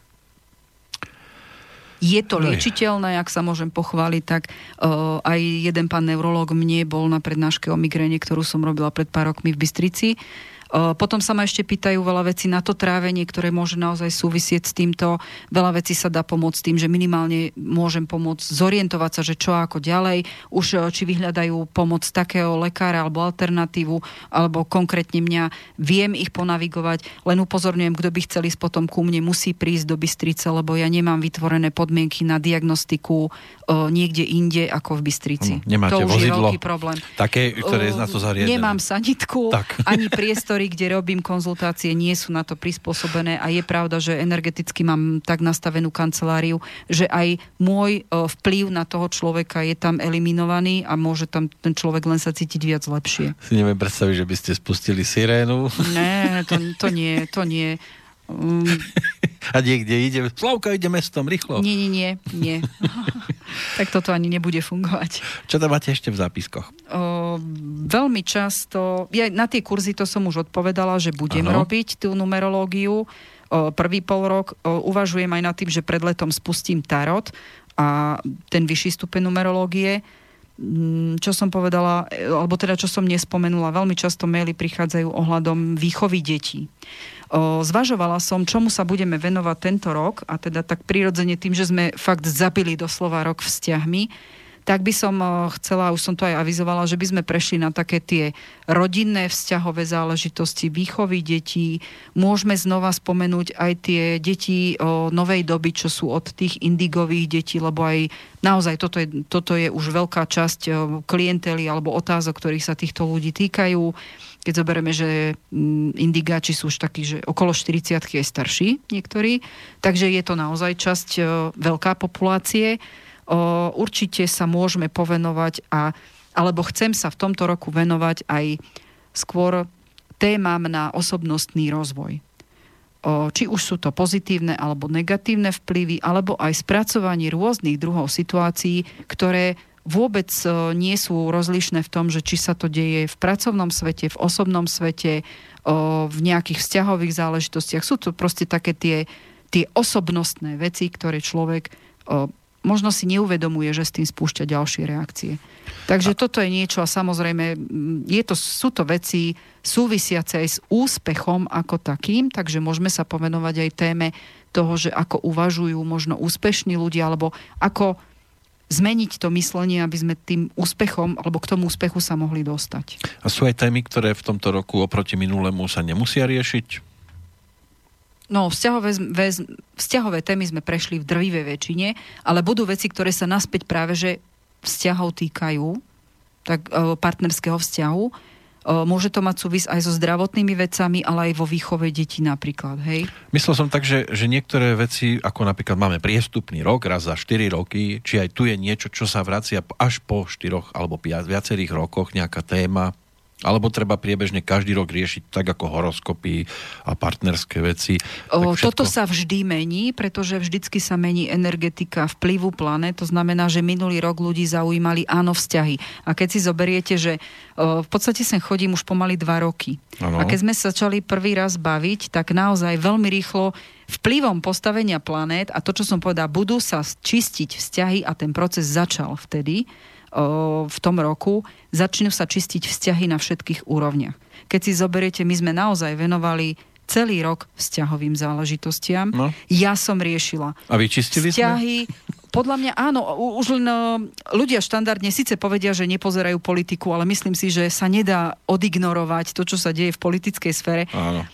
S2: Je to liečiteľné, ak sa môžem pochváliť, tak uh, aj jeden pán neurolog mne bol na prednáške o migréne, ktorú som robila pred pár rokmi v Bystrici. Uh, potom sa ma ešte pýtajú veľa vecí na to trávenie, ktoré môže naozaj súvisieť s týmto. Veľa vecí sa dá pomôcť tým, že minimálne môžem pomôcť zorientovať sa, že čo ako ďalej. Už či vyhľadajú pomoc takého lekára alebo alternatívu, alebo konkrétne mňa, viem ich ponavigovať. Len upozorňujem, kto by chcel ísť potom ku mne, musí prísť do Bystrice, lebo ja nemám vytvorené podmienky na diagnostiku niekde inde ako v Bystrici.
S1: Nemáte
S2: to už
S1: vozidlo,
S2: je veľký problém.
S1: Také, ktoré je na to zariadené.
S2: Nemám sanitku, tak. ani priestor priestory, kde robím konzultácie, nie sú na to prispôsobené a je pravda, že energeticky mám tak nastavenú kanceláriu, že aj môj e, vplyv na toho človeka je tam eliminovaný a môže tam ten človek len sa cítiť viac lepšie.
S1: Si neviem predstaviť, že by ste spustili sirénu.
S2: Ne, to, to nie, to nie. Um,
S1: a niekde ide, Slavka ide mestom, rýchlo.
S2: Nie, nie, nie, nie. tak toto ani nebude fungovať.
S1: Čo tam máte ešte v zápiskoch?
S2: O, veľmi často, ja na tie kurzy to som už odpovedala, že budem ano. robiť tú numerológiu. O, prvý pol rok o, uvažujem aj nad tým, že pred letom spustím tarot a ten vyšší stupeň numerológie mm, čo som povedala, alebo teda čo som nespomenula, veľmi často maily prichádzajú ohľadom výchovy detí. Zvažovala som, čomu sa budeme venovať tento rok a teda tak prirodzene tým, že sme fakt zabili doslova rok vzťahmi, tak by som chcela, už som to aj avizovala, že by sme prešli na také tie rodinné vzťahové záležitosti, výchovy detí. Môžeme znova spomenúť aj tie deti o novej doby, čo sú od tých indigových detí, lebo aj naozaj toto je, toto je už veľká časť klientely alebo otázok, ktorých sa týchto ľudí týkajú keď zoberieme, že mm, indigáči sú už takí, že okolo 40 je starší niektorí, takže je to naozaj časť e, veľká populácie. Určite sa môžeme povenovať a, alebo chcem sa v tomto roku venovať aj skôr témam na osobnostný rozvoj. Či už sú to pozitívne alebo negatívne vplyvy, alebo aj spracovanie rôznych druhov situácií, ktoré vôbec e, nie sú rozlišné v tom, že či sa to deje v pracovnom svete, v osobnom svete, v nejakých vzťahových záležitostiach. Sú to proste také tie, tie osobnostné veci, ktoré človek možno si neuvedomuje, že s tým spúšťa ďalšie reakcie. Takže a... toto je niečo a samozrejme je to, sú to veci súvisiace aj s úspechom ako takým, takže môžeme sa pomenovať aj téme toho, že ako uvažujú možno úspešní ľudia, alebo ako zmeniť to myslenie, aby sme tým úspechom alebo k tomu úspechu sa mohli dostať.
S1: A sú aj témy, ktoré v tomto roku oproti minulému sa nemusia riešiť?
S2: No, vzťahové, vzťahové témy sme prešli v drvivej väčšine, ale budú veci, ktoré sa naspäť práve že vzťahov týkajú, tak e, partnerského vzťahu. Môže to mať súvis aj so zdravotnými vecami, ale aj vo výchove detí napríklad, hej?
S1: Myslel som tak, že, že niektoré veci, ako napríklad máme priestupný rok, raz za 4 roky, či aj tu je niečo, čo sa vracia až po 4 alebo 5, viacerých rokoch, nejaká téma, alebo treba priebežne každý rok riešiť tak ako horoskopy a partnerské veci.
S2: O, všetko... Toto sa vždy mení, pretože vždycky sa mení energetika vplyvu planet. To znamená, že minulý rok ľudí zaujímali áno vzťahy. A keď si zoberiete, že o, v podstate sem chodím už pomaly dva roky. Ano. A keď sme sa začali prvý raz baviť, tak naozaj veľmi rýchlo vplyvom postavenia planét a to, čo som povedal, budú sa čistiť vzťahy a ten proces začal vtedy v tom roku, začnú sa čistiť vzťahy na všetkých úrovniach. Keď si zoberiete, my sme naozaj venovali celý rok vzťahovým záležitostiam. No. Ja som riešila.
S1: A vyčistili
S2: vzťahy, sme? Podľa mňa áno, už len no, ľudia štandardne síce povedia, že nepozerajú politiku, ale myslím si, že sa nedá odignorovať to, čo sa deje v politickej sfére.
S1: Áno.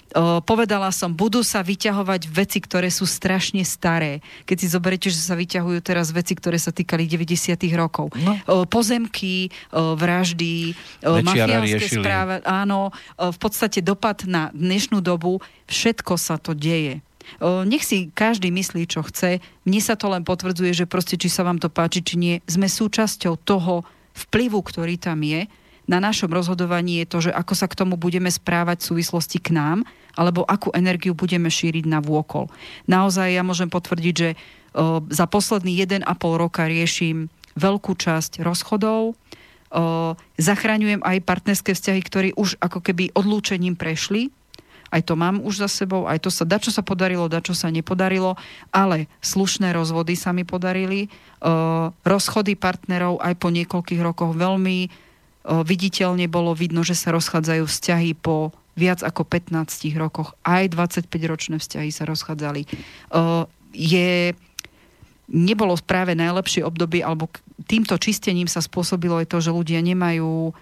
S2: Povedala som, budú sa vyťahovať veci, ktoré sú strašne staré. Keď si zoberete, že sa vyťahujú teraz veci, ktoré sa týkali 90. rokov. No. Pozemky, vraždy, mafiánske správy. Áno, v podstate dopad na dnešnú dobu, všetko sa to deje. Nech si každý myslí, čo chce. Mne sa to len potvrdzuje, že proste, či sa vám to páči, či nie, sme súčasťou toho vplyvu, ktorý tam je. Na našom rozhodovaní je to, že ako sa k tomu budeme správať v súvislosti k nám, alebo akú energiu budeme šíriť na vôkol. Naozaj ja môžem potvrdiť, že za posledný 1,5 roka riešim veľkú časť rozchodov, zachraňujem aj partnerské vzťahy, ktoré už ako keby odlúčením prešli, aj to mám už za sebou, aj to sa, dačo sa podarilo, dačo sa nepodarilo, ale slušné rozvody sa mi podarili. Uh, rozchody partnerov aj po niekoľkých rokoch veľmi uh, viditeľne bolo vidno, že sa rozchádzajú vzťahy po viac ako 15 rokoch. Aj 25-ročné vzťahy sa rozchádzali. Uh, je nebolo práve najlepšie obdobie, alebo týmto čistením sa spôsobilo aj to, že ľudia nemajú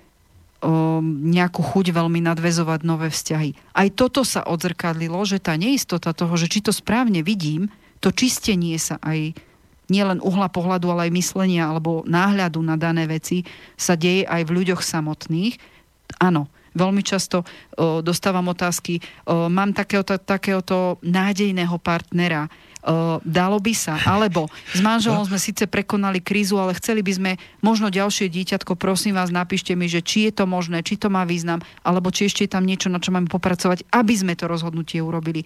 S2: nejakú chuť veľmi nadvezovať nové vzťahy. Aj toto sa odzrkadlilo, že tá neistota toho, že či to správne vidím, to čistenie sa aj nielen uhla pohľadu, ale aj myslenia alebo náhľadu na dané veci sa deje aj v ľuďoch samotných. Áno, veľmi často o, dostávam otázky, o, mám takéhoto, takéhoto nádejného partnera, dalo by sa. Alebo s manželom sme síce prekonali krízu, ale chceli by sme možno ďalšie dieťatko, prosím vás, napíšte mi, že či je to možné, či to má význam, alebo či ešte je tam niečo, na čo máme popracovať, aby sme to rozhodnutie urobili.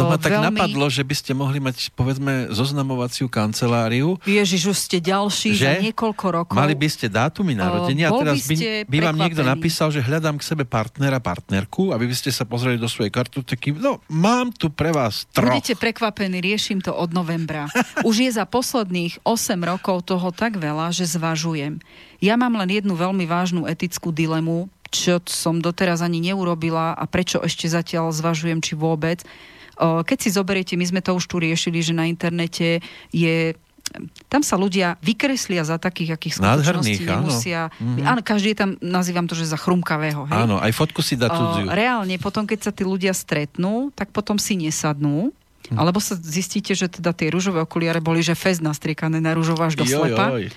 S1: To ma tak veľmi... napadlo, že by ste mohli mať, povedzme, zoznamovaciu kanceláriu.
S2: Ježiš, už ste ďalší že? za niekoľko rokov.
S1: Mali by ste dátumy narodenia a teraz by, by vám niekto napísal, že hľadám k sebe partnera, partnerku, aby by ste sa pozreli do svojej kartoteky. No, mám tu pre vás troch.
S2: Budete prekvapení, riešim to od novembra. Už je za posledných 8 rokov toho tak veľa, že zvažujem. Ja mám len jednu veľmi vážnu etickú dilemu, čo som doteraz ani neurobila a prečo ešte zatiaľ zvažujem, či vôbec keď si zoberiete, my sme to už tu riešili, že na internete je tam sa ľudia vykreslia za takých, akých skutočností nemusia. Áno. Mm-hmm. áno, každý je tam, nazývam to, že za chrumkavého. Hej?
S1: Áno, aj fotku si dá cudziu.
S2: Reálne, potom keď sa tí ľudia stretnú, tak potom si nesadnú, hm. alebo sa zistíte, že teda tie rúžové okuliare boli, že fez nastriekané na rúžovo až do joj, slepa. Joj.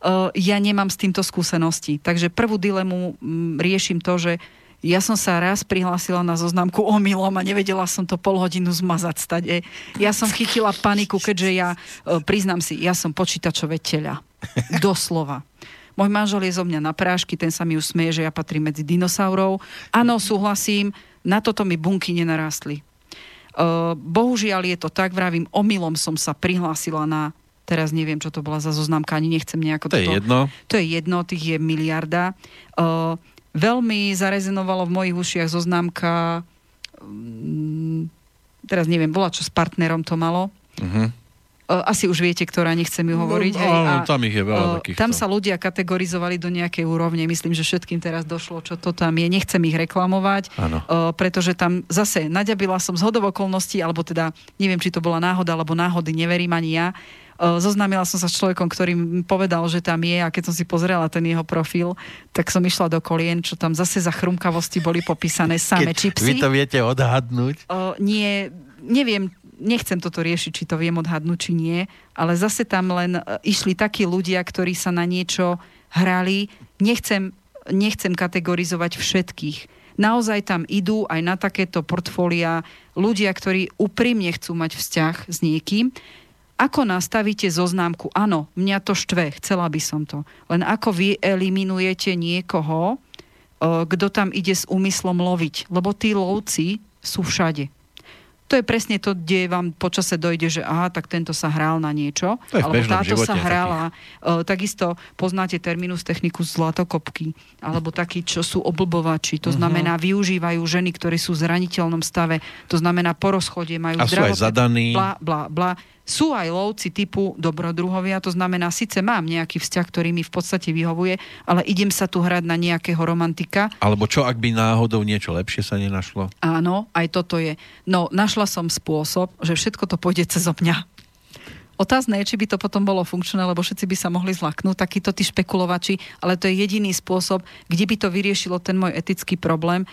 S2: Uh, ja nemám s týmto skúsenosti. Takže prvú dilemu m, riešim to, že ja som sa raz prihlásila na zoznamku omylom a nevedela som to pol hodinu zmazať stade. Ja som chytila paniku, keďže ja, e, priznám si, ja som počítačové teľa. Doslova. Môj manžel je zo mňa na prášky, ten sa mi usmieje, že ja patrím medzi dinosaurov. Áno, súhlasím, na toto mi bunky nenarastli. Uh, bohužiaľ je to tak, vravím, omylom som sa prihlásila na teraz neviem, čo to bola za zoznamka, ani nechcem nejako...
S1: To toto, je jedno.
S2: To je jedno, tých je miliarda. Uh, veľmi zarezenovalo v mojich ušiach zoznámka, mm, teraz neviem, bola čo s partnerom to malo. Uh-huh. Asi už viete, ktorá nechcem ju hovoriť.
S1: No, hej, áno, a, tam ich je veľa takýchto.
S2: Tam sa ľudia kategorizovali do nejakej úrovne. Myslím, že všetkým teraz došlo, čo to tam je. Nechcem ich reklamovať,
S1: áno.
S2: pretože tam zase naďabila som z hodovokolností, alebo teda neviem, či to bola náhoda, alebo náhody, neverím ani ja zoznámila som sa s človekom, ktorý mi povedal, že tam je a keď som si pozrela ten jeho profil, tak som išla do kolien, čo tam zase za chrumkavosti boli popísané same čipsy.
S1: Vy to viete odhadnúť?
S2: O, nie, neviem, nechcem toto riešiť, či to viem odhadnúť, či nie, ale zase tam len e, išli takí ľudia, ktorí sa na niečo hrali. Nechcem, nechcem kategorizovať všetkých. Naozaj tam idú aj na takéto portfólia ľudia, ktorí úprimne chcú mať vzťah s niekým. Ako nastavíte zoznámku? Áno, mňa to štve, chcela by som to. Len ako vy eliminujete niekoho, e, kto tam ide s úmyslom loviť. Lebo tí lovci sú všade. To je presne to, kde vám počase dojde, že aha, tak tento sa hral na niečo.
S1: To
S2: alebo táto sa hrala. Uh, takisto poznáte terminus technicus zlatokopky. Alebo takí, čo sú oblbovači.
S1: Mhm.
S2: To znamená, využívajú ženy, ktorí sú v zraniteľnom stave. To znamená, po rozchode majú
S1: A sú aj zadaní.
S2: Bla, bla, bla. Sú aj lovci typu dobrodruhovia, to znamená, síce mám nejaký vzťah, ktorý mi v podstate vyhovuje, ale idem sa tu hrať na nejakého romantika.
S1: Alebo čo, ak by náhodou niečo lepšie sa nenašlo?
S2: Áno, aj toto je. No, našla som spôsob, že všetko to pôjde cez mňa. Otázne je, či by to potom bolo funkčné, lebo všetci by sa mohli zlaknúť, takíto tí špekulovači, ale to je jediný spôsob, kde by to vyriešilo ten môj etický problém. E,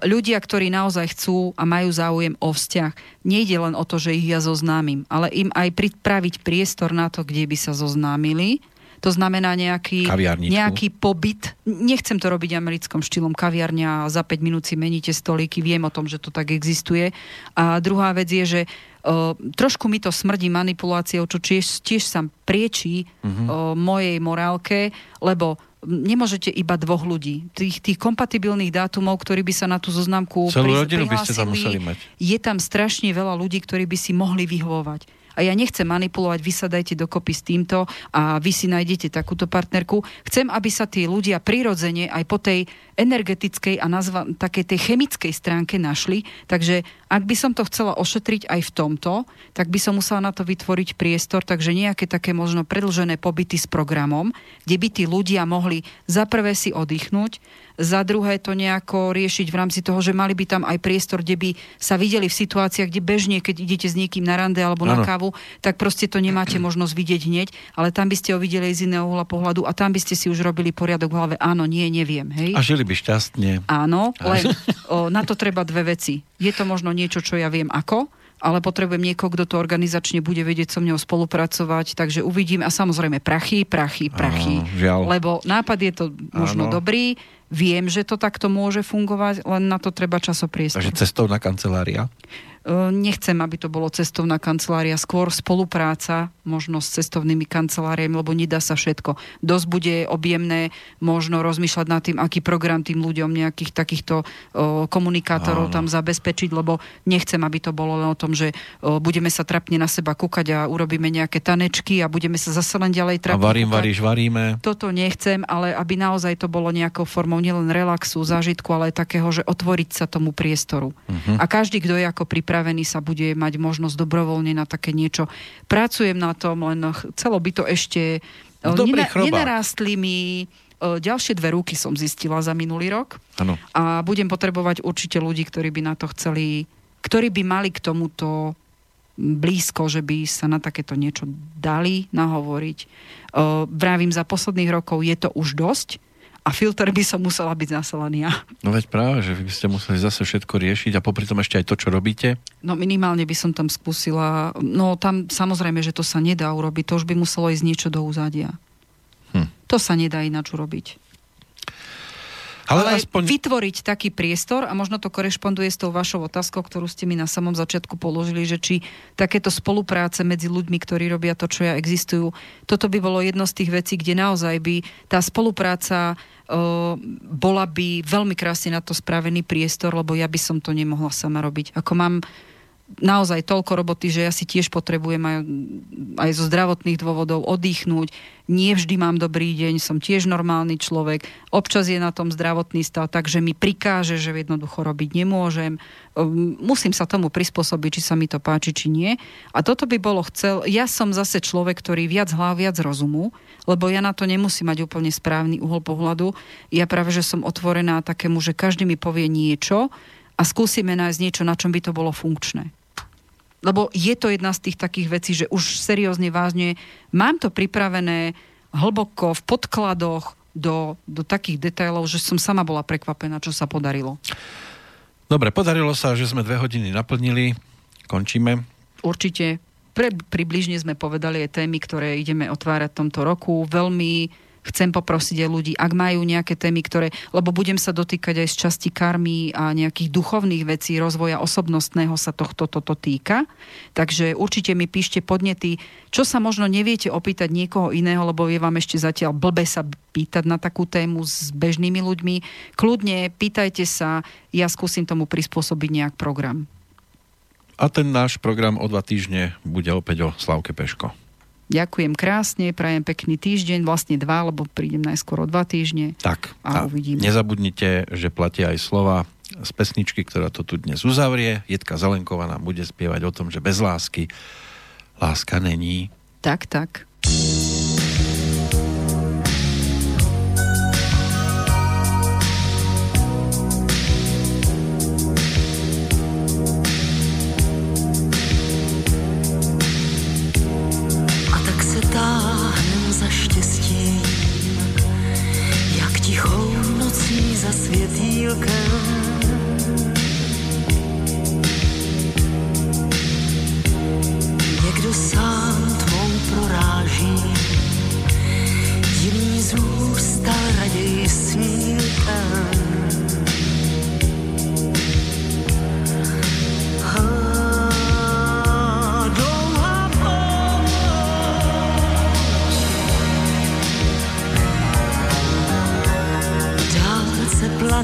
S2: Ľudia, ktorí naozaj chcú a majú záujem o vzťah, nejde len o to, že ich ja zoznámim, ale im aj pripraviť priestor na to, kde by sa zoznámili. To znamená nejaký, nejaký pobyt. Nechcem to robiť americkom štýlom kaviarňa a za 5 minút si meníte stolíky, viem o tom, že to tak existuje. A druhá vec je, že uh, trošku mi to smrdí manipuláciou, čo tiež, tiež sa priečí uh-huh. uh, mojej morálke, lebo nemôžete iba dvoch ľudí. Tých, tých kompatibilných dátumov, ktorí by sa na tú zoznamku
S1: Celú rodinu by ste tam museli mať.
S2: je tam strašne veľa ľudí, ktorí by si mohli vyhovovať. A ja nechcem manipulovať, vy sa dajte dokopy s týmto a vy si nájdete takúto partnerku. Chcem, aby sa tí ľudia prirodzene aj po tej energetickej a nazva, takej tej chemickej stránke našli. Takže ak by som to chcela ošetriť aj v tomto, tak by som musela na to vytvoriť priestor, takže nejaké také možno predlžené pobyty s programom, kde by tí ľudia mohli za prvé si oddychnúť, za druhé to nejako riešiť v rámci toho, že mali by tam aj priestor, kde by sa videli v situáciách, kde bežne, keď idete s niekým na rande alebo na
S1: Áno.
S2: kávu, tak proste to nemáte možnosť vidieť hneď, ale tam by ste ho videli z iného uhla pohľadu a tam by ste si už robili poriadok v hlave. Áno, nie, neviem. Hej?
S1: A žili by šťastne.
S2: Áno, len o, na to treba dve veci. Je to možno niečo, čo ja viem ako, ale potrebujem niekoho, kto to organizačne bude vedieť so mnou spolupracovať, takže uvidím. A samozrejme prachy, prachy, prachy.
S1: Áno, žiaľ.
S2: Lebo nápad je to možno
S1: Áno.
S2: dobrý, viem, že to takto môže fungovať, len na to treba časopriestor.
S1: Takže cestovná kancelária.
S2: E, Nechcem, aby to bolo cestovná kancelária, skôr spolupráca možno s cestovnými kanceláriami, lebo nedá sa všetko. Dosť bude objemné možno rozmýšľať nad tým, aký program tým ľuďom nejakých takýchto o, komunikátorov
S1: Áno.
S2: tam zabezpečiť, lebo nechcem, aby to bolo len o tom, že o, budeme sa trapne na seba kúkať a urobíme nejaké tanečky a budeme sa zase len ďalej
S1: A
S2: trapne
S1: varím,
S2: kúkať.
S1: varíš, varíme.
S2: Toto nechcem, ale aby naozaj to bolo nejakou formou nielen relaxu, zážitku, ale aj takého, že otvoriť sa tomu priestoru. Uh-huh. A každý, kto je ako pripravený, sa bude mať možnosť dobrovoľne na také niečo. Pracujem na tom, len ch- chcelo by to ešte... e,
S1: Dobrý chrobák.
S2: nenarástli mi e, ďalšie dve ruky som zistila za minulý rok
S1: Áno.
S2: a budem potrebovať určite ľudí, ktorí by na to chceli, ktorí by mali k tomuto blízko, že by sa na takéto niečo dali nahovoriť. Uh, vravím, za posledných rokov je to už dosť a filter by som musela byť zaselaný ja.
S1: No veď práve, že vy by ste museli zase všetko riešiť a popri tom ešte aj to, čo robíte.
S2: No minimálne by som tam skúsila, no tam samozrejme, že to sa nedá urobiť, to už by muselo ísť niečo do úzadia.
S1: Hm.
S2: To sa nedá ináč urobiť.
S1: Ale,
S2: Ale
S1: aspoň...
S2: vytvoriť taký priestor, a možno to korešponduje s tou vašou otázkou, ktorú ste mi na samom začiatku položili, že či takéto spolupráce medzi ľuďmi, ktorí robia to, čo ja existujú, toto by bolo jedno z tých vecí, kde naozaj by tá spolupráca uh, bola by veľmi krásne na to spravený priestor, lebo ja by som to nemohla sama robiť. Ako mám naozaj toľko roboty, že ja si tiež potrebujem aj, aj zo zdravotných dôvodov oddychnúť. Nie vždy mám dobrý deň, som tiež normálny človek. Občas je na tom zdravotný stav, takže mi prikáže, že jednoducho robiť nemôžem. Um, Musím sa tomu prispôsobiť, či sa mi to páči, či nie. A toto by bolo chcel... Ja som zase človek, ktorý viac hlav, viac rozumu, lebo ja na to nemusím mať úplne správny uhol pohľadu. Ja práve, že som otvorená takému, že každý mi povie niečo, a skúsime nájsť niečo, na čom by to bolo funkčné.
S3: lebo je to jedna z tých takých vecí, že už seriózne, vážne mám to pripravené hlboko v podkladoch do, do takých detailov, že som sama bola prekvapená, čo sa podarilo.
S1: Dobre, podarilo sa, že sme dve hodiny naplnili. Končíme.
S3: Určite. Pre, približne sme povedali aj témy, ktoré ideme otvárať v tomto roku. Veľmi chcem poprosiť aj ľudí, ak majú nejaké témy, ktoré, lebo budem sa dotýkať aj z časti karmy a nejakých duchovných vecí, rozvoja osobnostného sa tohto toto týka. Takže určite mi píšte podnety, čo sa možno neviete opýtať niekoho iného, lebo je vám ešte zatiaľ blbe sa pýtať na takú tému s bežnými ľuďmi. Kľudne pýtajte sa, ja skúsim tomu prispôsobiť nejak program.
S1: A ten náš program o dva týždne bude opäť o Slavke Peško.
S3: Ďakujem krásne, prajem pekný týždeň, vlastne dva, lebo prídem najskôr o dva týždne.
S1: Tak,
S3: a, a uvidíme.
S1: nezabudnite, že platia aj slova z pesničky, ktorá to tu dnes uzavrie. Jedka Zelenková nám bude spievať o tom, že bez lásky láska není.
S3: Tak, tak.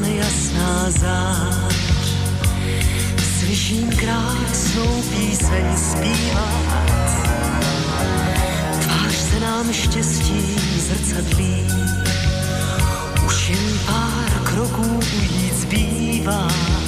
S3: nejasná záč, Slyším krásnou píseň zpívat, tvář se nám štěstí zrcadlí. Už jen pár kroků ujít zbývá.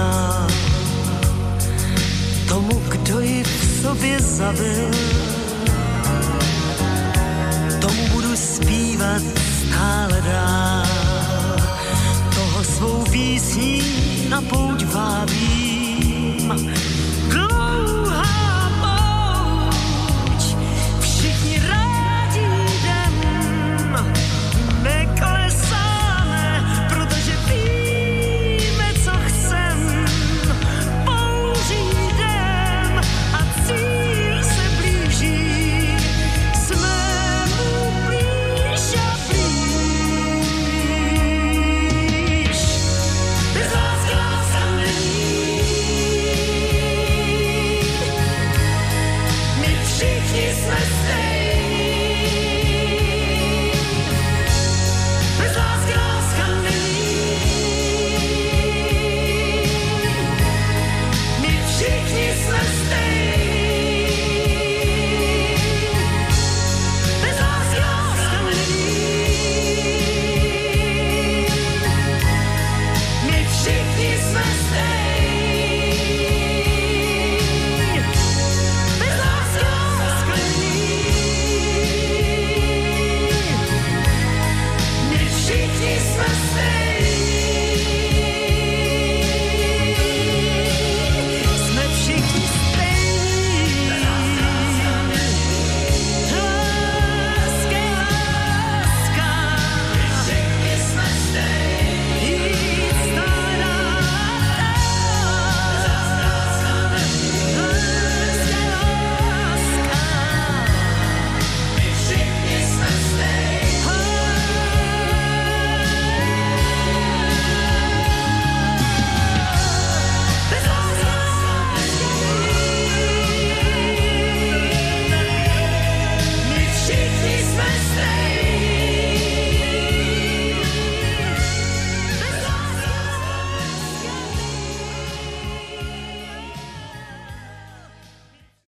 S4: Na pouť vábí